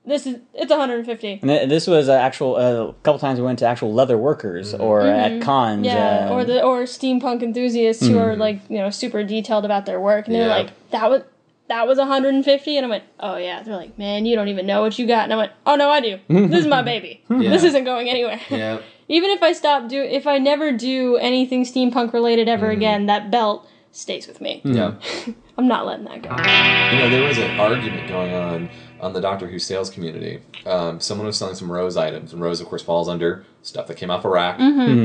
this is it's 150." And th- this was uh, actual. uh, A couple times we went to actual leather workers or at cons. Mm-hmm. Yeah, uh, or the or steampunk enthusiasts who are like you know super detailed about their work, and they're Yeah. like, "That was that was 150," and I went, "Oh yeah." They're like, "Man, you don't even know what you got," and I went, "Oh no, I do. this is my baby. This isn't going anywhere." yeah. even if I stop do if I never do anything steampunk related ever Mm-hmm. again, that belt stays with me. Yeah. I'm not letting that go. You know, there was an argument going on on the Doctor Who sales community. Um, someone was selling some Rose items, and Rose, of course, falls under stuff that came off a rack,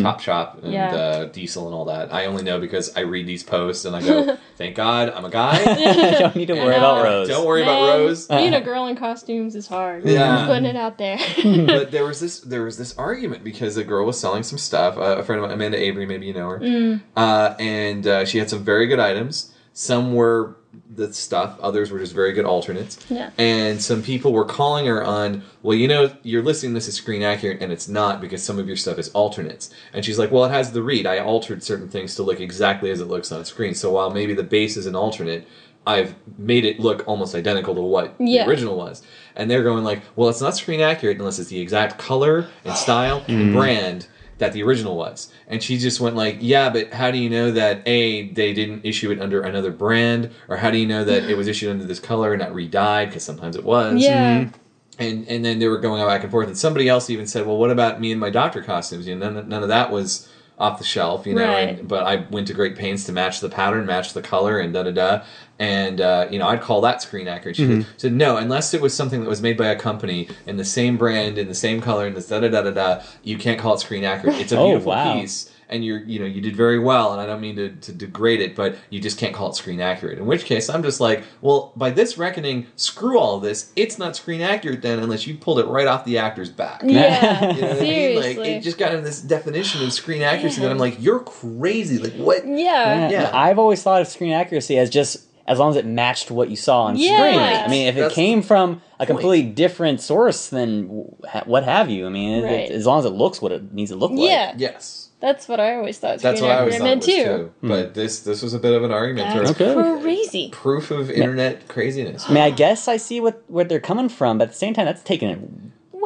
Top Shop, and Mm-hmm. Yeah. uh, Diesel, and all that. I only know because I read these posts and I go, "Thank God, I'm a guy. don't need to worry I about know. Rose. Don't worry about Man, Rose." Being a girl in costumes is hard. Yeah. I'm putting it out there. but there was this there was this argument because a girl was selling some stuff. Uh, a friend of mine, Amanda Avery, maybe you know her, Mm. uh, and uh, she had some very good items. Some were the stuff, others were just very good alternates. Yeah. And some people were calling her on, well, you know, you're listing this as screen accurate, and it's not because some of your stuff is alternates. And she's like, well, it has the read. I altered certain things to look exactly as it looks on screen. So while maybe the base is an alternate, I've made it look almost identical to what Yeah. the original was. And they're going like, well, it's not screen accurate unless it's the exact color and style and mm-hmm. brand that the original was. And she just went like, yeah, but how do you know that A, they didn't issue it under another brand? Or how do you know that it was issued under this color and not re-dyed? Because sometimes it was. yeah. Mm-hmm. And and then they were going back and forth. And somebody else even said, well, what about me and my doctor costumes? You know, none, none of that was off the shelf, you know. Right. And, but I went to great pains to match the pattern, match the color, and da da da. And uh, you know, I'd call that screen accurate. She said no, unless it was something that was made by a company in the same brand, in the same color, and this da da da da da. You can't call it screen accurate. It's a Oh, beautiful wow. piece. And you're, you know, you did very well, and I don't mean to, to degrade it, but you just can't call it screen accurate. In which case, I'm just like, well, by this reckoning, screw all of this. It's not screen accurate then, unless you pulled it right off the actor's back. Yeah. You know what I mean? Seriously. Like it just got in this definition of screen accuracy that I'm like, you're crazy. Like what? yeah. Yeah. Yeah. I've always thought of screen accuracy as just as long as it matched what you saw on Yeah. screen. I mean, if it came from a point. completely different source, then wh- what have you? I mean, it- Right. as long as it looks what it needs to look like. Yeah. Yes. That's what I always thought. That's screen what I always thought it was meant too. But hmm. this this was a bit of an argument. That's or Okay. crazy. Proof of internet craziness. I mean, I guess I see what where they're coming from, but at the same time, that's taking it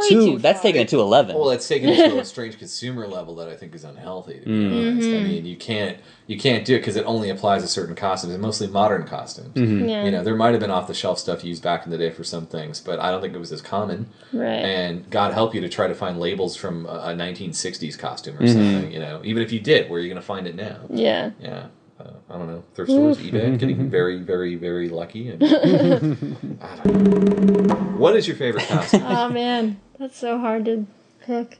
Way too. too that's far. taking it to eleven. Well, it's taken it to a strange consumer level that I think is unhealthy. To be Mm. honest, Mm-hmm. I mean, you can't you can't do it because it only applies to certain costumes and mostly modern costumes. Mm-hmm. Yeah. You know, there might have been off the shelf stuff used back in the day for some things, but I don't think it was as common. Right. And God help you to try to find labels from a a 1960s costume or Mm-hmm. something. You know, even if you did, where are you going to find it now? yeah. Yeah. Uh, I don't know. Thrift stores, eBay, getting very, very, very lucky. And, I don't know. What is your favorite costume? Oh man, that's so hard to pick.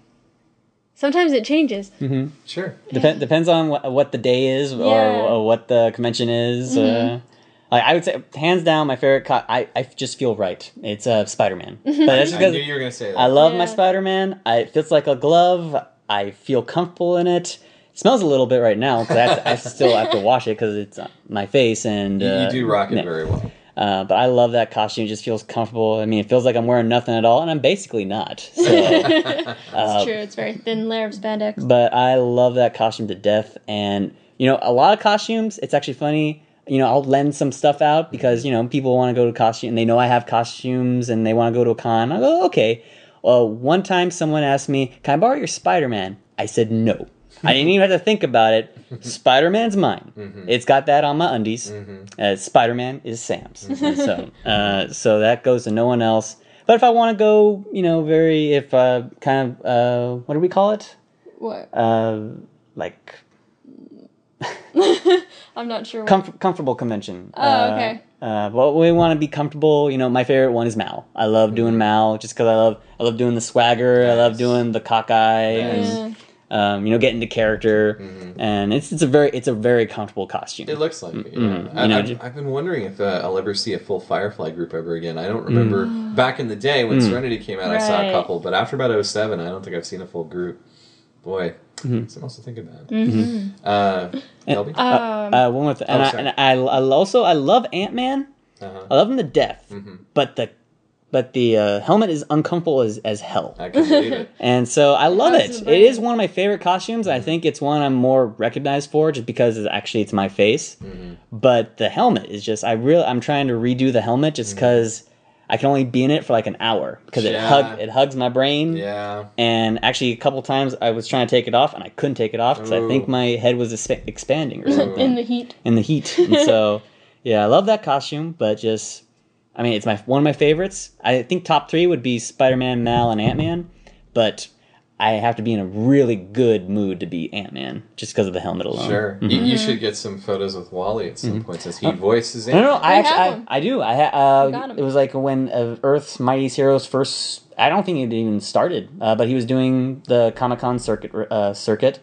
Sometimes it changes. sure. Dep- depends on what, what the day is Yeah. Mm-hmm. or, or what the convention is. Uh, like I would say, hands down, my favorite. Co- I I just feel right. It's uh, Spider Man. But that's just I because knew you were going to say that. I love my Spider Man. It fits like a glove. I feel comfortable in it. It smells a little bit right now because I, I still have to wash it because it's on my face and you, uh, you do rock it yeah. very well. Uh, but I love that costume. It just feels comfortable. I mean, it feels like I'm wearing nothing at all, and I'm basically not. So, It's uh, true. It's very thin layer of spandex. but I love that costume to death. And you know, a lot of costumes. It's actually funny. You know, I'll lend some stuff out because you know people want to go to costume and they know I have costumes and they want to go to a con. I go okay. Well, one time someone asked me, "Can I borrow your Spider Man?" I said no. I didn't even have to think about it. Spider Man's mine. It's got that on my undies. Uh, Spider Man is Sam's. so, uh, so that goes to no one else. But if I want to go, you know, very if uh, kind of uh, what do we call it? What? uh, like I'm not sure. What. comf- comfortable convention. Oh, Uh, okay. Uh, well, we want to be comfortable. You know, my favorite one is Mal. I love doing Mal just because I love I love doing the swagger. I love doing the cockeye. Nice. And, um, you know, get into character, and it's it's a very it's a very comfortable costume. It looks like it. Yeah. Mm-hmm. I, You know, I've, I've been wondering if uh, I'll ever see a full Firefly group ever again. I don't remember Mm. back in the day when Serenity came out. I saw a couple, but after about 07, I don't think I've seen a full group. Boy, Mm-hmm. something else to think about. Uh, Kelby? Um, uh, one with and, Oh, I, and I, I also I love Ant Man. Uh-huh. I love him to death, Mm-hmm. but the but the uh, helmet is uncomfortable as as hell. I can believe it. And so I love it. the It is one of my favorite costumes. I think it's one I'm more recognized for just because it's actually it's my face. Mm-hmm. But the helmet is just I really I'm trying to redo the helmet just because I can only be in it for like an hour because it Mm-hmm. Hug it hugs my brain. Yeah. And actually, a couple times I was trying to take it off and I couldn't take it off because I think my head was exp- expanding or something in the heat. in the heat. And so, yeah, I love that costume, but just, I mean, it's my one of my favorites. I think top three would be Spider Man, Mal, and Ant Man, but I have to be in a really good mood to be Ant Man just because of the helmet alone. Sure. You, you should get some photos with Wally at some point since he voices No, no, no, Ant-Man. I We actually, have I, them. I do. I ha- We got uh, 'em. it was like when uh, Earth's Mightiest Heroes first. I don't think it even started, uh, but he was doing the Comic Con circuit, uh, circuit,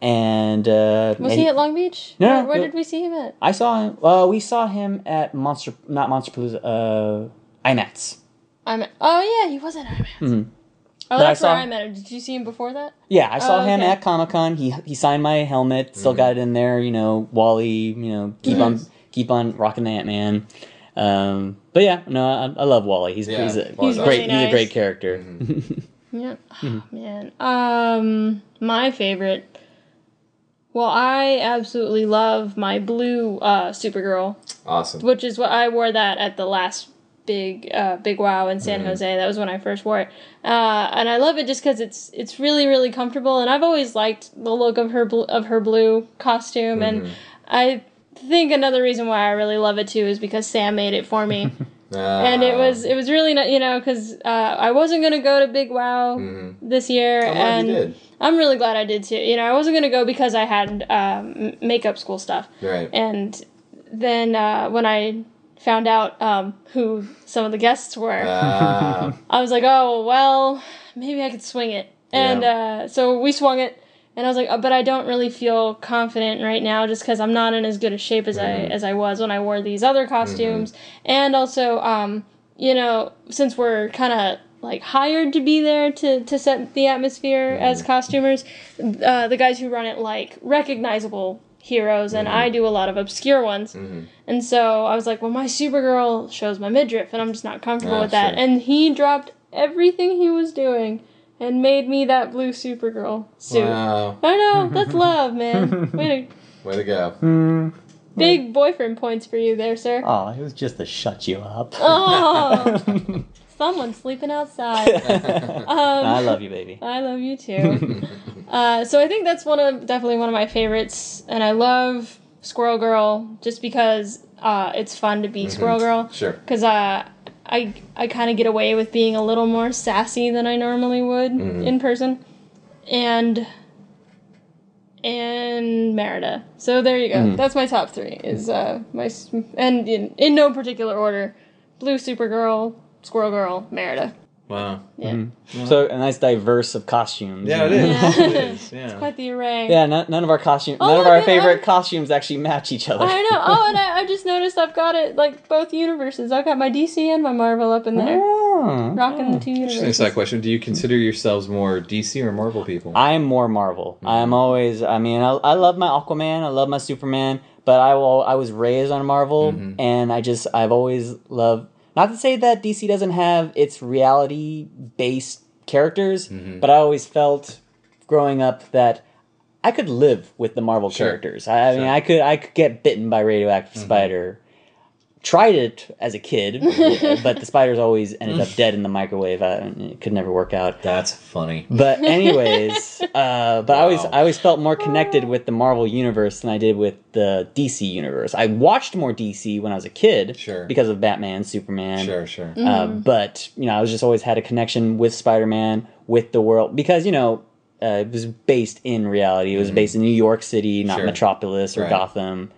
and uh, Was and he at Long Beach? No, Where, no, where no. did we see him at? I saw him. Well, we saw him at Monster, not Monster Palooza, uh, IMAX. I'm. Oh yeah, he was at IMAX. Oh, But I that's where saw- I met him. Did you see him before that? Yeah, I saw Oh, him okay. at Comic Con. He he signed my helmet. Still got it in there. You know, Wally. You know, keep on keep on rocking the Ant Man. Um, but yeah, no, I, I love Wally. He's Yeah, he's a Wally's great. really He's a great character. Yeah. Mm-hmm. Oh, man. Um, my favorite. Well, I absolutely love my blue uh, Supergirl, Awesome. which is what I wore that at the last big uh, big wow in Mm-hmm. San Jose. That was when I first wore it, uh, and I love it just because it's it's really really comfortable. And I've always liked the look of her bl- of her blue costume, and Mm-hmm. I think another reason why I really love it too is because Sam made it for me. and it was it was really not you know because uh, I wasn't gonna go to Big Wow this year, Mm-hmm. I'm and. I'm really glad I did too. You know, I wasn't gonna go because I had um, makeup school stuff, Right. and then uh, when I found out um, who some of the guests were, Ah, I was like, oh well, maybe I could swing it, and Yeah. uh, so we swung it. And I was like, oh, but I don't really feel confident right now, just because I'm not in as good a shape as Mm-hmm. I as I was when I wore these other costumes. And also, um, you know, since we're kind of like hired to be there to to set the atmosphere Mm-hmm. as costumers, uh, the guys who run it like recognizable heroes, and Mm-hmm. I do a lot of obscure ones. And so I was like, well, my Supergirl shows my midriff, and I'm just not comfortable Ah, with that. sure. And he dropped everything he was doing and made me that blue Supergirl suit. wow. I know, that's love, man. Way to, Way to go. big boyfriend points for you there, sir. Oh, it was just to shut you up. Oh, someone's sleeping outside. I Um, love you, baby. I love you too. uh, so I think that's one of definitely one of my favorites, and I love Squirrel Girl just because uh, it's fun to be Squirrel Girl. Sure. because uh, I I kind of get away with being a little more sassy than I normally would in person, and and Merida. So there you go. That's my top three. Is uh my and in in no particular order: Blue Supergirl, Squirrel Girl, Merida. Wow. Yeah, So a nice diverse of costumes. Yeah, it you know? is. Yeah. It is. Yeah. quite the array. Yeah, none, none of our costumes, Oh, none of our at favorite that. costumes actually match each other. I know. Oh, and I, I just noticed I've got it like both universes. I've got my DC and my Marvel up in there, Oh. rocking the two Interesting universes. side question. Do you consider yourselves more DC or Marvel people? I'm more Marvel. Mm-hmm. I'm always. I mean, I, I love my Aquaman. I love my Superman. But I will. I was raised on Marvel, Mm-hmm. and I just. I've always loved. Not to say that DC doesn't have its reality based characters, Mm-hmm. but I always felt growing up that I could live with the Marvel Sure. characters. I, I mean, Sure. Mm-hmm. I could. I could get bitten by radioactive spider. Tried it as a kid, but the spiders always ended up dead in the microwave. I, it could never work out. That's funny. But anyways, uh, but I always I always felt more connected with the Marvel universe than I did with the DC universe. I watched more DC when I was a kid, Sure. because of Batman, Superman. Sure, sure. Uh, but you know, I was just always had a connection with Spider Man, with the world, because you know. Uh, it was based in reality. It was based in New York City, not Mm-hmm. Sure. Metropolis or Right. Gotham.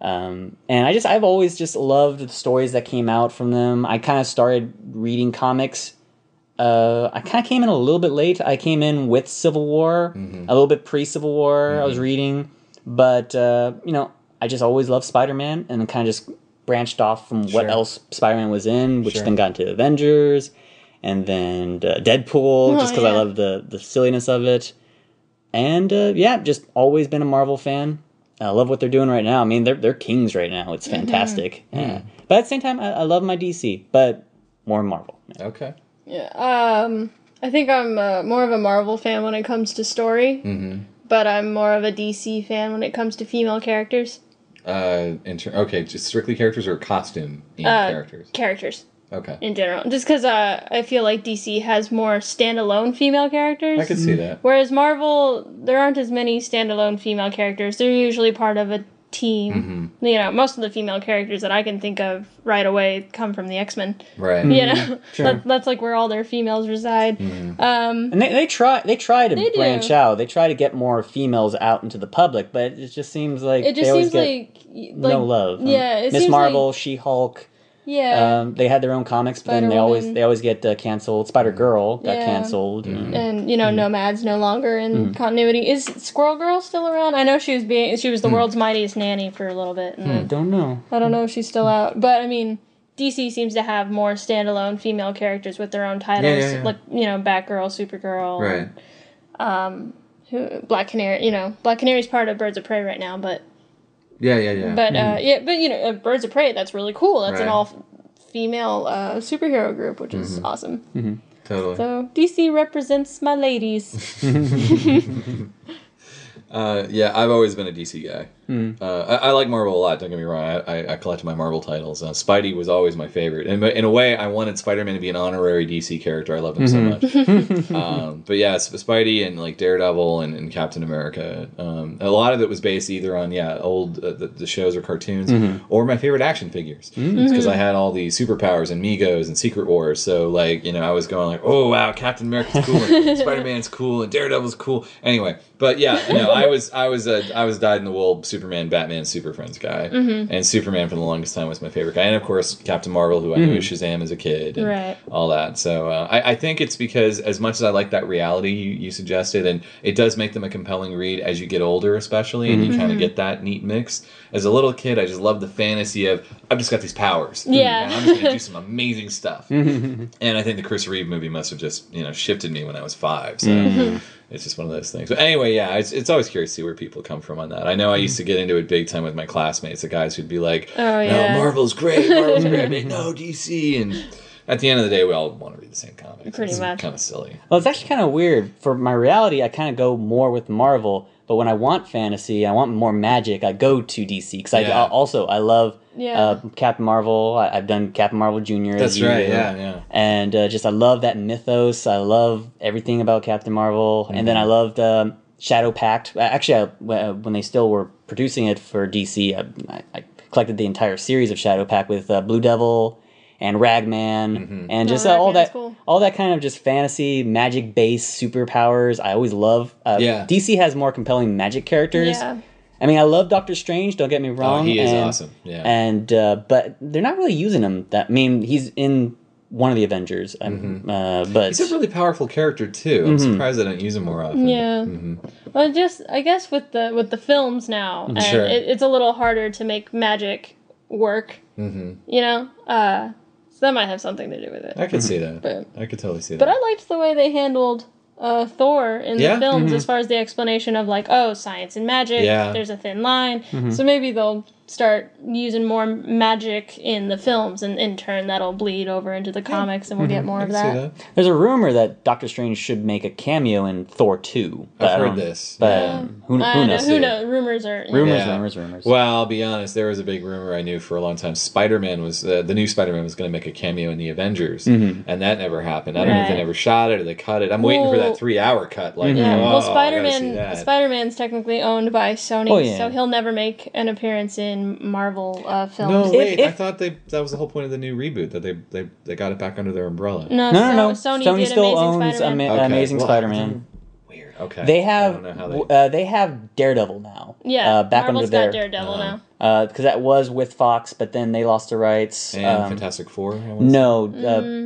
Um, and I just I've always just loved the stories that came out from them. I kind of started reading comics. Uh, I kind of came in a little bit late. I came in with Civil War, Mm-hmm. a little bit pre Civil War. I was reading, but uh, you know, I just always loved Spider Man, and kind of just branched off from Sure. what else Spider Man was in, which Sure. then got into Avengers, and then uh, Deadpool, Oh, just because I love the the silliness of it. And uh, yeah, just always been a Marvel fan. I love what they're doing right now. I mean, they're they're kings right now. It's fantastic. Yeah. But at the same time, I, I love my DC, but more Marvel. Okay. Yeah. Um, I think I'm uh, more of a Marvel fan when it comes to story, Mm-hmm. but I'm more of a DC fan when it comes to female characters. Uh, in ter- okay, just strictly characters or costume Uh, characters? Characters Okay. in general, just because uh, I feel like DC has more standalone female characters. I could see that. Whereas Marvel, there aren't as many standalone female characters. They're usually part of a team. You know, most of the female characters that I can think of right away come from the X Men. Right. You know, Sure. that, that's like where all their females reside. Um, And they, they try they try to They do. branch out. They try to get more females out into the public, but it just seems like it they just always seems get like, y- like no love. Yeah, it Miss Marvel, Like, She Hulk. Yeah, Um, they had their own comics, but then they always they always get uh, canceled. Spider Girl got Yeah. canceled. Mm. and- and you know, mm-hmm. Nomad's no longer in mm-hmm. continuity. Is Squirrel Girl still around? I know she was being she was the mm. world's mightiest nanny for a little bit. Hmm. And then Don't know. I don't know if she's still out, but I mean. DC seems to have more standalone female characters with their own titles, yeah, yeah. like you know, Batgirl, Supergirl, Right. Um, who, Black Canary. You know, Black Canary's part of Birds of Prey right now, but Yeah, yeah, yeah. but uh, yeah, but you know, uh, Birds of Prey. That's really cool. That's an all female uh, superhero group, which is awesome. totally. So DC represents my ladies. Uh, yeah, I've always been a DC guy. Uh, I, I like Marvel a lot. Don't get me wrong. I, I, I collected my Marvel titles. Uh, Spidey was always my favorite, and in a way, I wanted Spider-Man to be an honorary DC character. I love him so much. um, but yeah, Sp- Spidey and like Daredevil and, and Captain America. Um, a lot of it was based either on yeah old uh, the, the shows or cartoons, or my favorite action figures. Because I had all these superpowers and Megos and Secret Wars. So like you know, I was going like, oh wow, Captain America's cool, and Spider-Man's cool, and Daredevil's cool. Anyway, but yeah, no, I was I was a I was dyed in the wool Superman, Batman, Super Friends guy, mm-hmm. and Superman for the longest time was my favorite guy, and of course Captain Marvel, who I knew mm-hmm. as Shazam as a kid, and Right. all that. So uh, I, I think it's because as much as I like that reality you, you suggested, and it does make them a compelling read as you get older, especially, and you mm-hmm. kind of get that neat mix. As a little kid, I just love the fantasy of I've just got these powers, Yeah. and I'm just gonna do some amazing stuff. and I think the Chris Reeve movie must have just you know shifted me when I was five. So. It's just one of those things. But anyway, yeah, it's, it's always curious to see where people come from on that. I know I used to get into it big time with my classmates, the guys who'd be like, Oh, "No, yeah. Marvel's great, Marvel's great." I'd be, no, DC. And at the end of the day, we all want to read the same comics. Pretty it's much. kind of silly. Well, it's actually kind of weird. For my reality, I kind of go more with Marvel, but when I want fantasy, I want more magic, I go to DC because I also I love Yeah. uh, Captain Marvel. I, I've done Captain Marvel Junior. That's you right. do. Yeah, yeah. and uh, just I love that mythos. I love everything about Captain Marvel, and then I loved um, Shadow Pact. Uh, Actually, I, uh, when they still were producing it for DC, I, I, I collected the entire series of Shadow Pact with uh, Blue Devil and Ragman, and just uh, all that, cool. all that kind of just fantasy, magic based superpowers. I always love. Uh, Yeah. DC has more compelling magic characters. Yeah. I mean, I love Doctor Strange. Don't get me wrong. Oh, he is and- awesome. Yeah. and uh, but they're not really using him. That I mean, he's in one of the Avengers, um, uh, but He's a really powerful character too. I'm surprised they don't use him more often. Yeah. Well, just I guess with the with the films now, and Sure. it, it's a little harder to make magic work. Mm-hmm. You know, uh, so that might have something to do with it. I could see that. But- I could totally see that. But I liked the way they handled uh, Thor in Yeah? the films, as far as the explanation of like, oh, science and magic. Yeah. There's a thin line. So maybe they'll start using more magic in the films, and in turn that'll bleed over into the comics, and we'll get mm-hmm. more I of that. that. there's a rumor that Doctor Strange should make a cameo in Thor two. But I've heard don't- this. but Yeah. Um, who, I who don't know. knows? Who knows? Rumors are. Rumors, Yeah. rumors, rumors. Well, I'll be honest. There was a big rumor I knew for a long time. Spider-Man was uh, the new Spider-Man was going to make a cameo in the Avengers, mm-hmm. and that never happened. I don't know if they Right. never shot it or they cut it. I'm waiting for Well- that three-hour cut. Like, Yeah, oh, well, I gotta see Spider-Man. Spider-Man's technically owned by Sony, Oh, yeah. so he'll never make an appearance in Marvel uh, films. No, If- wait. I thought they that was the whole point of the new reboot that they they, they got it back under their umbrella. no, no, no, no. Sony, Sony, did still Amazing owns Spider-Man. Ama- Okay, Amazing well, Spider-Man. Weird. Okay. They I have don't know how they. uh, they have Daredevil now. yeah, uh, back Marvel's under their got Daredevil uh, now. because that was with Fox, but then they lost the rights. and um, Fantastic Four. I? No,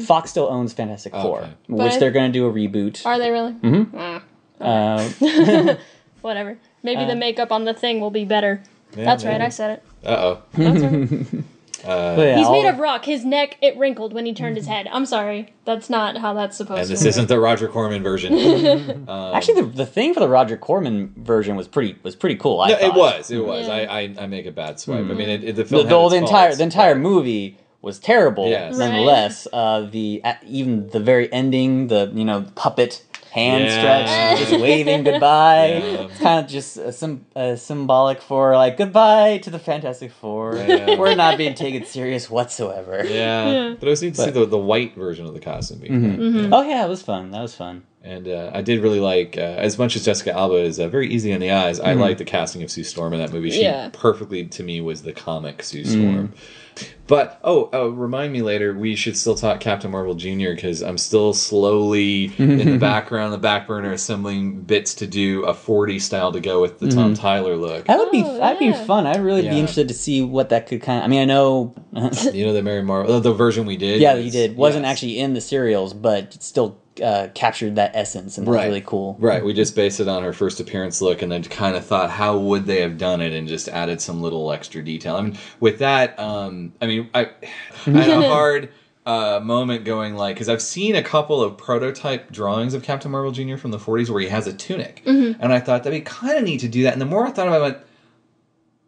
uh, Fox still owns Fantastic Four, Okay. which But they're going to do a reboot. Are they really? Mm-hmm. Mm. Uh, Whatever. Maybe Uh, the makeup on the thing will be better. Yeah, That's right. I said it. Uh oh. That's right. Uh, but yeah, He's made of rock. His neck it wrinkled when he turned his head. I'm sorry. That's not how that's supposed and to And this work. isn't the Roger Corman version. um, Actually, the, the thing for the Roger Corman version was pretty was pretty cool. I no, it was. It was. Yeah. I, I I make a bad swipe. I mean, it, it, the the, film. the, had the its entire faults, the entire but- movie was terrible. Yes. Right. Nonetheless, uh, the uh, even the very ending, the you know puppet hand Yeah. stretch, just waving goodbye. Yeah. It's kind of just a sim- uh, symbolic for like goodbye to the Fantastic Four. Yeah. We're not being taken serious whatsoever. Yeah. Yeah. but I was neat to see the, the white version of the costume. Being Mhm. Mm-hmm. Oh yeah, it was fun. That was fun. And uh, I did really like, uh, as much as Jessica Alba is uh, very easy on the eyes, I Mm-hmm. like the casting of Sue Storm in that movie. She Yeah. perfectly, to me, was the comic Sue Mm. Storm. But oh, oh, remind me later. We should still talk Captain Marvel Junior because I'm still slowly in the background, the back burner, assembling bits to do a 40 style to go with the Tom mm-hmm. Tyler look. That would be Oh, that'd be yeah. fun. I'd really Yeah. be interested to see what that could kind of. I mean, I know. You know the Mary Marvel, the version we did. yeah, you It's- did. Wasn't yes. actually in the serials, but it still uh, captured that essence, and it was Right. really cool. Right, we just based it on her first appearance look, and then kind of thought, how would they have done it, and just added some little extra detail. I mean, with that, um, I mean, I, I had a hard uh, moment going like, because I've seen a couple of prototype drawings of Captain Marvel Jr. from the '40s where he has a tunic, and I thought that'd be kind of neat to do that. And the more I thought about it, I went,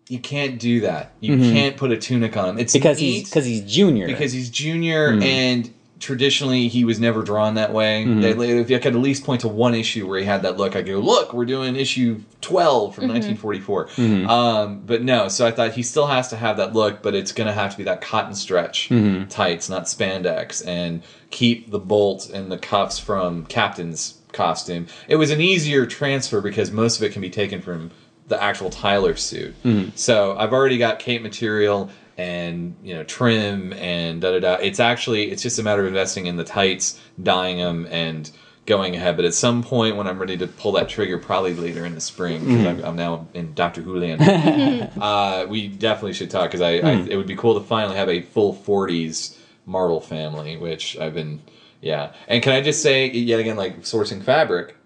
you can't do that. You can't put a tunic on him. It's Because neat he's because he's junior. because he's junior and traditionally he was never drawn that way. Mm-hmm. They, if I could at least point to one issue where he had that look, I go, look, we're doing issue 12 from mm-hmm. 1944. Mm-hmm. Um, but no, so I thought he still has to have that look, but it's going to have to be that cotton stretch tights, not spandex, and keep the bolt and the cuffs from Captain's costume. It was an easier transfer because most of it can be taken from the actual Tyler suit. So I've already got cape material and you know trim and da da da. It's actually it's just a matter of investing in the tights, dyeing them, and going ahead. But at some point when I'm ready to pull that trigger, probably later in the spring, because I'm, I'm now in Doctor Who land. uh, we definitely should talk because I, I it would be cool to finally have a full 40s Marvel family, which I've been yeah. And can I just say yet again, like sourcing fabric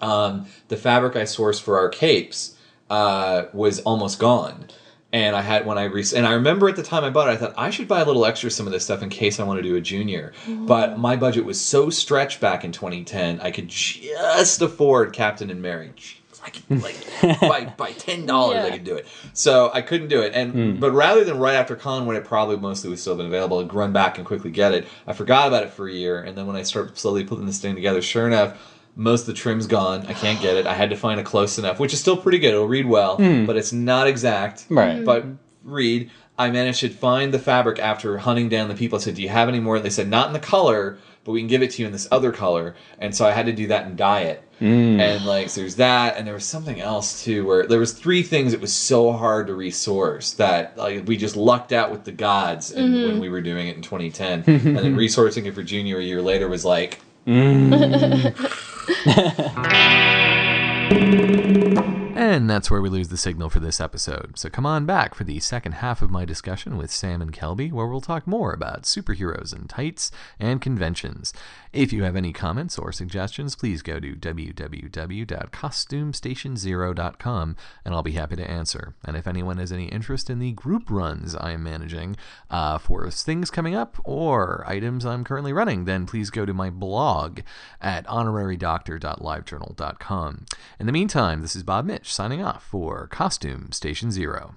um, the fabric I sourced for our capes uh, was almost gone. And I had when I re- and I remember at the time I bought it, I thought I should buy a little extra some of this stuff in case I want to do a junior. But oh. my budget was so stretched back in 2010, I could just afford Captain and Mary. I could like by by ten dollars I could do it. So I couldn't do it. And hmm. but rather than right after con when it probably mostly was still been available, I'd run back and quickly get it. I forgot about it for a year, and then when I started slowly putting this thing together, sure enough, most of the trim's gone. I can't get it. I had to find a close enough, which is still pretty good. It'll read well, hmm. but it's not exact. Right. Hmm. But read. I managed to find the fabric after hunting down the people. I said, "Do you have any more?" They said, "Not in the color, but we can give it to you in this other color." And so I had to do that and dye it. Hmm. And like, so there's that, and there was something else too, where there was three things that was so hard to resource that like we just lucked out with the gods and mm-hmm. when we were doing it in 2010, and then resourcing it for junior a year later was like, mm. And that's where we lose the signal for this episode. So come on back for the second half of my discussion with Sam and Kelby, where we'll talk more about superheroes and tights and conventions. If you have any comments or suggestions, please go to www.costumestationzero.com and I'll be happy to answer. And if anyone has any interest in the group runs I am managing uh, for things coming up or items I'm currently running, then please go to my blog at honorarydoctor.livejournal.com. In the meantime, this is Bob Mitch signing off for Costume Station Zero.